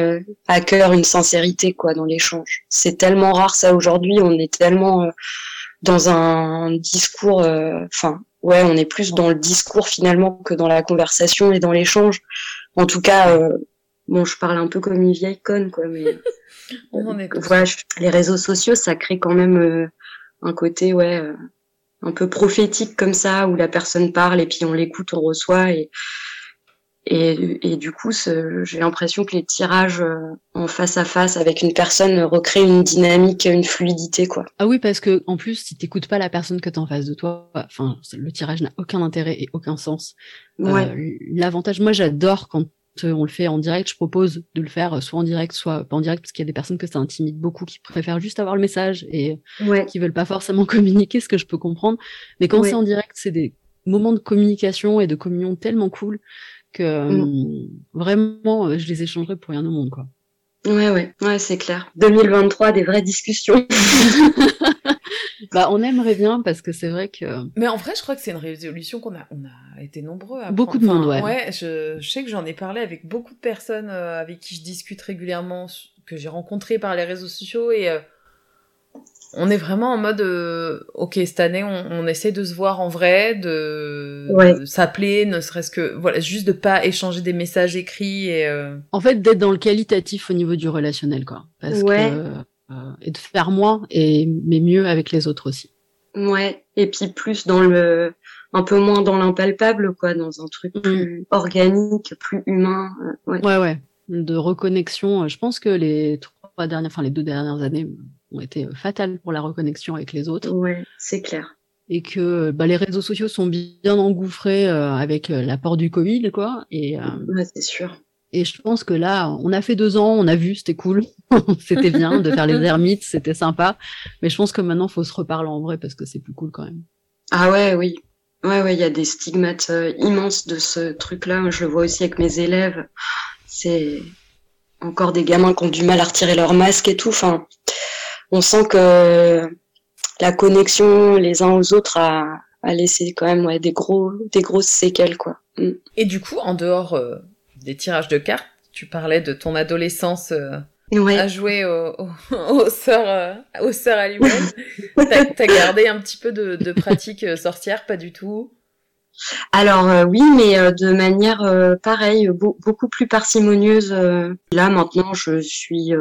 à cœur une sincérité quoi dans l'échange. C'est tellement rare ça aujourd'hui. On est tellement dans un discours, enfin, ouais, on est plus dans le discours finalement que dans la conversation et dans l'échange. En tout cas, Bon, je parle un peu comme une vieille conne, quoi, mais On est voilà, les réseaux sociaux, ça crée quand même euh, un côté, ouais, euh, un peu prophétique comme ça, où la personne parle et puis on l'écoute, on reçoit et et, et du coup, j'ai l'impression que les tirages euh, en face à face avec une personne recréent une dynamique, une fluidité, quoi. Ah oui, parce que en plus, si t'écoutes pas la personne que t'as en face de toi, enfin, le tirage n'a aucun intérêt et aucun sens. Ouais. L'avantage, moi, j'adore quand euh, on le fait en direct, je propose de le faire soit en direct, soit pas en direct, parce qu'il y a des personnes que ça intimide beaucoup, qui préfèrent juste avoir le message et qui veulent pas forcément communiquer, ce que je peux comprendre. Mais quand c'est en direct, c'est des moments de communication et de communion tellement cool que mm. euh, vraiment, euh, je les échangerais pour rien au monde, quoi. Ouais, ouais, ouais, c'est clair. 2023, des vraies discussions. bah, on aimerait bien parce que c'est vrai que. Mais en vrai, je crois que c'est une résolution qu'on a, on a été nombreux à. Beaucoup de monde, ouais. Ouais, je, sais que j'en ai parlé avec beaucoup de personnes euh, avec qui je discute régulièrement, que j'ai rencontrées par les réseaux sociaux et euh, on est vraiment en mode, euh, ok, cette année, on, essaie de se voir en vrai, de, s'appeler, ne serait-ce que, voilà, juste de pas échanger des messages écrits et. En fait, d'être dans le qualitatif au niveau du relationnel, quoi. Parce que euh, et de faire moins et mais mieux avec les autres aussi. Ouais, et puis plus dans le un peu moins dans l'impalpable quoi, dans un truc mm. plus organique, plus humain. Euh, ouais. ouais. ouais, de reconnexion. Je pense que les trois dernières, enfin les deux dernières années, ont été fatales pour la reconnexion avec les autres. Ouais, c'est clair. Et que bah, les réseaux sociaux sont bien engouffrés avec l'apport du Covid, quoi. Et ouais, c'est sûr. Et je pense que là, on a fait deux ans, on a vu, c'était cool, c'était bien de faire les ermites, c'était sympa. Mais je pense que maintenant, faut se reparler en vrai parce que c'est plus cool quand même. Ah ouais, oui. Ouais, ouais, il y a des stigmates euh, immenses de ce truc-là. Je le vois aussi avec mes élèves. C'est encore des gamins qui ont du mal à retirer leur masque et tout. Enfin, on sent que la connexion les uns aux autres a, a laissé quand même ouais, des gros, des grosses séquelles, quoi. Mm. Et du coup, en dehors euh, des tirages de cartes. Tu parlais de ton adolescence euh, à jouer aux, aux, sœurs, euh, aux sœurs t'as, t'as gardé un petit peu de, de pratique euh, sorcière, pas du tout? Alors oui, mais de manière pareille, beaucoup plus parcimonieuse. là maintenant, je suis,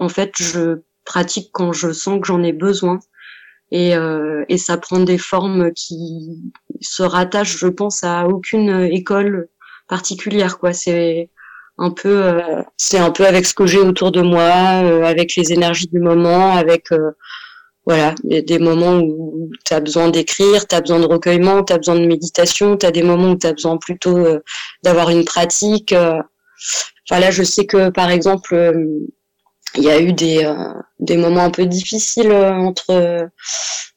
en fait, je pratique quand je sens que j'en ai besoin, et, et ça prend des formes qui se rattachent, je pense, à aucune école particulière quoi. C'est un peu euh, c'est un peu avec ce que j'ai autour de moi euh, avec les énergies du moment avec euh, voilà des moments où tu as besoin d'écrire tu as besoin de recueillement tu as besoin de méditation tu as des moments où tu as besoin plutôt d'avoir une pratique enfin là je sais que par exemple il y a eu des des moments un peu difficiles entre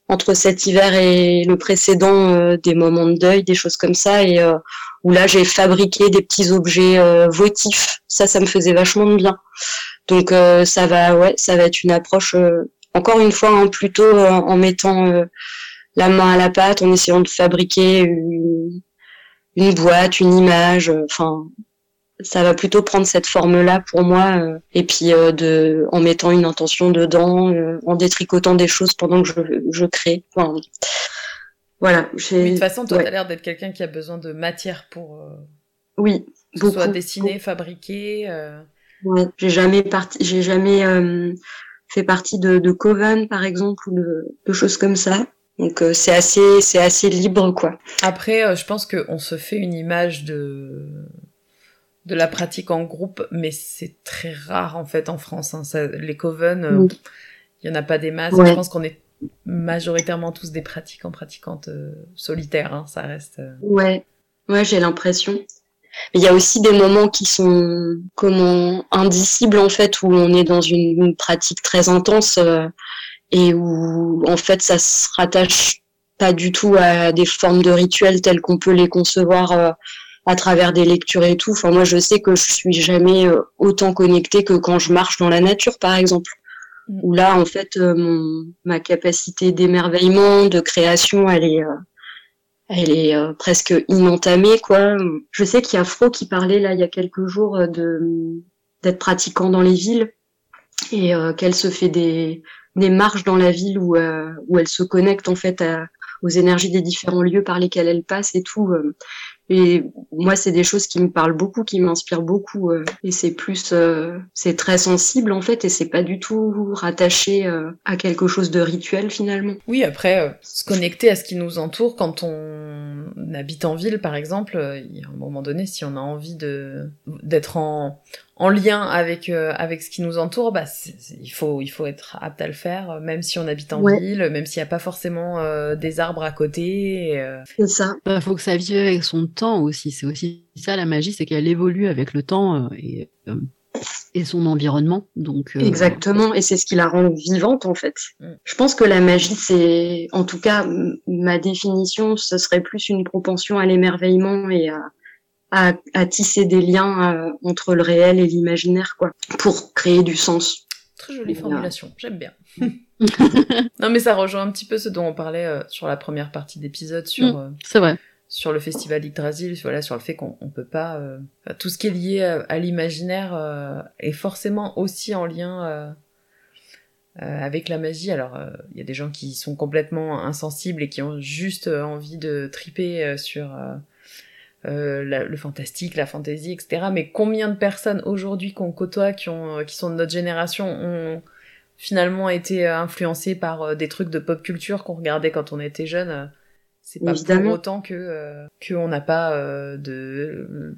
entre cet hiver et le précédent des moments de deuil des choses comme ça et où là j'ai fabriqué des petits objets euh, votifs. Ça, ça me faisait vachement de bien. Donc euh, ça va, ouais, ça va être une approche. Euh, encore une fois, hein, plutôt en mettant la main à la pâte, en essayant de fabriquer une, une boîte, une image. Enfin, ça va plutôt prendre cette forme-là pour moi. et puis de, en mettant une intention dedans, en détricotant des choses pendant que je, je crée. Enfin, voilà. Oui, de toute façon, toi, tu as l'air d'être quelqu'un qui a besoin de matière pour. Euh, oui. Que ce soit dessiné, fabriqué. Euh... Ouais. J'ai jamais parti, j'ai jamais euh, fait partie de, de Coven, par exemple, ou de, de choses comme ça. Donc euh, c'est assez, c'est assez libre, quoi. Après, je pense qu'on se fait une image de de la pratique en groupe, mais c'est très rare en fait en France. Hein. Ça, les coven, il y en a pas des masses. Je pense qu'on est majoritairement tous des pratiquants pratiquantes euh, solitaires, hein, ça reste. Euh. Ouais, ouais, j'ai l'impression. Mais il y a aussi des moments qui sont comment indicibles en fait, où on est dans une, pratique très intense euh, et où en fait ça se rattache pas du tout à des formes de rituels tels qu'on peut les concevoir à travers des lectures et tout. Enfin moi je sais que je suis jamais autant connectée que quand je marche dans la nature par exemple. Mm. où là, en fait, euh, mon, ma capacité d'émerveillement, de création, elle est, euh, elle est euh, presque inentamée, quoi. Je sais qu'il y a Fro qui parlait là il y a quelques jours de d'être pratiquant dans les villes et qu'elle se fait des des marches dans la ville où où elle se connecte en fait aux énergies des différents lieux par lesquels elle passe et tout. Et moi, c'est des choses qui me parlent beaucoup, qui m'inspirent beaucoup. Euh, et c'est plus, euh, c'est très sensible en fait, et c'est pas du tout rattaché euh, à quelque chose de rituel finalement. Oui, après, se connecter à ce qui nous entoure quand on habite en ville, par exemple, a un moment donné, si on a envie de d'être en en lien avec euh, avec ce qui nous entoure, bah il faut il faut être apte à le faire, euh, même si on habite en ville, même s'il n'y a pas forcément euh, des arbres à côté. C'est ça. Il bah, faut que ça vive avec son temps aussi. C'est aussi ça la magie, c'est qu'elle évolue avec le temps et et son environnement. Donc exactement, et c'est ce qui la rend vivante en fait. Mm. Je pense que la magie, c'est, en tout cas, ma définition, ce serait plus une propension à l'émerveillement et à à, à tisser des liens euh, entre le réel et l'imaginaire, quoi, pour créer du sens. Très jolie formulation, j'aime bien. non mais ça rejoint un petit peu ce dont on parlait euh, sur la première partie d'épisode sur. Mm, euh, c'est vrai. Sur le festival Yggdrasil, voilà, sur le fait qu'on on peut pas, tout ce qui est lié à, l'imaginaire est forcément aussi en lien avec la magie. Alors, il y a des gens qui sont complètement insensibles et qui ont juste envie de triper sur euh, le fantastique, la fantaisie, etc. Mais combien de personnes aujourd'hui qu'on côtoie, qui, ont, qui sont de notre génération, ont finalement été euh, influencées par euh, des trucs de pop culture qu'on regardait quand on était jeune C'est pas pour autant que qu'on n'a pas de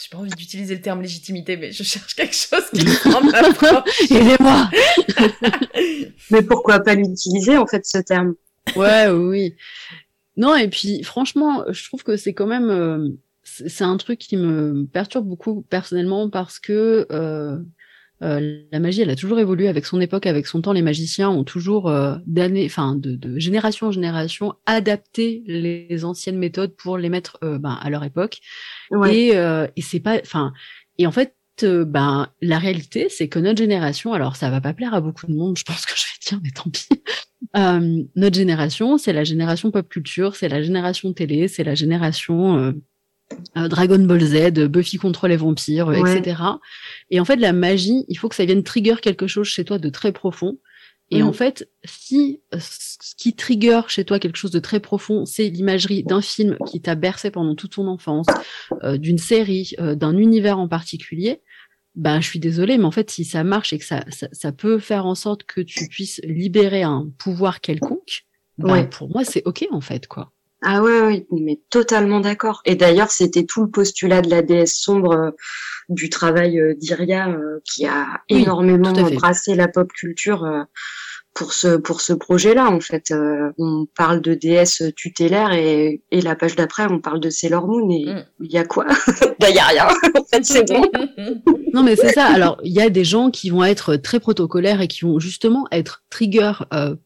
j'ai pas envie d'utiliser le terme légitimité, mais je cherche quelque chose qui me Aidez-moi Mais pourquoi pas l'utiliser, en fait, ce terme? Ouais, oui. Non, et puis, franchement, je trouve que c'est quand même... Euh, c'est un truc qui me perturbe beaucoup personnellement parce que euh, euh, la magie, elle a toujours évolué avec son époque, avec son temps. Les magiciens ont toujours euh, d'années, enfin de, de, génération en génération, adapté les anciennes méthodes pour les mettre euh, ben, à leur époque. Et, euh, et c'est pas, enfin, et en fait, ben la réalité, c'est que notre génération, alors ça va pas plaire à beaucoup de monde, je pense que je vais dire, mais tant pis. notre génération, c'est la génération pop culture, c'est la génération télé, c'est la génération euh, Dragon Ball Z, Buffy contre les vampires, etc. Et en fait, la magie, il faut que ça vienne trigger quelque chose chez toi de très profond. Et mm. en fait, si euh, ce qui trigger chez toi quelque chose de très profond, c'est l'imagerie d'un film qui t'a bercé pendant toute ton enfance, euh, d'une série, d'un univers en particulier, bah, je suis désolée, mais en fait, si ça marche et que ça, ça, peut faire en sorte que tu puisses libérer un pouvoir quelconque, bah, pour moi, c'est ok en fait, quoi. Ah ouais, ouais, mais totalement d'accord. Et d'ailleurs, c'était tout le postulat de la déesse sombre euh, du travail euh, d'Iria euh, qui a énormément embrassé la pop culture pour ce pour ce projet-là. En fait, on parle de déesse tutélaire et, et la page d'après, on parle de Sailor Moon et mm. il y a quoi? Bah, il y a rien. en fait, c'est bon. non, mais c'est ça. Alors, il y a des gens qui vont être très protocolaires et qui vont justement être trigger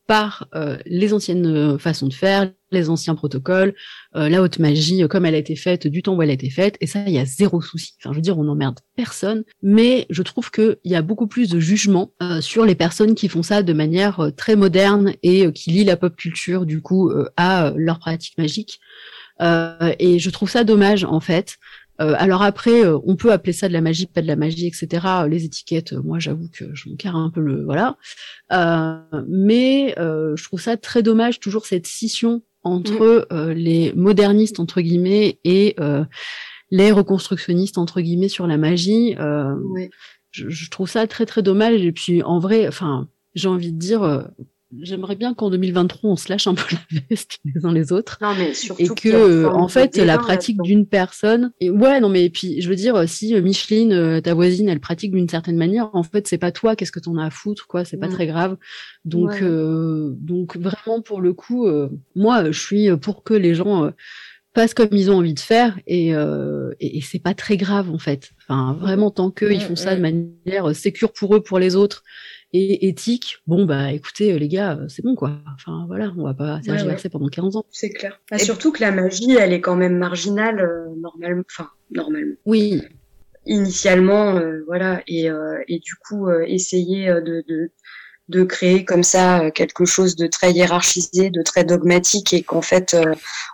par les anciennes façons de faire, les anciens protocoles, euh, la haute magie euh, comme elle a été faite du temps où elle a été faite, et ça, il y a zéro souci. Enfin, je veux dire, on n'emmerde personne, mais je trouve qu'il y a beaucoup plus de jugement euh, sur les personnes qui font ça de manière très moderne et qui lient la pop culture, du coup, à leur pratique magique. et je trouve ça dommage, en fait. Alors après, on peut appeler ça de la magie, pas de la magie, etc. les étiquettes, moi j'avoue que je me carre un peu le voilà. mais je trouve ça très dommage toujours cette scission entre mm. euh, les modernistes entre guillemets et euh, les reconstructionnistes entre guillemets sur la magie. Euh, je, je, trouve ça très très dommage. Et puis en vrai, enfin, j'ai envie de dire, j'aimerais bien qu'en 2023 on se lâche un peu la veste les uns les autres. Non mais surtout et que en fait la pratique d'une personne et ouais non mais puis je veux dire si euh, Micheline euh, ta voisine elle pratique d'une certaine manière en fait c'est pas toi qu'est-ce que t'en as à foutre quoi c'est pas très grave. Donc euh, donc vraiment pour le coup moi je suis pour que les gens passent comme ils ont envie de faire et, et, c'est pas très grave en fait. Enfin vraiment tant qu'ils font ça de manière sécure pour eux pour les autres et éthique, bon bah écoutez euh, les gars, euh, c'est bon quoi. Enfin voilà, on va pas tergiverser pendant 15 ans. C'est clair. Bah, surtout que la magie, elle est quand même marginale euh, normalement, enfin normalement. Oui. Initialement, voilà, et, et du coup essayer de, de de créer comme ça quelque chose de très hiérarchisé, de très dogmatique, et qu'en fait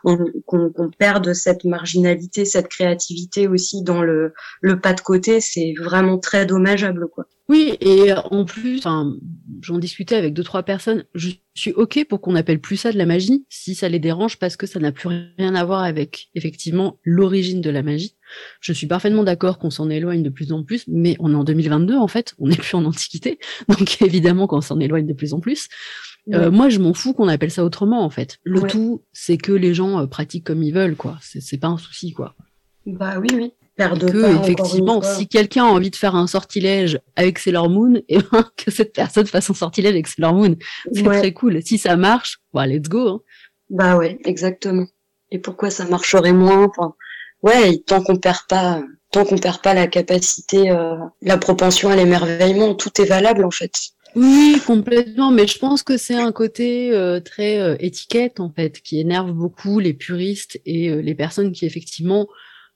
on, qu'on, qu'on perde cette marginalité, cette créativité aussi dans le, le pas de côté, c'est vraiment très dommageable quoi. Oui, et en plus, j'en discutais avec deux trois personnes. Je suis ok pour qu'on appelle plus ça de la magie, si ça les dérange, parce que ça n'a plus rien à voir avec effectivement l'origine de la magie. Je suis parfaitement d'accord qu'on s'en éloigne de plus en plus, mais on est en 2022 en fait, on n'est plus en antiquité, donc évidemment qu'on s'en éloigne de plus en plus. Euh, moi, je m'en fous qu'on appelle ça autrement en fait. Le tout, c'est que les gens euh, pratiquent comme ils veulent, quoi. C'est pas un souci, quoi. Bah oui, oui que effectivement, si quelqu'un a envie de faire un sortilège avec Sailor Moon, et eh ben, que cette personne fasse un sortilège avec Sailor Moon, c'est très cool. Si ça marche, bah let's go. Hein. Bah ouais, exactement. Et pourquoi ça marcherait moins enfin, Ouais, tant qu'on perd pas, tant qu'on perd pas la capacité, euh, la propension à l'émerveillement, tout est valable en fait. Oui, complètement, mais je pense que c'est un côté euh, très euh, étiquette en fait qui énerve beaucoup les puristes et les personnes qui effectivement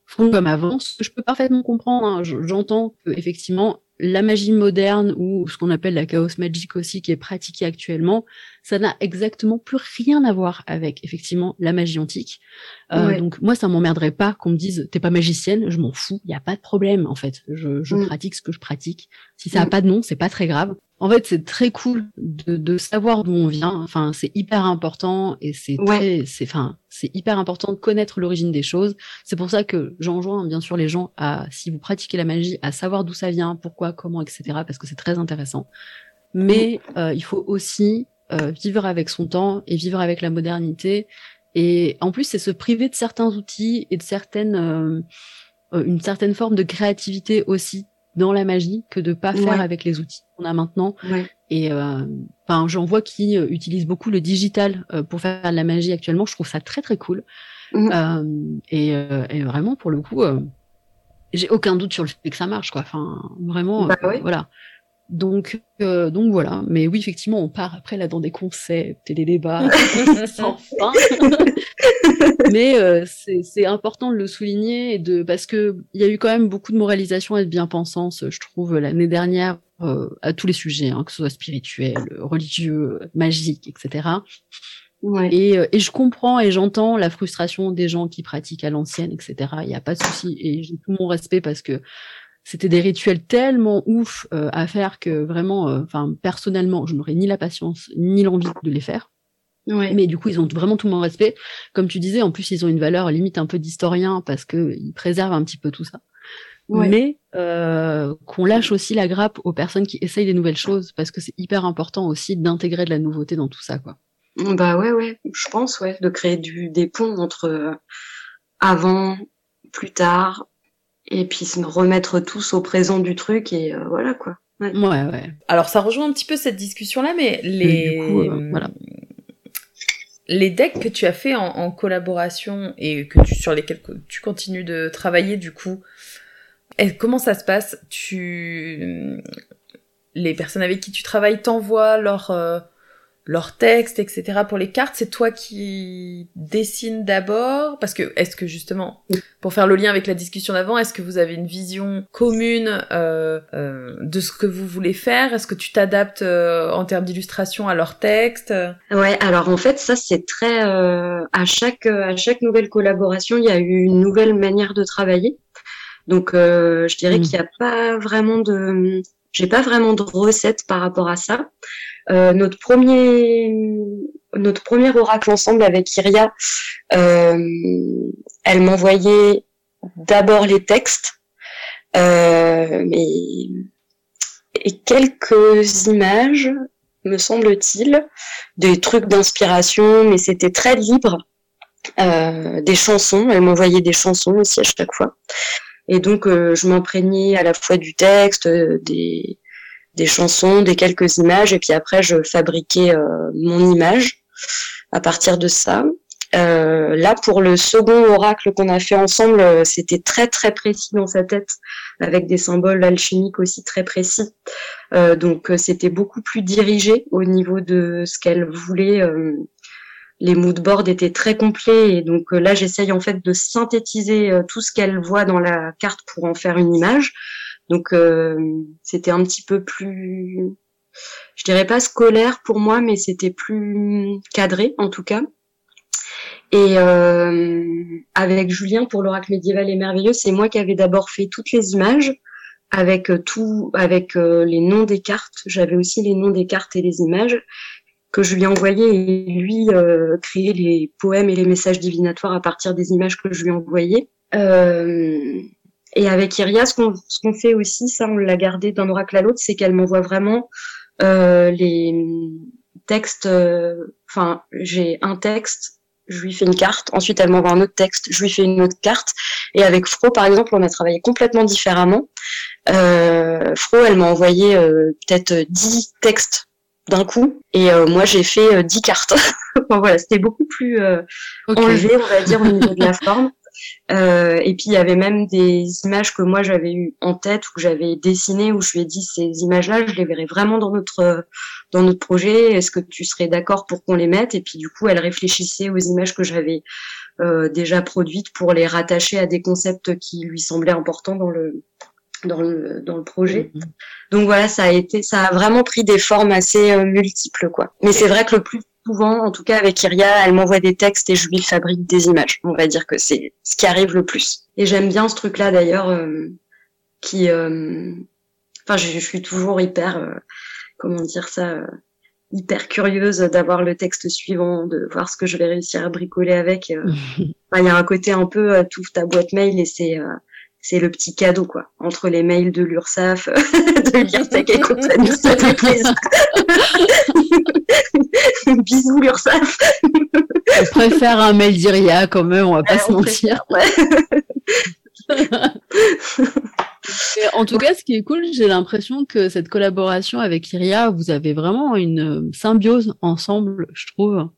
font comme avant, ce que je peux parfaitement comprendre. Hein. J'entends que effectivement la magie moderne ou ce qu'on appelle la chaos magic aussi qui est pratiquée actuellement, ça n'a exactement plus rien à voir avec effectivement la magie antique. Euh, Donc moi ça m'emmerderait pas qu'on me dise t'es pas magicienne, je m'en fous, il y a pas de problème en fait. Je, je mm. pratique ce que je pratique. Si ça a mm. pas de nom, c'est pas très grave. En fait, c'est très cool de, de savoir d'où on vient. Enfin, c'est hyper important et c'est très, c'est, enfin, c'est hyper important de connaître l'origine des choses. C'est pour ça que j'enjoins bien sûr les gens à, si vous pratiquez la magie, à savoir d'où ça vient, pourquoi, comment, etc. Parce que c'est très intéressant. Mais euh, il faut aussi euh, vivre avec son temps et vivre avec la modernité. Et en plus, c'est se priver de certains outils et de certaines euh, une certaine forme de créativité aussi dans la magie que de pas faire avec les outils qu'on a maintenant. Et enfin, j'en vois qui utilisent beaucoup le digital pour faire de la magie actuellement. Je trouve ça très très cool. Mmh. Et, et, vraiment pour le coup, j'ai aucun doute sur le fait que ça marche quoi. Enfin, vraiment, bah voilà. Donc, euh, donc voilà. Mais oui, effectivement, on part après là dans des concepts et des débats sans fin. Mais euh, c'est important de le souligner et de parce que il y a eu quand même beaucoup de moralisation et de bien-pensance, je trouve, l'année dernière euh, à tous les sujets, hein, que ce soit spirituel, religieux, magique, etc. Ouais. Et, et, je comprends et j'entends la frustration des gens qui pratiquent à l'ancienne, etc. Il n'y a pas de souci et j'ai tout mon respect parce que c'était des rituels tellement ouf euh, à faire que vraiment, euh, enfin personnellement, je n'aurais ni la patience ni l'envie de les faire. Ouais. Mais du coup, ils ont vraiment tout mon respect. Comme tu disais, en plus, ils ont une valeur limite un peu d'historien parce que ils préservent un petit peu tout ça. Ouais. Mais euh, qu'on lâche aussi la grappe aux personnes qui essayent des nouvelles choses parce que c'est hyper important aussi d'intégrer de la nouveauté dans tout ça, quoi. Bah ouais, ouais, je pense, ouais, de créer du, des ponts entre euh, avant, plus tard, et puis se remettre tous au présent du truc et euh, voilà quoi. Ouais. ouais. Alors ça rejoint un petit peu cette discussion là, mais les euh, voilà. les decks que tu as fait en, en, collaboration et que tu sur lesquels tu continues de travailler du coup, et comment ça se passe? Tu les personnes avec qui tu travailles t'envoient leur euh, leur texte, etc. pour les cartes, c'est toi qui dessines d'abord Parce que, est-ce que justement, pour faire le lien avec la discussion d'avant, est-ce que vous avez une vision commune euh, euh, de ce que vous voulez faire? Est-ce que tu t'adaptes euh, en termes d'illustration à leur texte Ouais, alors en fait, ça c'est très... Euh, à, chaque, à chaque nouvelle collaboration, il y a eu une nouvelle manière de travailler. Donc euh, je dirais mmh. qu'il n'y a pas vraiment de... J'ai pas vraiment de recette par rapport à ça. Euh, notre premier notre premier oracle ensemble avec Iria, euh, elle m'envoyait d'abord les textes, euh, et quelques images, me semble-t-il, des trucs d'inspiration, mais c'était très libre. Euh, des chansons, elle m'envoyait des chansons aussi à chaque fois. Et donc, euh, je m'imprégnais à la fois du texte, des, des chansons, des quelques images, et puis après je fabriquais euh, mon image à partir de ça. Euh, là, pour le second oracle qu'on a fait ensemble, euh, c'était très très précis dans sa tête, avec des symboles alchimiques aussi très précis. Euh, donc c'était beaucoup plus dirigé au niveau de ce qu'elle voulait. Les moodboards étaient très complets et donc là j'essaye en fait de synthétiser tout ce qu'elle voit dans la carte pour en faire une image. Donc euh, c'était un petit peu plus, je dirais pas scolaire pour moi, mais c'était plus cadré en tout cas. Et euh, avec Julien pour l'oracle médiéval et merveilleux, c'est moi qui avais d'abord fait toutes les images avec tout, avec euh, les noms des cartes. J'avais aussi les noms des cartes et les images que je lui envoyais et lui euh, créer les poèmes et les messages divinatoires à partir des images que je lui envoyais. Euh, et avec Iria, ce qu'on fait aussi, ça on l'a gardé d'un oracle à l'autre, c'est qu'elle m'envoie vraiment euh, les textes. Euh, enfin, j'ai un texte, je lui fais une carte. Ensuite, elle m'envoie un autre texte, je lui fais une autre carte. Et avec Fro, par exemple, on a travaillé complètement différemment. Euh, Fro, elle m'a envoyé euh, peut-être dix textes d'un coup, et euh, moi j'ai fait dix cartes. enfin, voilà, c'était beaucoup plus enlevé, on va dire, au niveau de la forme. Euh, et puis il y avait même des images que moi j'avais eu en tête ou que j'avais dessinées où je lui ai dit ces images-là, je les verrais vraiment dans notre dans notre projet. Est-ce que tu serais d'accord pour qu'on les mette? Et puis du coup, elle réfléchissait aux images que j'avais euh, déjà produites pour les rattacher à des concepts qui lui semblaient importants dans le dans le dans le projet. Mm-hmm. Donc voilà, ça a été ça a vraiment pris des formes assez euh, multiples quoi. Mais c'est vrai que le plus souvent, en tout cas avec Iria, elle m'envoie des textes et je lui fabrique des images. On va dire que c'est ce qui arrive le plus. Et j'aime bien ce truc-là d'ailleurs, euh, qui, euh, enfin, je, suis toujours hyper, euh, comment dire ça, hyper curieuse d'avoir le texte suivant, de voir ce que je vais réussir à bricoler avec. Il y a un côté un peu, tout ta boîte mail et c'est c'est le petit cadeau quoi entre les mails de l'URSSAF de l'IRSEC et compagnie ça fait plaisir bisous l'URSSAF je préfère un mail d'Iria quand même on va pas se mentir ouais. en tout cas, ce qui est cool, j'ai l'impression que cette collaboration avec Iria, vous avez vraiment une symbiose ensemble, je trouve.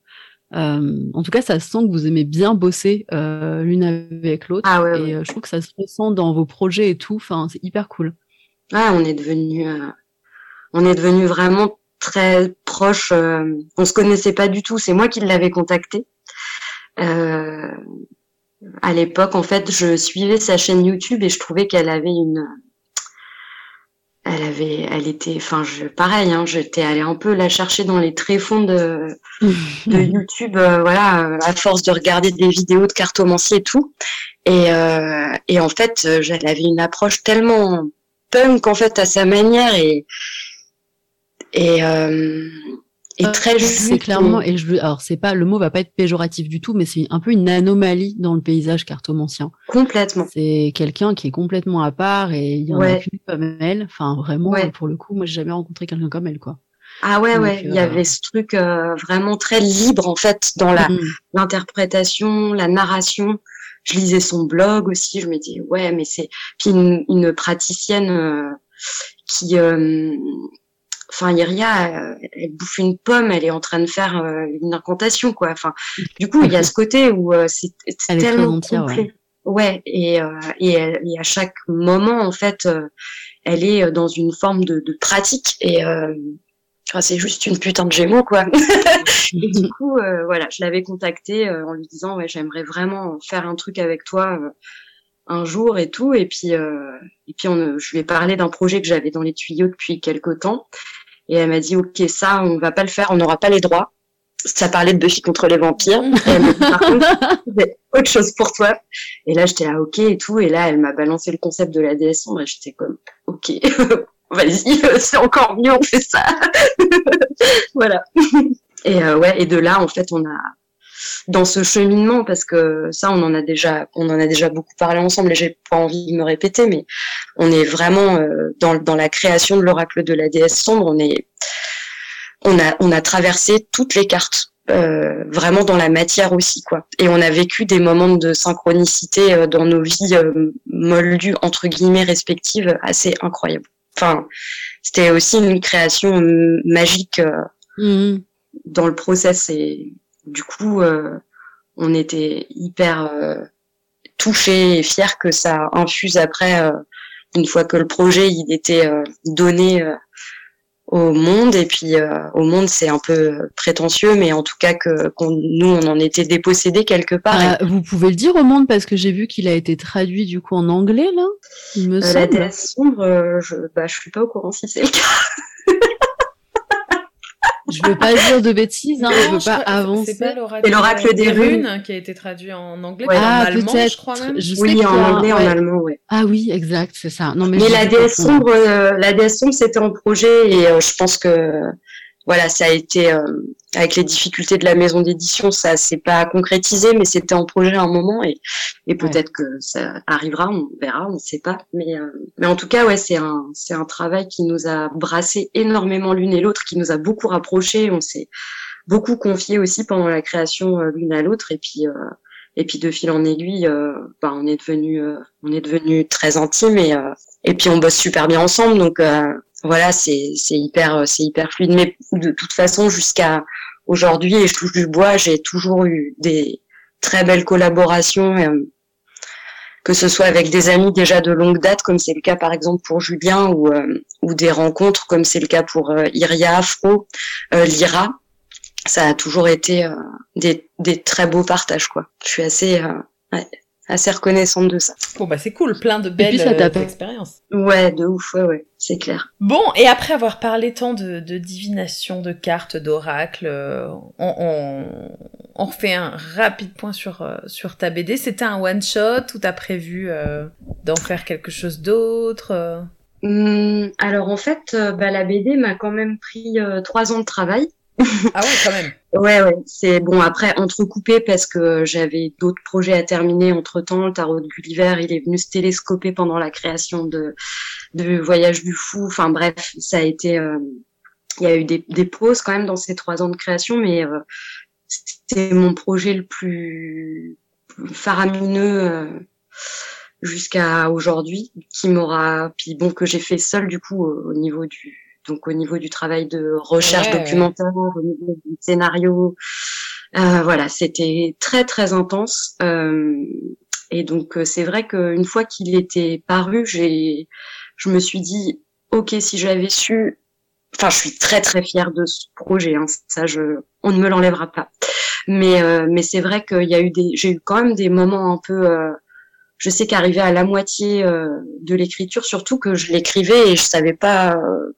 Euh, en tout cas, ça sent que vous aimez bien bosser euh, l'une avec l'autre. Ah ouais, et ouais. euh, je trouve que ça se ressent dans vos projets et tout. Enfin, c'est hyper cool. Ah, on est devenu, euh, on est devenu vraiment très proches. euh, on se connaissait pas du tout. C'est moi qui l'avais contacté. Euh, à l'époque, en fait, je suivais sa chaîne YouTube et je trouvais qu'elle avait une, elle avait, elle était, enfin, je, pareil, hein, j'étais allée un peu la chercher dans les tréfonds de, de YouTube, euh, voilà, euh, à force de regarder des vidéos de cartomancier et tout. Et, euh, et en fait, euh, elle avait une approche tellement punk en fait à sa manière et et, euh, et très juste. C'est clairement, et je, alors c'est pas, le mot va pas être péjoratif du tout, mais c'est un peu une anomalie dans le paysage cartomancien. complètement. C'est quelqu'un qui est complètement à part et il y en a plus comme elle. Enfin, vraiment, Ouais. pour le coup, moi, j'ai jamais rencontré quelqu'un comme elle, quoi. Ah ouais Donc, ouais, il y euh, avait ce truc euh, vraiment très libre en fait dans la Mm. l'interprétation, la narration. Je lisais son blog aussi, je me dis ouais mais c'est puis une, une praticienne euh, qui euh, enfin Iria elle bouffe une pomme, elle est en train de faire euh, une incantation quoi. Enfin du coup il y a ce côté où euh, c'est tellement entière, ouais. complet. Ouais, et, euh, et, elle- et à chaque moment, en fait, euh, elle est euh, dans une forme de, de pratique. Et euh, ah, c'est juste une putain de gémeaux, quoi. et du coup, voilà, je l'avais contactée en lui disant, ouais, j'aimerais vraiment faire un truc avec toi un jour et tout. Et puis, euh, et puis on, je lui ai parlé d'un projet que j'avais dans les tuyaux depuis quelque temps. Et elle m'a dit, ok, ça, on va pas le faire, on n'aura pas les droits. Ça parlait de Buffy contre les vampires. Et elle m'a dit, par contre, autre chose pour toi. Et là, j'étais là, ok, et tout. Et là, elle m'a balancé le concept de la déesse sombre et j'étais comme, ok, vas-y, c'est encore mieux, on fait ça. voilà. Et euh, ouais, et de là, en fait, on a, dans ce cheminement, parce que ça, on en a déjà, on en a déjà beaucoup parlé ensemble et j'ai pas envie de me répéter, mais on est vraiment euh, dans, dans la création de l'oracle de la déesse sombre, on est, on a, on a traversé toutes les cartes euh, vraiment dans la matière aussi quoi. Et on a vécu des moments de synchronicité euh, dans nos vies euh, moldues entre guillemets respectives assez incroyables. Enfin, c'était aussi une création euh, magique euh, Mhm. dans le process et du coup euh, on était hyper euh, touchés et fiers que ça infuse après euh, une fois que le projet il était euh, donné euh, au monde. Et puis euh, au monde c'est un peu prétentieux mais en tout cas que nous on en était dépossédés quelque part. Ah, vous pouvez le dire au monde parce que j'ai vu qu'il a été traduit du coup en anglais là. Il me Euh, la déesse sombre euh, je bah je suis pas au courant si c'est le cas Je veux pas dire de bêtises, hein, je veux pas crois- avancer. C'est pas l'oracle, des runes. qui a été traduit en anglais, Ouais. mais en Ah, allemand, peut-être. je crois même. Je oui en a- anglais en allemand ouais Ah oui, exact, c'est ça. Non mais, Mais la déesse sombre, euh, la déesse sombre, c'était en projet et euh, je pense que voilà, ça a été euh, avec les difficultés de la maison d'édition, ça s'est pas concrétisé, mais c'était en projet à un moment et, et peut-être que ça arrivera, on verra, on sait pas. Mais euh, mais en tout cas, ouais, c'est un c'est un travail qui nous a brassé énormément l'une et l'autre, qui nous a beaucoup rapprochés. On s'est beaucoup confié aussi pendant la création euh, l'une à l'autre et puis euh, et puis de fil en aiguille, euh, bah, on est devenu euh, on est devenu très intime et euh, et puis on bosse super bien ensemble donc euh, voilà c'est hyper euh, c'est hyper fluide. Mais de toute façon jusqu'à aujourd'hui et je touche du bois j'ai toujours eu des très belles collaborations euh, que ce soit avec des amis déjà de longue date comme c'est le cas par exemple pour Julien ou euh, ou des rencontres comme c'est le cas pour Iria Afro Lyra. Ça a toujours été des des très beaux partages quoi. Je suis assez assez reconnaissante de ça Bon, bah, c'est cool, plein de belles puis, ça t'a euh, expériences. Ouais, de ouf, ouais, ouais, c'est clair. Bon, et après avoir parlé tant de, de divination, de cartes, d'oracles, euh, on, on, on refait un rapide point sur, euh, sur ta BD. C'était un one-shot ou t'as prévu euh, d'en faire quelque chose d'autre Hum, alors en fait, euh, bah, la BD m'a quand même pris euh, trois ans de travail. Ah ouais, quand même. Ouais, ouais, c'est bon après entrecoupé parce que j'avais d'autres projets à terminer entre temps. Le tarot de Gulliver, il est venu se télescoper pendant la création de de Voyage du fou. Enfin bref, ça a été, euh, il y a eu des, des pauses quand même dans ces trois ans de création, mais euh, c'est mon projet le plus faramineux. euh, jusqu'à aujourd'hui, qui m'aura, puis bon que j'ai fait seul du coup au niveau du donc au niveau du travail de recherche documentaire, au niveau du scénario, euh, voilà, c'était très très intense. Euh, et donc c'est vrai qu'une fois qu'il était paru, j'ai, je me suis dit, ok, si j'avais su, enfin, je suis très très fière de ce projet. Hein, ça, je, on ne me l'enlèvera pas. Mais euh, mais c'est vrai qu'il y a eu des, j'ai eu quand même des moments un peu euh, je sais qu'arrivé à la moitié euh, de l'écriture, surtout que je l'écrivais et je savais pas, euh,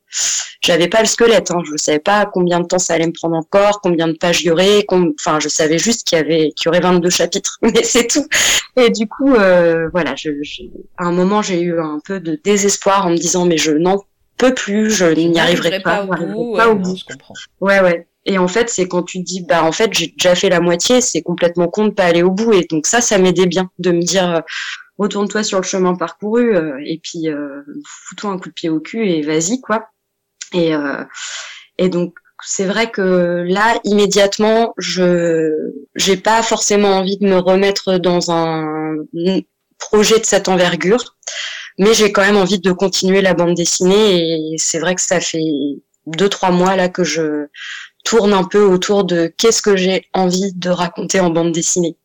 j'avais pas le squelette, hein, je savais pas combien de temps ça allait me prendre encore, combien de pages il y aurait, enfin je savais juste qu'il y avait, qu'il y aurait 22 chapitres, mais c'est tout. Et du coup, euh, voilà, je, à un moment j'ai eu un peu de désespoir en me disant mais je n'en peux plus, je n'y arriverai pas, pas, au pas au bout. Je comprends. Ouais, ouais. Et en fait, c'est quand tu te dis, bah en fait, j'ai déjà fait la moitié, c'est complètement con de pas aller au bout. Et donc ça, ça m'aidait bien de me dire, euh, retourne-toi sur le chemin parcouru euh, et puis euh, fous-toi un coup de pied au cul et vas-y quoi. Et et donc c'est vrai que là immédiatement, je j'ai pas forcément envie de me remettre dans un projet de cette envergure, mais j'ai quand même envie de continuer la bande dessinée et c'est vrai que ça fait deux trois mois là que je tourne un peu autour de qu'est-ce que j'ai envie de raconter en bande dessinée.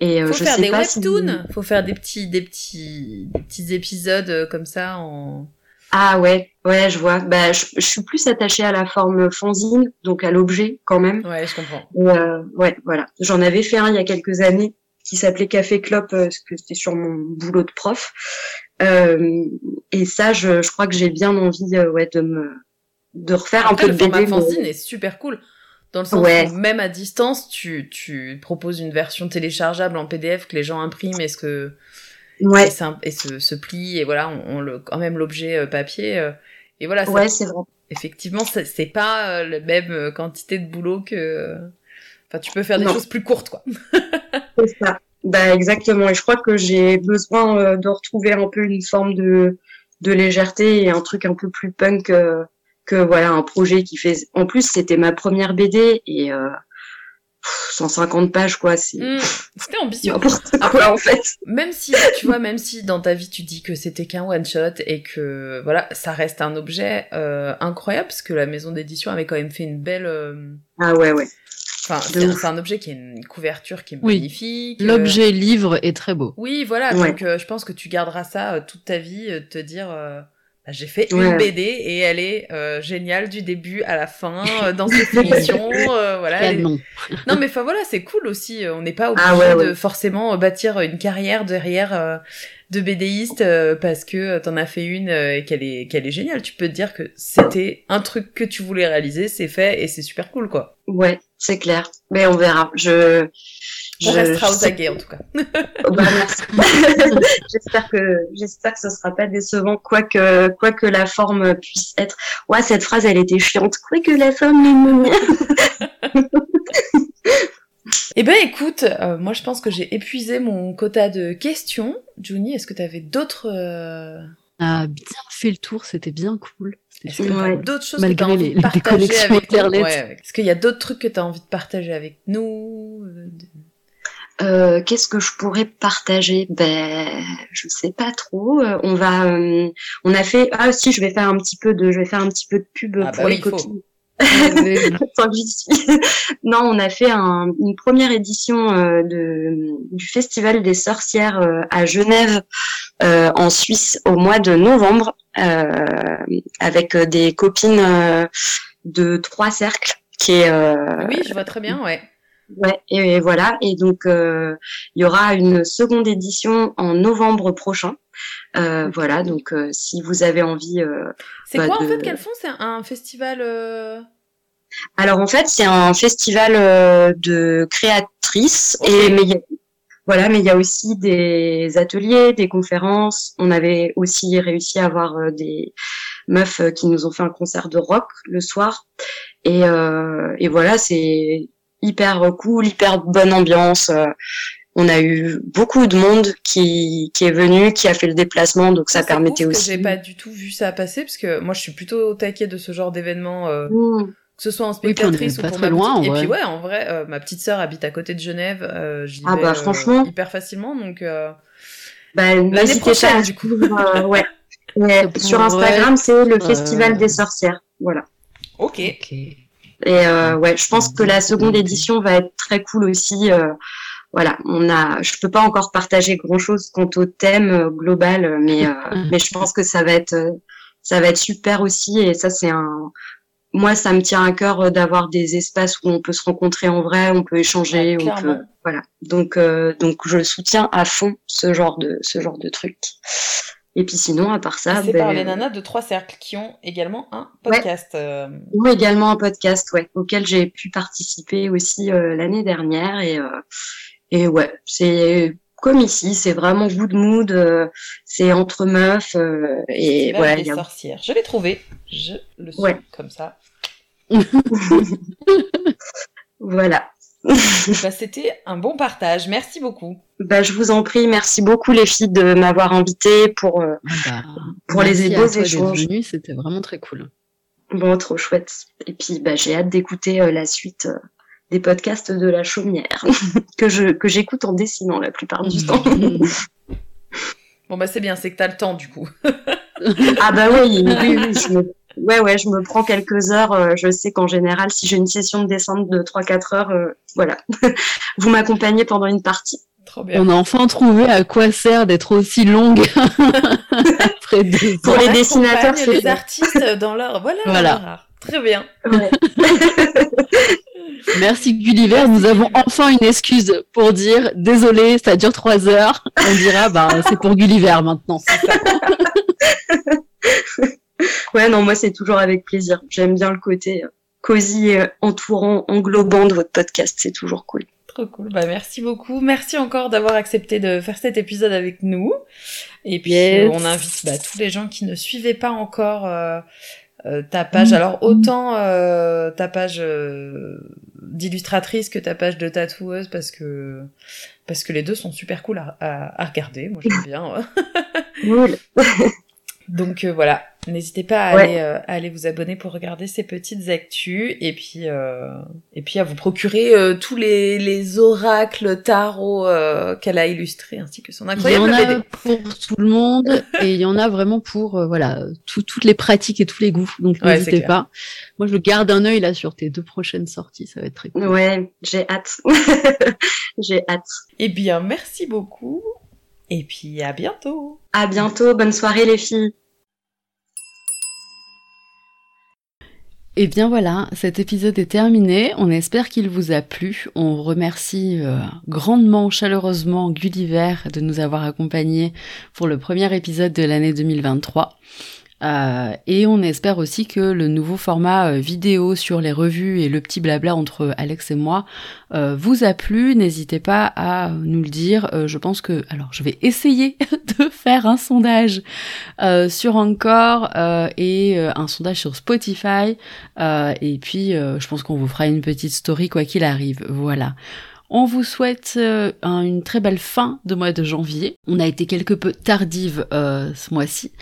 Et euh, faut je faire sais des pas webtoons, faut faire des petits, des petits, des petits épisodes euh, comme ça en. Ah ouais, ouais, je vois. Bah, je, je, suis plus attachée à la forme fanzine, donc à l'objet quand même. Ouais, je comprends. Euh, ouais, voilà. J'en avais fait un il y a quelques années qui s'appelait Café Clope, euh, parce que c'était sur mon boulot de prof. Euh, et ça, je, je crois que j'ai bien envie, ouais, de me de refaire un peu le de format fanzine est super cool. Dans le sens où même à distance, tu, tu proposes une version téléchargeable en PDF que les gens impriment et, ce que, ouais. et, et se, se plie et voilà, on, le, quand même l'objet euh, papier. Euh, et voilà, ouais, c'est vrai. Effectivement, c'est pas euh, la même quantité de boulot que. Enfin, tu peux faire des choses plus courtes, quoi. c'est ça. Bah, exactement. Et je crois que j'ai besoin de retrouver un peu une forme de, de légèreté et un truc un peu plus punk que voilà un projet qui fait. En plus, c'était ma première BD et euh, 150 pages quoi. C'est mmh, c'était ambitieux. Après, en fait. Même si tu vois, même si dans ta vie tu dis que c'était qu'un one shot et que voilà, ça reste un objet euh, incroyable parce que la maison d'édition avait quand même fait une belle. Euh, ah ouais ouais. Enfin, c'est un objet qui a une couverture qui est oui. magnifique. L'objet livre est très beau. Oui, voilà. Donc, euh, je pense que tu garderas ça toute ta vie, te dire bah, j'ai fait une BD et elle est euh, géniale du début à la fin euh, dans cette émission euh, voilà non mais enfin voilà c'est cool aussi on n'est pas ah obligé de forcément bâtir une carrière derrière de BDiste parce que t'en as fait une et qu'elle est qu'elle est géniale. Tu peux te dire que c'était un truc que tu voulais réaliser c'est fait et c'est super cool quoi. Ouais c'est clair. Mais on verra. Je on restera aux aguets en tout cas. Oh, bah, j'espère que j'espère que ce sera pas décevant, quoi que quoi que la forme puisse être. Ouais, cette phrase elle était chiante. Quoi que la forme Eh ben écoute, euh, moi je pense que j'ai épuisé mon quota de questions. Juni, est-ce que tu avais d'autres euh... Ah, bien fait le tour, c'était bien cool. Est-ce a d'autres choses que tu as envie de partager avec nous ouais, Est-ce qu'il y a d'autres trucs que tu as envie de partager avec nous euh, euh, qu'est-ce que je pourrais partager? Ben, je sais pas trop. Euh, on va, euh, on a fait. Ah si, je vais faire un petit peu de, je vais faire un petit peu de pub ah, pour bah les copines. non, on a fait un, une première édition de, du Festival des sorcières à Genève, en Suisse, au mois de novembre, avec des copines de trois cercles. Qui est, oui, je vois très bien, ouais. Ouais, et, voilà. Et donc, euh, il y aura une seconde édition en novembre prochain. Euh, voilà, donc euh, si vous avez envie. c'est bah, quoi en fait qu'elles font? C'est un festival. Alors en fait, c'est un festival de créatrices et mais voilà, mais il y a aussi des ateliers, des conférences. On avait aussi réussi à avoir des meufs qui nous ont fait un concert de rock le soir. Et, et voilà, c'est hyper cool, hyper bonne ambiance. Euh, on a eu beaucoup de monde qui, qui est venu, qui a fait le déplacement, donc ça, permettait aussi. J'ai pas du tout vu ça passer parce que moi je suis plutôt au taquet de ce genre d'événement. Euh, mmh. Que ce soit en spectatrice ou pour ma loin, Et puis ouais, en vrai, euh, ma petite sœur habite à côté de Genève. Euh, j'y ah bah franchement, hyper facilement, donc. bah, n'hésitez pas. Du coup, ouais. sur Instagram, c'est le Festival des sorcières. Voilà. Ok. Et euh, ouais, je pense que la seconde édition va être très cool aussi. Euh, voilà, on a, je peux pas encore partager grand chose quant au thème euh, global, mais mais je pense que ça va être ça va être super aussi. Et ça, c'est un, moi, ça me tient à cœur d'avoir des espaces où on peut se rencontrer en vrai, on peut échanger, on peut, voilà. Donc donc je soutiens à fond ce genre de ce genre de truc. Et puis sinon, à part ça, c'est ben... par les nanas de Trois Cercles qui ont également un podcast. Ouais. Euh... Ou également un podcast, ouais, auquel j'ai pu participer aussi euh, l'année dernière et euh, et ouais, c'est comme ici, c'est vraiment good mood, c'est entre meufs euh, et voilà. Les a... sorcières, je l'ai trouvé, je le suis ouais. comme ça. voilà. Bah, C'était un bon partage. Merci beaucoup. Bah, je vous en prie. Merci beaucoup les filles de m'avoir invité pour, euh, bah, pour les beaux échanges. C'était vraiment très cool. Bon, trop chouette. Et puis bah, j'ai hâte d'écouter euh, la suite euh, des podcasts de la chaumière que je que j'écoute en dessinant la plupart du temps. bon bah c'est bien, c'est que t'as le temps du coup. ah bah oui, oui, oui je me ouais, ouais, je me prends quelques heures. Euh, je sais qu'en général, si j'ai une session de descente de 3-4 heures, euh, voilà, vous m'accompagnez pendant une partie. Trop bien. On a enfin trouvé à quoi sert d'être aussi longue. Après deux Pour les dessinateurs, c'est les artistes dans leur voilà. voilà. Très bien. Ouais. Merci Gulliver, nous avons enfin une excuse pour dire désolé, ça dure trois heures. On dira bah c'est pour Gulliver maintenant. Ouais, non, moi c'est toujours avec plaisir. J'aime bien le côté euh, cosy et entourant, englobant de votre podcast. C'est toujours cool. Trop cool. Bah merci beaucoup. Merci encore d'avoir accepté de faire cet épisode avec nous. Et puis yes. on invite bah, tous les gens qui ne suivaient pas encore euh, euh, ta page. Alors autant euh, ta page euh, d'illustratrice que ta page de tatoueuse parce que parce que les deux sont super cool à, à, à regarder. Moi j'aime bien. cool. Donc euh, voilà, n'hésitez pas à, ouais. aller, euh, à, aller, vous abonner pour regarder ces petites actus et puis euh, et puis à vous procurer euh, tous les, les oracles tarot euh, qu'elle a illustrés ainsi que son incroyable Il y en a BD. pour tout le monde et il y en a vraiment pour voilà tout, toutes les pratiques et tous les goûts. Donc Ouais, n'hésitez pas. Moi je garde un œil là sur tes deux prochaines sorties, ça va être très cool. Ouais, j'ai hâte. j'ai hâte. Eh bien, merci beaucoup. Et puis à bientôt. À bientôt. Bonne soirée les filles. Et bien voilà, cet épisode est terminé. On espère qu'il vous a plu. On remercie euh, grandement, chaleureusement Gulliver de nous avoir accompagnés pour le premier épisode de l'année 2023. Euh, et on espère aussi que le nouveau format euh, vidéo sur les revues et le petit blabla entre Alex et moi euh, vous a plu. N'hésitez pas à nous le dire. Je pense que, alors, je vais essayer de faire un sondage sur Encore et un sondage sur Spotify. et puis, je pense qu'on vous fera une petite story quoi qu'il arrive. Voilà. On vous souhaite euh, une très belle fin de mois de janvier. On a été quelque peu tardive euh, ce mois-ci.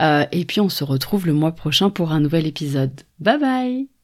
Euh, et puis on se retrouve le mois prochain pour un nouvel épisode. Bye bye